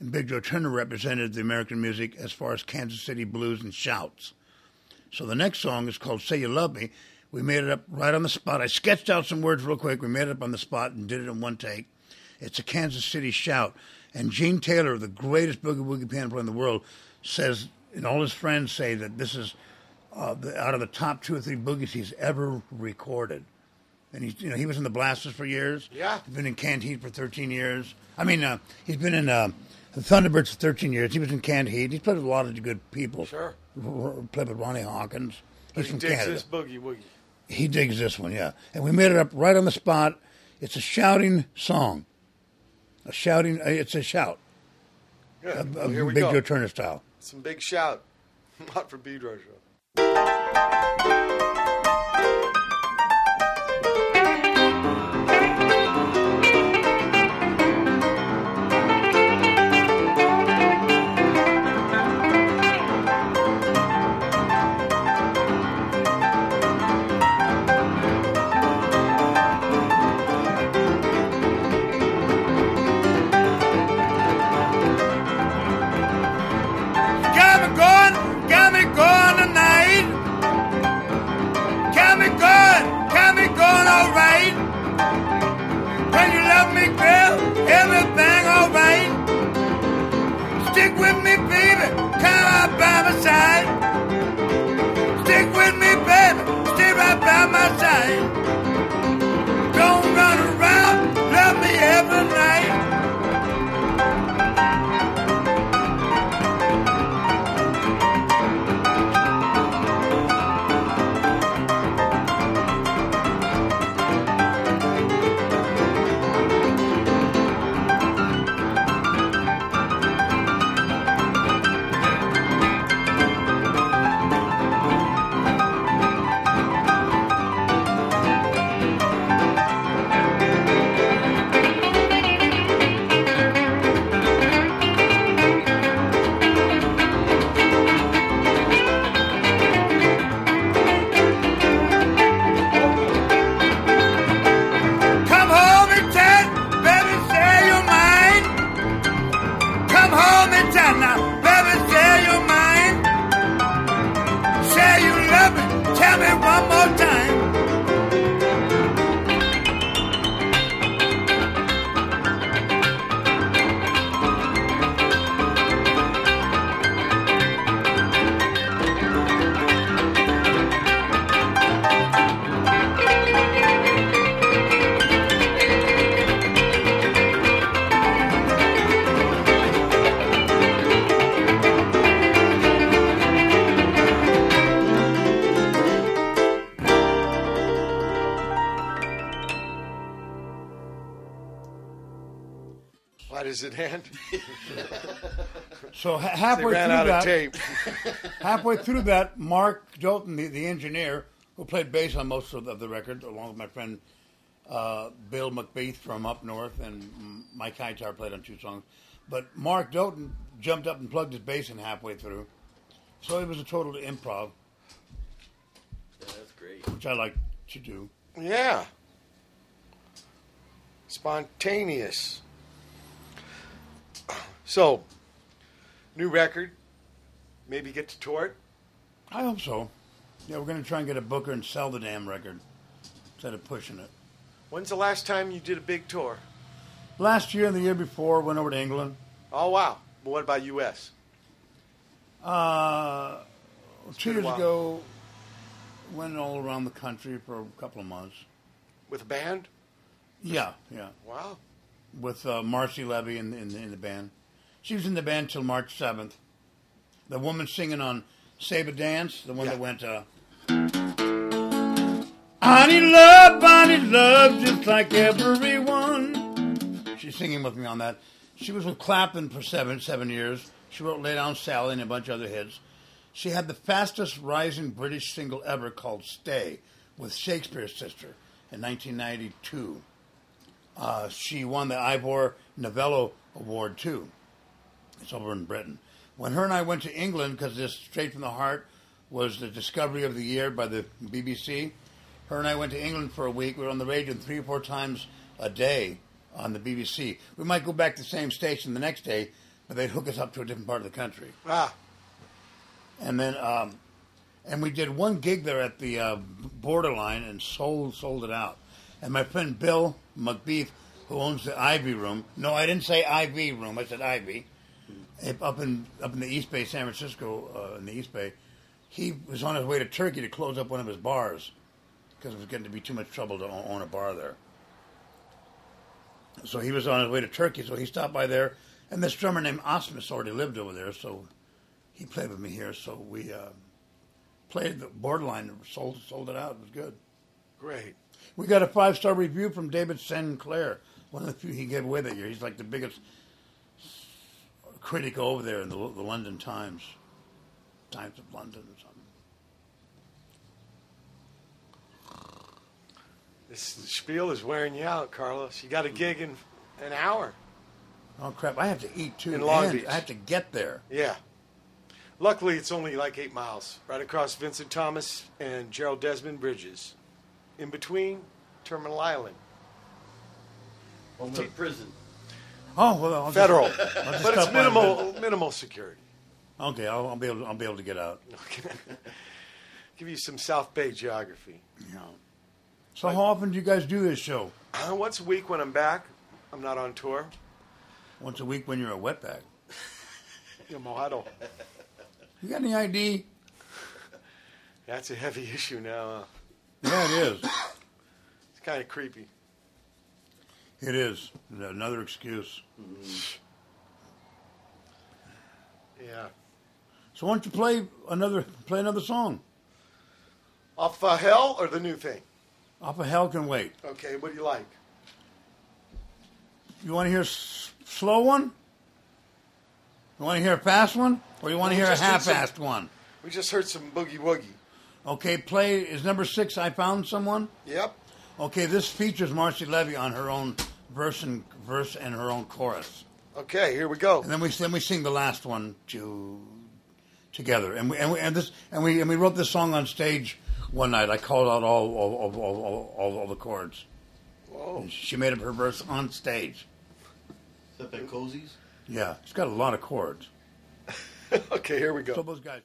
and Big Joe Turner represented the American music as far as Kansas City blues and shouts. So the next song is called "Say You Love Me." We made it up right on the spot. I sketched out some words real quick. We made it up on the spot and did it in one take. It's a Kansas City shout, and Gene Taylor, the greatest boogie woogie piano player in the world, says, and all his friends say that this is uh, the, out of the top two or three boogies he's ever recorded. And he, you know, he was in the Blasters for years. Yeah. he's been in Canned Heat for 13 years. I mean, uh, he's been in uh, the Thunderbirds for 13 years. He was in Canned Heat. He's played with a lot of good people. Sure. R- played with Ronnie Hawkins. He's he from digs Canada. this boogie woogie. He digs this one, yeah. And we made it up right on the spot. It's a shouting song. A shouting, uh, it's a shout. Good. Of, Well, here we Big go. Joe Turner style. Some big shout. [LAUGHS] Not for Pedro Show. Why does it end? So ha- they halfway ran through out that, of tape. [LAUGHS] halfway through that, Mark Dalton, the, the engineer, who played bass on most of the, of the record, along with my friend uh, Bill McBeath from up north, and mm, Mike Hightower played on two songs. But Mark Dalton jumped up and plugged his bass in halfway through. So it was a total improv, Yeah, that's great. which I like to do. Yeah. Spontaneous. So, new record. Maybe get to tour it. I hope so. Yeah, we're going to try and get a booker and sell the damn record instead of pushing it. When's the last time you did a big tour? Last year and the year before, went over to England. Oh wow. But what about U.S.? Uh, two been a years while. ago, went all around the country for a couple of months. With a band? Yeah, yeah. Wow. With uh, Marcy Levy in, in, in the band. She was in the band till March 7th. The woman singing on Save a Dance, the one Yeah. that went, uh, I need love, I need love, just like everyone. She's singing with me on that. She was with Clapton for seven seven years. She wrote Lay Down Sally and a bunch of other hits. She had the fastest rising British single ever called Stay with Shakespears Sister in 1992. Uh, she won the Ivor Novello Award too. It's over in Britain. When her and I went to England, because this Straight from the Heart was the discovery of the year by the BBC, her and I went to England for a week. We were on the radio three or four times a day on the BBC. We might go back to the same station the next day, but they'd hook us up to a different part of the country. Ah. And then, um, and we did one gig there at the uh, borderline and sold sold it out. And my friend Bill McBeath, who owns the Ivy Room, no, I didn't say Ivy Room, I said Ivy, up- up in up in the East Bay, San Francisco, uh, in the East Bay. He was on his way to Turkey to close up one of his bars because it was getting to be too much trouble to own a bar there. So he was on his way to Turkey, so he stopped by there, and this drummer named Osmus already lived over there, so he played with me here. So we uh, played the borderline sold sold it out. It was good. Great. We got a five star review from David Sinclair, one of the few he gave away that year. He's like the biggest critic over there in the, the London Times, Times of London or something. This spiel is wearing you out, Carlos. You got a gig in an hour. Oh crap! I have to eat too. In Long and Beach. I have to get there. Yeah. Luckily, it's only like eight miles, right across Vincent Thomas and Gerald Desmond bridges. In between, Terminal Island. Only prison. Oh well, I'll just- Federal. I'll just but it's stop by and minimal minimal security. Okay, I'll, I'll be able. I'll be able to get out. [LAUGHS] Give you some South Bay geography. Yeah. So how often do you guys do this show? Uh, once a week when I'm back, I'm not on tour. Once a week when you're a wetback. You know, Mojado. You got any ID? That's a heavy [LAUGHS] issue now. huh? Yeah, it is. It's kind of creepy. It is another excuse. Yeah. So why don't you play another play another song? Off uh, Hell or the new thing? Off of Hell Can Wait. Okay, what do you like? You want to hear a s- slow one? You want to hear a fast one, or you want to hear a did some- half-assed one? We just heard some boogie woogie. Okay, play is number six. I found someone. Yep. Okay, this features Marcy Levy on her own verse and verse and her own chorus, Okay, here we go. and then we then we sing the last one to together, and we and we and this and we and we wrote this song on stage one night. I called out all all all, all, all, all, all the chords. Whoa. She made up her verse on stage. Is that by Cozy's? Yeah, it's got a lot of chords. [LAUGHS] okay, here we go. So those guys.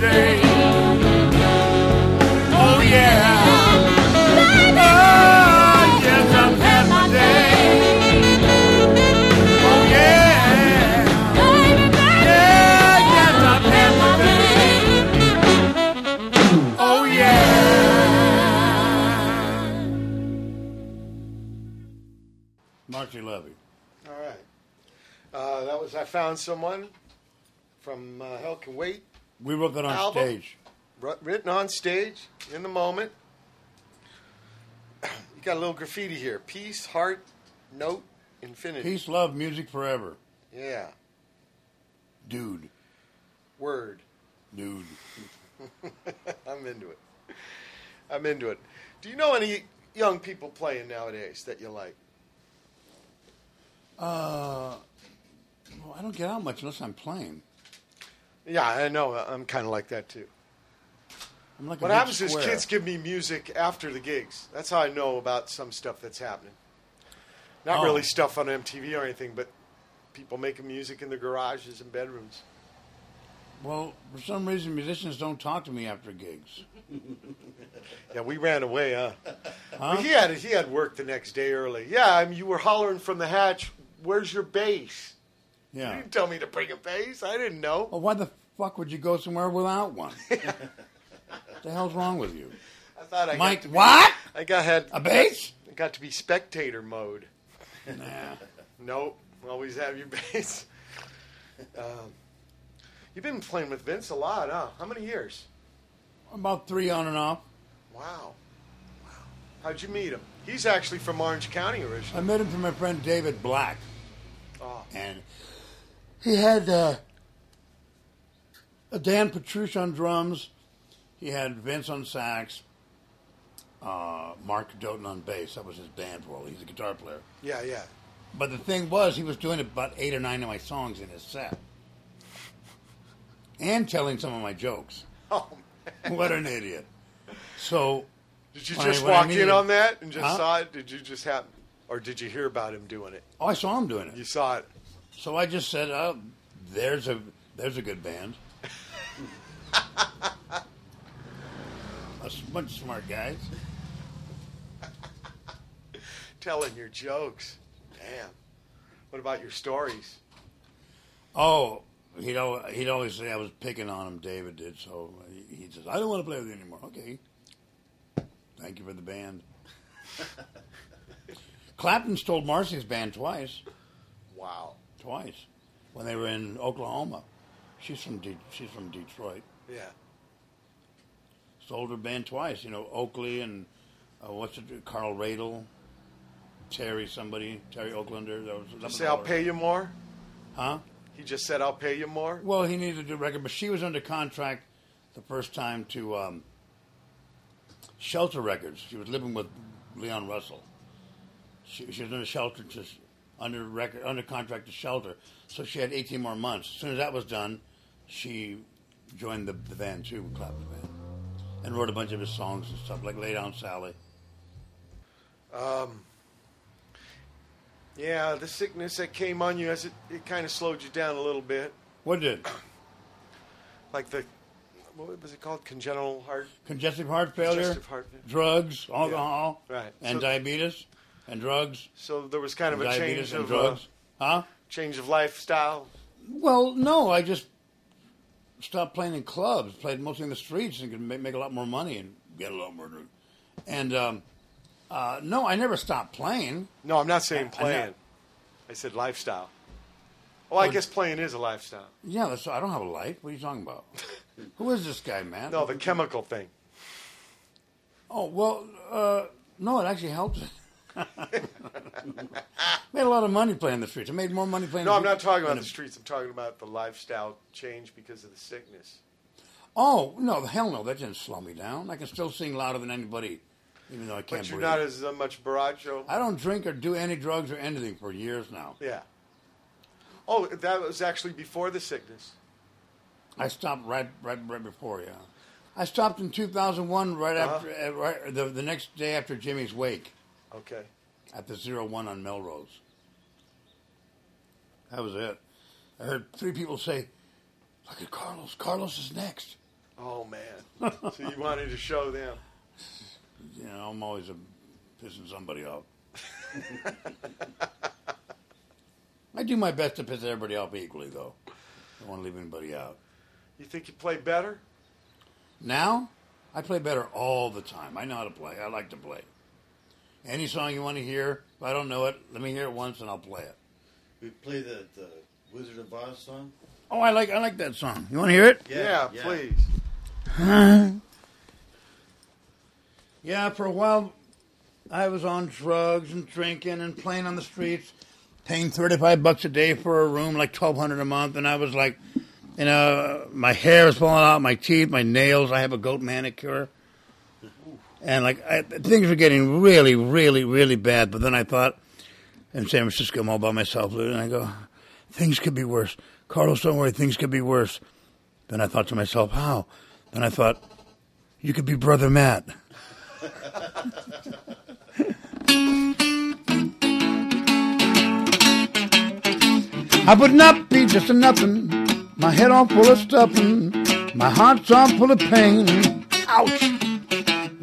Oh, yeah. Oh, yes, I've had my day. Oh, yeah. Yeah, yes, I've had my day. Oh, yeah. Levy. All right. Uh, that was I Found Someone from uh, Hell Can Wait. We wrote that on Album. stage. Written on stage, in the moment. [CLEARS THROAT] You got a little graffiti here. Peace, heart, note, infinity. Peace, love, music forever. Yeah. Dude. Word. Dude. [LAUGHS] I'm into it. I'm into it. Do you know any young people playing nowadays that you like? Uh, well, I don't get out much unless I'm playing. Yeah, I know. I'm kind of like that too. I'm like what happens is kids give me music after the gigs. That's how I know about some stuff that's happening. Not Oh. really stuff on MTV or anything, but people making music in their garages and bedrooms. Well, for some reason, musicians don't talk to me after gigs. [LAUGHS] Yeah, we ran away, huh? Huh? He had he had work the next day early. Yeah, I mean, you were hollering from the hatch. Where's your bass? You didn't tell me to bring a bass. I didn't know. Well, why the fuck would you go somewhere without one? [LAUGHS] what the hell's wrong with you? I thought I Mike, got be- what? I got had A bass? I got to be spectator mode. Nah. Nope, always have your [LAUGHS] bass. Um, you've been playing with Vince a lot, huh? How many years? About three on and off. Wow. Wow. How'd you meet him? He's actually from Orange County originally. I met him from my friend David Black, Oh, and he had uh, a Dan Petrucci on drums. He had Vince on sax. Uh, Mark Doughton on bass. That was his band role. He's a guitar player. yeah, yeah. But the thing was, he was doing about eight or nine of my songs in his set, and telling some of my jokes. Oh, man. what an idiot. So, Did you I- just I walk in on that and just Huh? saw it? Did you just happen, or did you hear about him doing it? Oh, I saw him doing it. You saw it. So I just said, "Oh, there's a there's a good band." [LAUGHS] a bunch of smart guys. [LAUGHS] Telling your jokes. Damn. What about your stories? Oh, he'd al- he'd always say I was picking on him. David did. So he, he says, "I don't want to play with you anymore." Okay. Thank you for the band. [LAUGHS] Clapton stole Marcy's band twice. Wow. Twice, when they were in Oklahoma. She's from De- she's from Detroit. Yeah. Stole her band twice. You know, Oakley and uh, what's it? Carl Radle, Terry somebody, Terry Oaklander. That was, Did you say I'll pay you more? Huh? He just said I'll pay you more. Well, he needed to do a record, but she was under contract the first time to um, Shelter Records. She was living with Leon Russell. She, she was a Shelter, just under record, under contract to Shelter. So she had 18 more months. As soon as that was done, she joined the, the band too, Clapton's band, and wrote a bunch of his songs and stuff like "Lay Down, Sally." Um, yeah, the sickness that came on you as it, it kind of slowed you down a little bit. What did? [COUGHS] Like the what was it called? Congenital heart. Congestive heart failure, Congestive heart failure. drugs, alcohol, Right. and So- diabetes, and drugs. So there was kind of a change of drugs. Uh, huh? change of lifestyle. Well, no, I just stopped playing in clubs. Played mostly in the streets and could make, make a lot more money and get a lot more. drink. And um, uh, no, I never stopped playing. No, I'm not saying I playing. I said lifestyle. Well, I guess playing is a lifestyle. Yeah, that's, I don't have a life. What are you talking about? [LAUGHS] Who is this guy, man? No, the chemical thing. Oh well, uh, no, it actually helped. [LAUGHS] made a lot of money playing the streets. I made more money playing. No, I'm not talking about the streets. I'm talking about the lifestyle change because of the sickness. Oh no, hell no, that didn't slow me down. I can still sing louder than anybody, even though I can't But you're breathe. not as uh, much baracho. I don't drink or do any drugs or anything for years now. Yeah. Oh, that was actually before the sickness. I stopped right, right, right before. Yeah, I stopped in 2001, right Uh-huh. after, uh, right the, the next day after Jimmy's wake Okay. at the zero one on Melrose. That was it. I heard three people say, "Look at Carlos. Carlos is next." Oh man. [LAUGHS] so you wanted to show them. You know, I'm always uh pissing somebody off. [LAUGHS] I do my best to piss everybody off equally, though. I don't want to leave anybody out. You think you play better? Now, I play better all the time. I know how to play. I like to play. Any song you want to hear, if I don't know it, let me hear it once and I'll play it. We play the, the Wizard of Oz song. Oh, I like I like that song. You want to hear it? Yeah, please. [LAUGHS] Yeah, for a while, I was on drugs and drinking and playing on the streets, paying thirty-five bucks a day for a room, like twelve hundred a month, and I was like, you know, my hair is falling out, my teeth, my nails. I have a goat manicure, and like I, things were getting really, really, really bad. But then I thought, in San Francisco, I'm all by myself, and I go, things could be worse. Carlos, don't worry, things could be worse. Then I thought to myself, how? Then I thought, you could be Brother Matt. [LAUGHS] I would not be just a nothing. My head all full of stuffing. My heart's all full of pain. Ouch!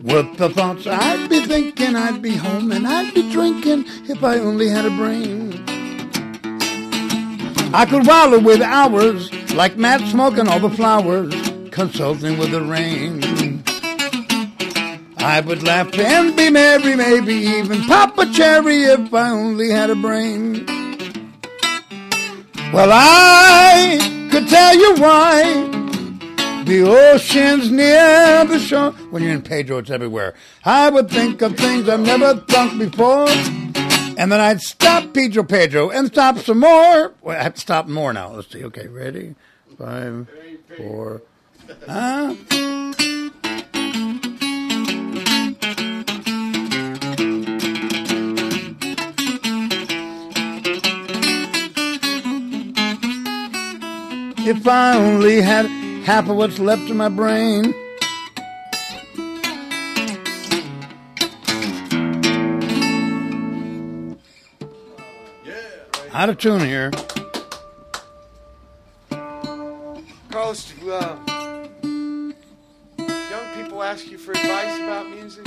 With the thoughts I'd be thinking, I'd be home and I'd be drinking if I only had a brain. I could wallow with hours like Matt smoking all the flowers, consulting with the rain. I would laugh and be merry, maybe even pop a cherry if I only had a brain. Well, I could tell you why. The ocean's near the shore. When you're in Pedro, it's everywhere. I would think of things I've never thought before. And then I'd stop Pedro Pedro and stop some more. Well, I have to stop more now. Let's see. Okay, ready? Five, four. Huh? If I only had half of what's left of my brain. out of tune here. Carlos, do uh, young people ask you for advice about music?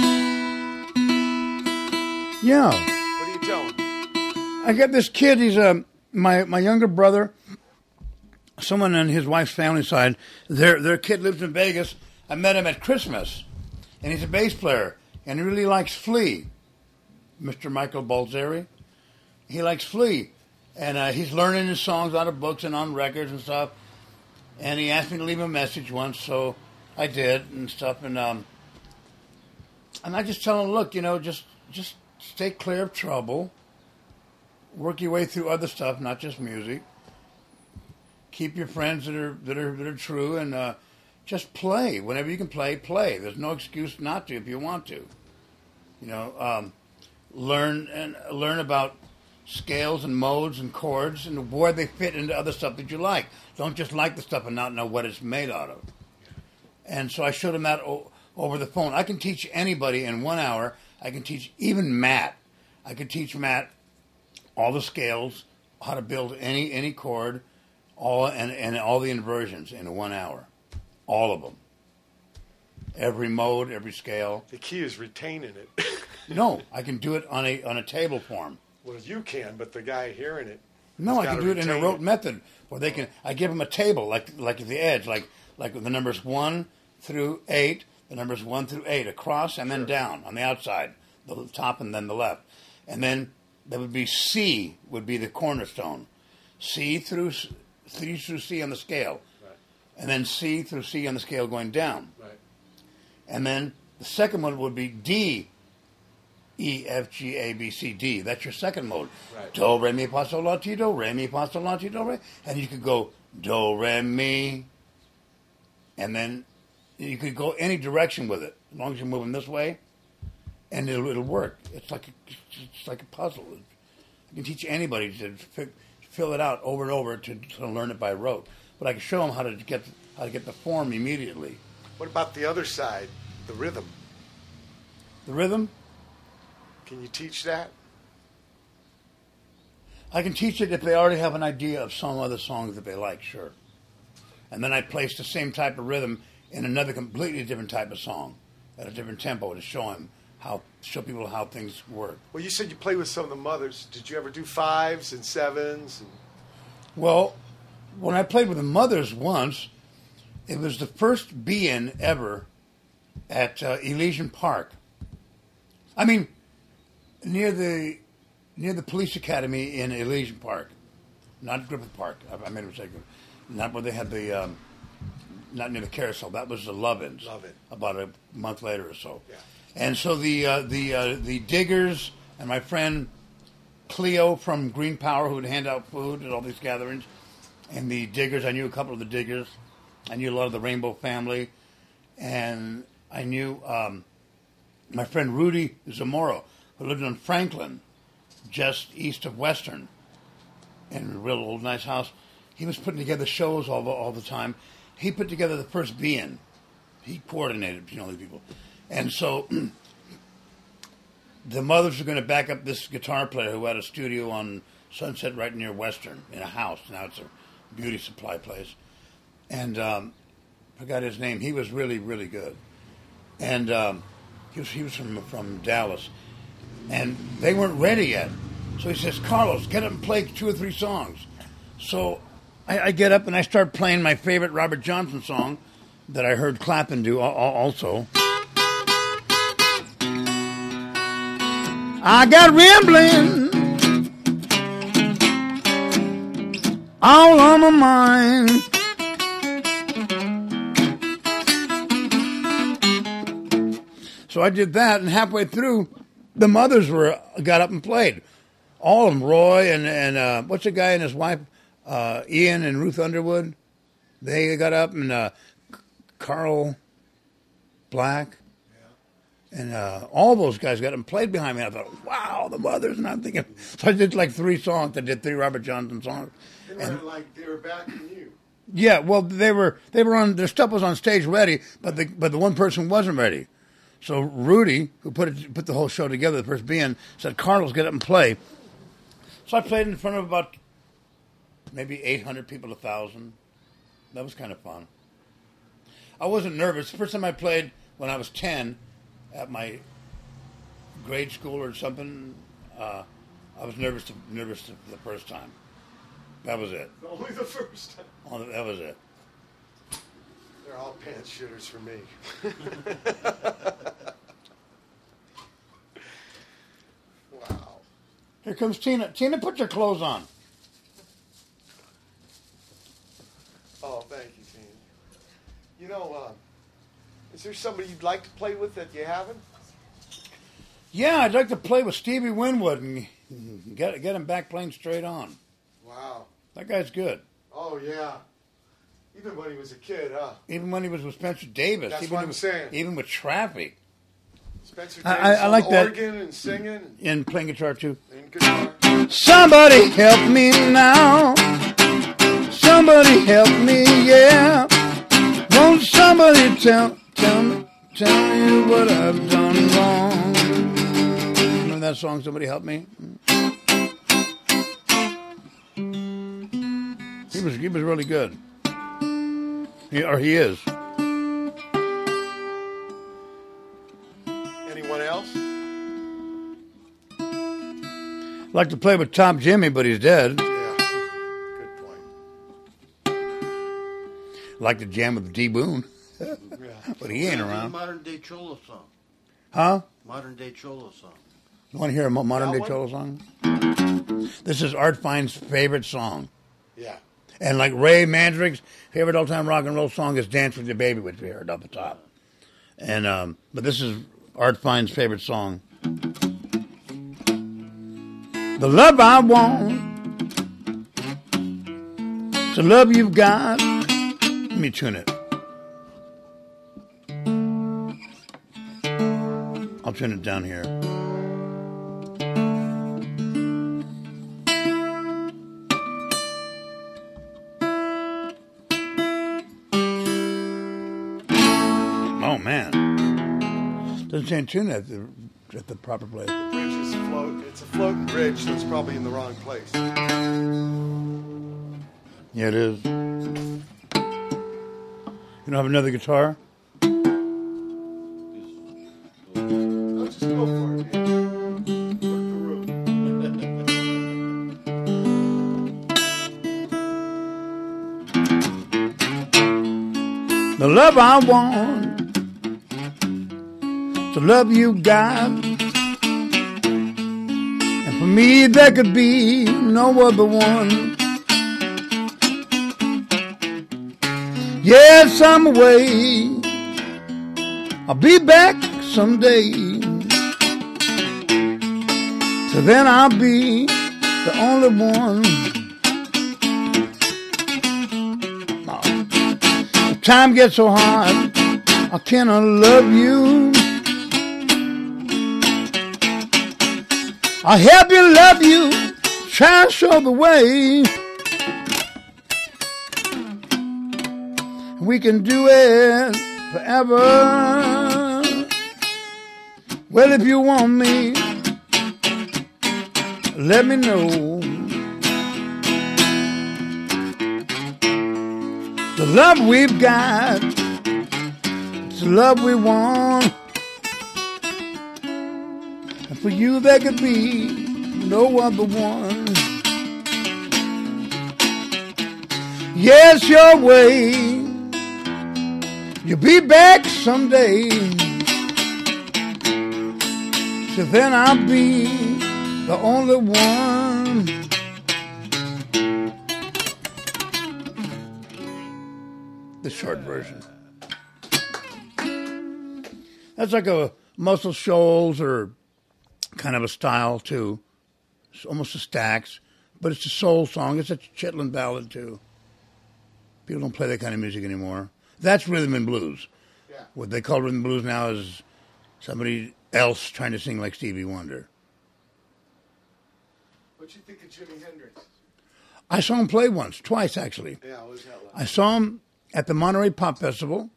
Yeah. What are you telling? I got this kid. He's a my my younger brother. Someone on his wife's family side. Their their kid lives in Vegas. I met him at Christmas, and he's a bass player, and he really likes Flea. Mr. Michael Balzary. He likes Flea, and uh, he's learning his songs out of books and on records and stuff. And he asked me to leave a message once, so I did and stuff. And um, and I just tell him, look, you know, just just stay clear of trouble work your way through other stuff, not just music. Keep your friends that are that are that are true, and uh, just play whenever you can play. Play. There's no excuse not to if you want to. You know, um, learn and learn about scales and modes and chords and where they fit into other stuff that you like. Don't just like the stuff and not know what it's made out of. And so I showed him that o- over the phone. I can teach anybody in one hour. I can teach even Matt. I could teach Matt all the scales, how to build any any chord, all and, and all the inversions in one hour, all of them. Every mode, every scale. The key is retaining it. [LAUGHS] No, I can do it on a on a table form. well, you can, but the guy hearing it. No, I can do it in a rote method where they can. I give them a table like like the edge, like like the numbers one through eight, the numbers one through eight across and then down on the outside, the top and then the left, and then that would be C would be the cornerstone, C through C through C on the scale, Right. and then C through C on the scale going down, Right. and then the second one would be D. E F G A B C D. That's your second mode. Right. Do re mi fa sol la ti do re mi fa sol la ti do re, and you could go do re mi, and then you could go any direction with it as long as you're moving this way, and it'll, it'll work. It's like a, it's like a puzzle. I can teach anybody to fi- fill it out over and over to, to learn it by rote, but I can show them how to get how to get the form immediately. What about the other side, the rhythm? The rhythm, Can you teach that? I can teach it if they already have an idea of some other songs that they like, sure. And then I place the same type of rhythm in another completely different type of song at a different tempo to show them how show people how things work. Well, you said you played with some of the mothers. Did you ever do fives and sevens? And Well, when I played with the Mothers once, it was the first be-in ever at uh, Elysian Park. I mean, near the near the police academy in Elysian Park, not Griffith Park. I, I made a mistake. Not where they had the, um, not near the carousel. That was the Lovins. Love-In. About a month later or so. Yeah. And so the uh, the uh, the Diggers and my friend Cleo from Green Power, who would hand out food at all these gatherings, and the Diggers. I knew a couple of the Diggers. I knew a lot of the Rainbow family, and I knew um, my friend Rudy Zamora, who lived in Franklin, just east of Western, in a real old nice house. He was putting together shows all the, all the time. He put together the first be-in. He coordinated, you know, the people. And so [CLEARS THROAT] the mothers are going to back up this guitar player who had a studio on Sunset right near Western in a house. Now it's a beauty supply place. And um, forgot his name. He was really, really good. And um, he was he was from from Dallas, and they weren't ready yet. So he says, "Carlos, get up and play two or three songs." So I, I get up and I start playing my favorite Robert Johnson song that I heard Clapton do al- al- also. I got rambling all on my mind. So I did that, and halfway through, the mothers were got up and played. All of them, Roy and and uh, what's the guy and his wife, uh, Ian and Ruth Underwood. They got up and uh, Carl Black and uh, all those guys got up and played behind me. I thought, wow, the mothers. And I'm thinking, so I did like three songs. I did three Robert Johnson songs. they were And- like they were backing you. yeah, well, they were they were on their stuff was on stage ready, but the but the one person wasn't ready. So Rudy, who put it put the whole show together, the first be-in, said, "Carlos, get up and play." So I played in front of about maybe 800 people, a thousand. That was kind of fun. I wasn't nervous. The first time I played when I was 10 at my grade school or something, uh, I was nervous. To, nervous to, the first time. That was it. [LAUGHS] Only the first time. Oh, That was it. They're all pants shitters for me. [LAUGHS] wow. Here comes Tina. Tina, put your clothes on. Oh, thank you, Tina. You know, uh, is there somebody you'd like to play with that you haven't? Yeah, I'd like to play with Stevie Winwood and get get him back playing straight on. Wow. That guy's good. Oh, yeah. Even when he was a kid, huh? Even when he was with Spencer Davis. That's even what I'm with, saying. Even with Traffic. Spencer Davis I- I on like the that. organ and singing And playing guitar too. and guitar. Somebody help me now. Somebody help me, yeah. Won't somebody tell tell me tell me what I've done wrong? Remember that song, Somebody Help Me? He was he was really good. He, or he is. Anyone else? Like to play with Top Jimmy, but he's dead. Yeah. Good point. Like to jam with D Boone, Yeah. but he ain't around. Modern day Cholo song. Huh? Modern day Cholo song. You want to hear a modern day Cholo song? This is Art Fein's favorite song. Yeah. And like Ray Mandrick's favorite all time rock and roll song is Dance with Your Baby, which we heard up the top. And um, but this is Art Fein's favorite song. The love I want, the love you've got. Let me tune it. Tune it down here. Oh man, doesn't change tune at the at the proper place. The Bridge is float. It's a floating bridge, so it's probably in the wrong place. Yeah, it is. You don't have another guitar? Love I want, the love you got. And for me, there could be no other one. Yes, I'm away. I'll be back someday. So then I'll be the only one. Time gets so hard, I cannot love you. I'll help you love you, try and show the way. We can do it forever. Well, if you want me, let me know. The love we've got, it's the love we want. And for you, there could be no other one. Yes, your way. You'll be back someday. So then I'll be the only one. Short version. That's like a Muscle Shoals or kind of a style too. It's almost a Stax, but it's a soul song. It's a Chitlin ballad too. People don't play that kind of music anymore. That's rhythm and blues. Yeah. What they call rhythm and blues now is somebody else trying to sing like Stevie Wonder. What you think of Jimi Hendrix? I saw him play once, twice actually. Yeah, was that? I saw him at the Monterey Pop Festival,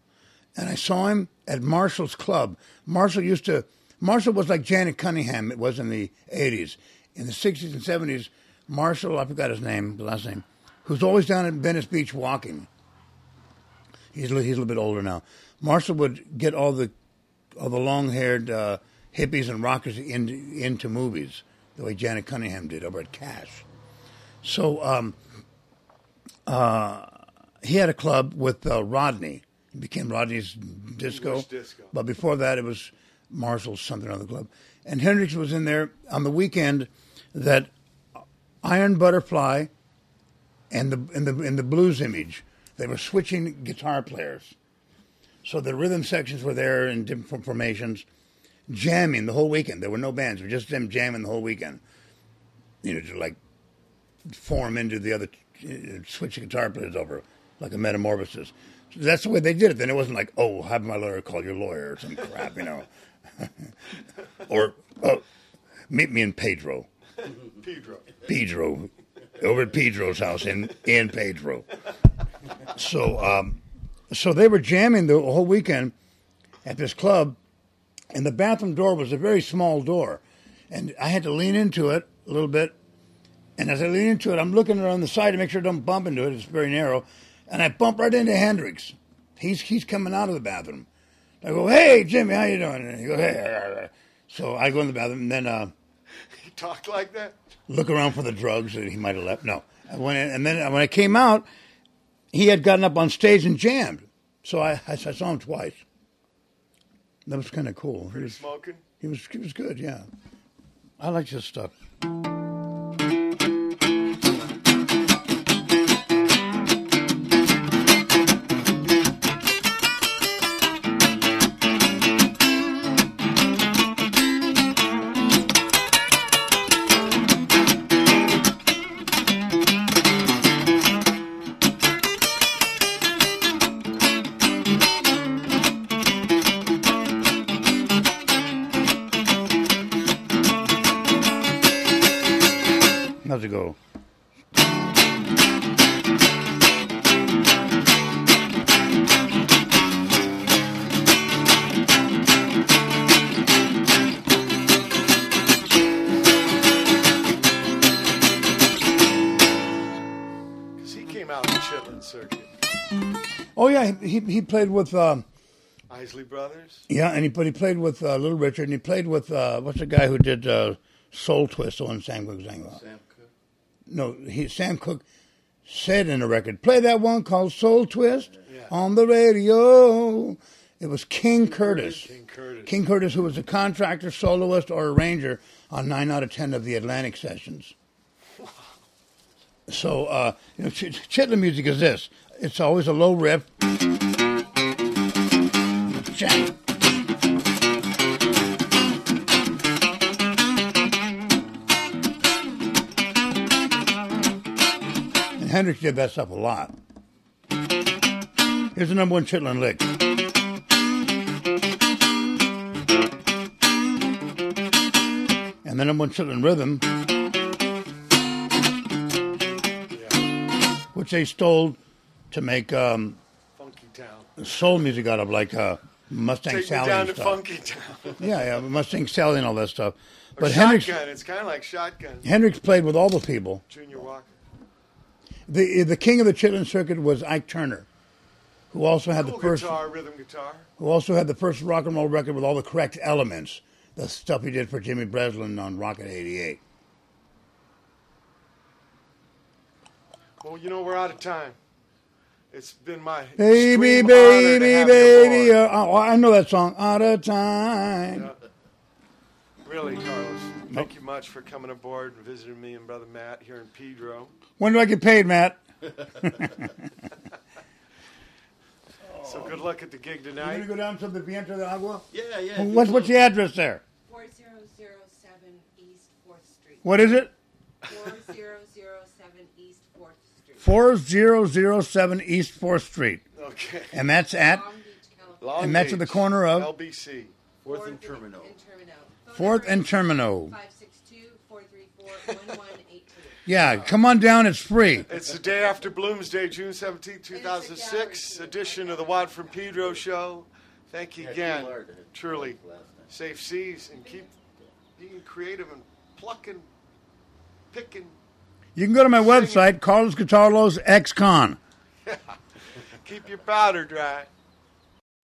and I saw him at Marshall's Club. Marshall used to. Marshall was like Janet Cunningham. It was in the '80s. In the '60s and '70s, Marshall, I forgot his name, the last name, who's always down at Venice Beach walking. He's a he's a little bit older now. Marshall would get all the all the long haired uh, hippies and rockers in, into movies the way Janet Cunningham did over at Cash. So um, uh, he had a club with uh, Rodney. It became Rodney's disco. Disco. But before that, it was Marshall's something other club. And Hendrix was in there on the weekend that Iron Butterfly and the and the and the blues image. They were switching guitar players. So the rhythm sections were there in different formations, jamming the whole weekend. There were no bands; it was just them jamming the whole weekend. You know, to like form into the other, uh, switch the guitar players over like a metamorphosis. So that's the way they did it. Then it wasn't like, oh, have my lawyer call your lawyer or some crap, you know, [LAUGHS] or oh, meet me in Pedro. Pedro. Pedro, over at Pedro's house in in Pedro. So, um, so they were jamming the whole weekend at this club, and the bathroom door was a very small door, and I had to lean into it a little bit. And as I lean into it, I'm looking around the side to make sure I don't bump into it. It's very narrow, and I bump right into Hendrix. He's he's coming out of the bathroom. I go, "Hey, Jimmy, how you doing?" And he goes, "Hey." So I go in the bathroom, and then. Uh, [LAUGHS] He talked like that? look around for the drugs that he might have left. No, I went in, and then when I came out, he had gotten up on stage and jammed. So I, I, saw him twice. That was kind of cool. He was, Smoking? he was he was good. Yeah, I like his stuff. With um, Isley Brothers. yeah, and he but he played with uh, Little Richard, and he played with uh, what's the guy who did uh, Soul Twist on Sam Cooke sang about? Sam Cooke. No, he Sam Cooke said in the record, play that one called Soul Twist on the radio. It was King Curtis. King Curtis. King Curtis, who was a contractor, soloist, or arranger on nine out of ten of the Atlantic sessions. [LAUGHS] So, uh, you know, Ch- Chitlin music is this. It's always a low riff. Chang. And Hendrix did that stuff a lot. Here's the number one Chitlin lick. And the number one Chitlin rhythm, which they stole to make um, Funky Town. soul music out of, like uh, Mustang Take me Sally down and to stuff. Funky Town. Yeah, yeah, Mustang Sally and all that stuff. Or But Hendrix, Shotgun. It's kind of like Shotgun. Hendrix played with all the people. Junior Walker. The the king of the Chitlin circuit was Ike Turner, who also had Cool the first guitar, rhythm guitar. who also had the first rock and roll record with all the correct elements. The stuff he did for Jimmy Breslin on Rocket '88. Well, you know, we're out of time. It's been my Baby, honor to baby, have you baby. aboard. Uh, oh, I know that song. Out of time. Yeah. Really, Carlos. Thank you much for coming aboard and visiting me and brother Matt here in Pedro. When do I get paid, Matt? [LAUGHS] So good luck at the gig tonight. You tonight. gonna go down to the Viento de Agua? Yeah, yeah. What's what's the address there? 4007 East 4th Street. What is it? 4007 East 4th Street. Four zero zero seven East Fourth Street, Okay. and that's at Long Beach, California. And that's at the corner of- LBC. Fourth and Terminal. And Terminal. Phone Fourth number and is Terminal. 562-434-1182. Yeah, come on down. It's free. It's the day after Bloomsday, June 17, 2006 edition of the Watt from Pedro show. Thank you again. Truly. Safe seas and keep being creative and plucking, picking, You can go to my website, Carlos Guitarlos X Con. [LAUGHS] Keep your powder dry.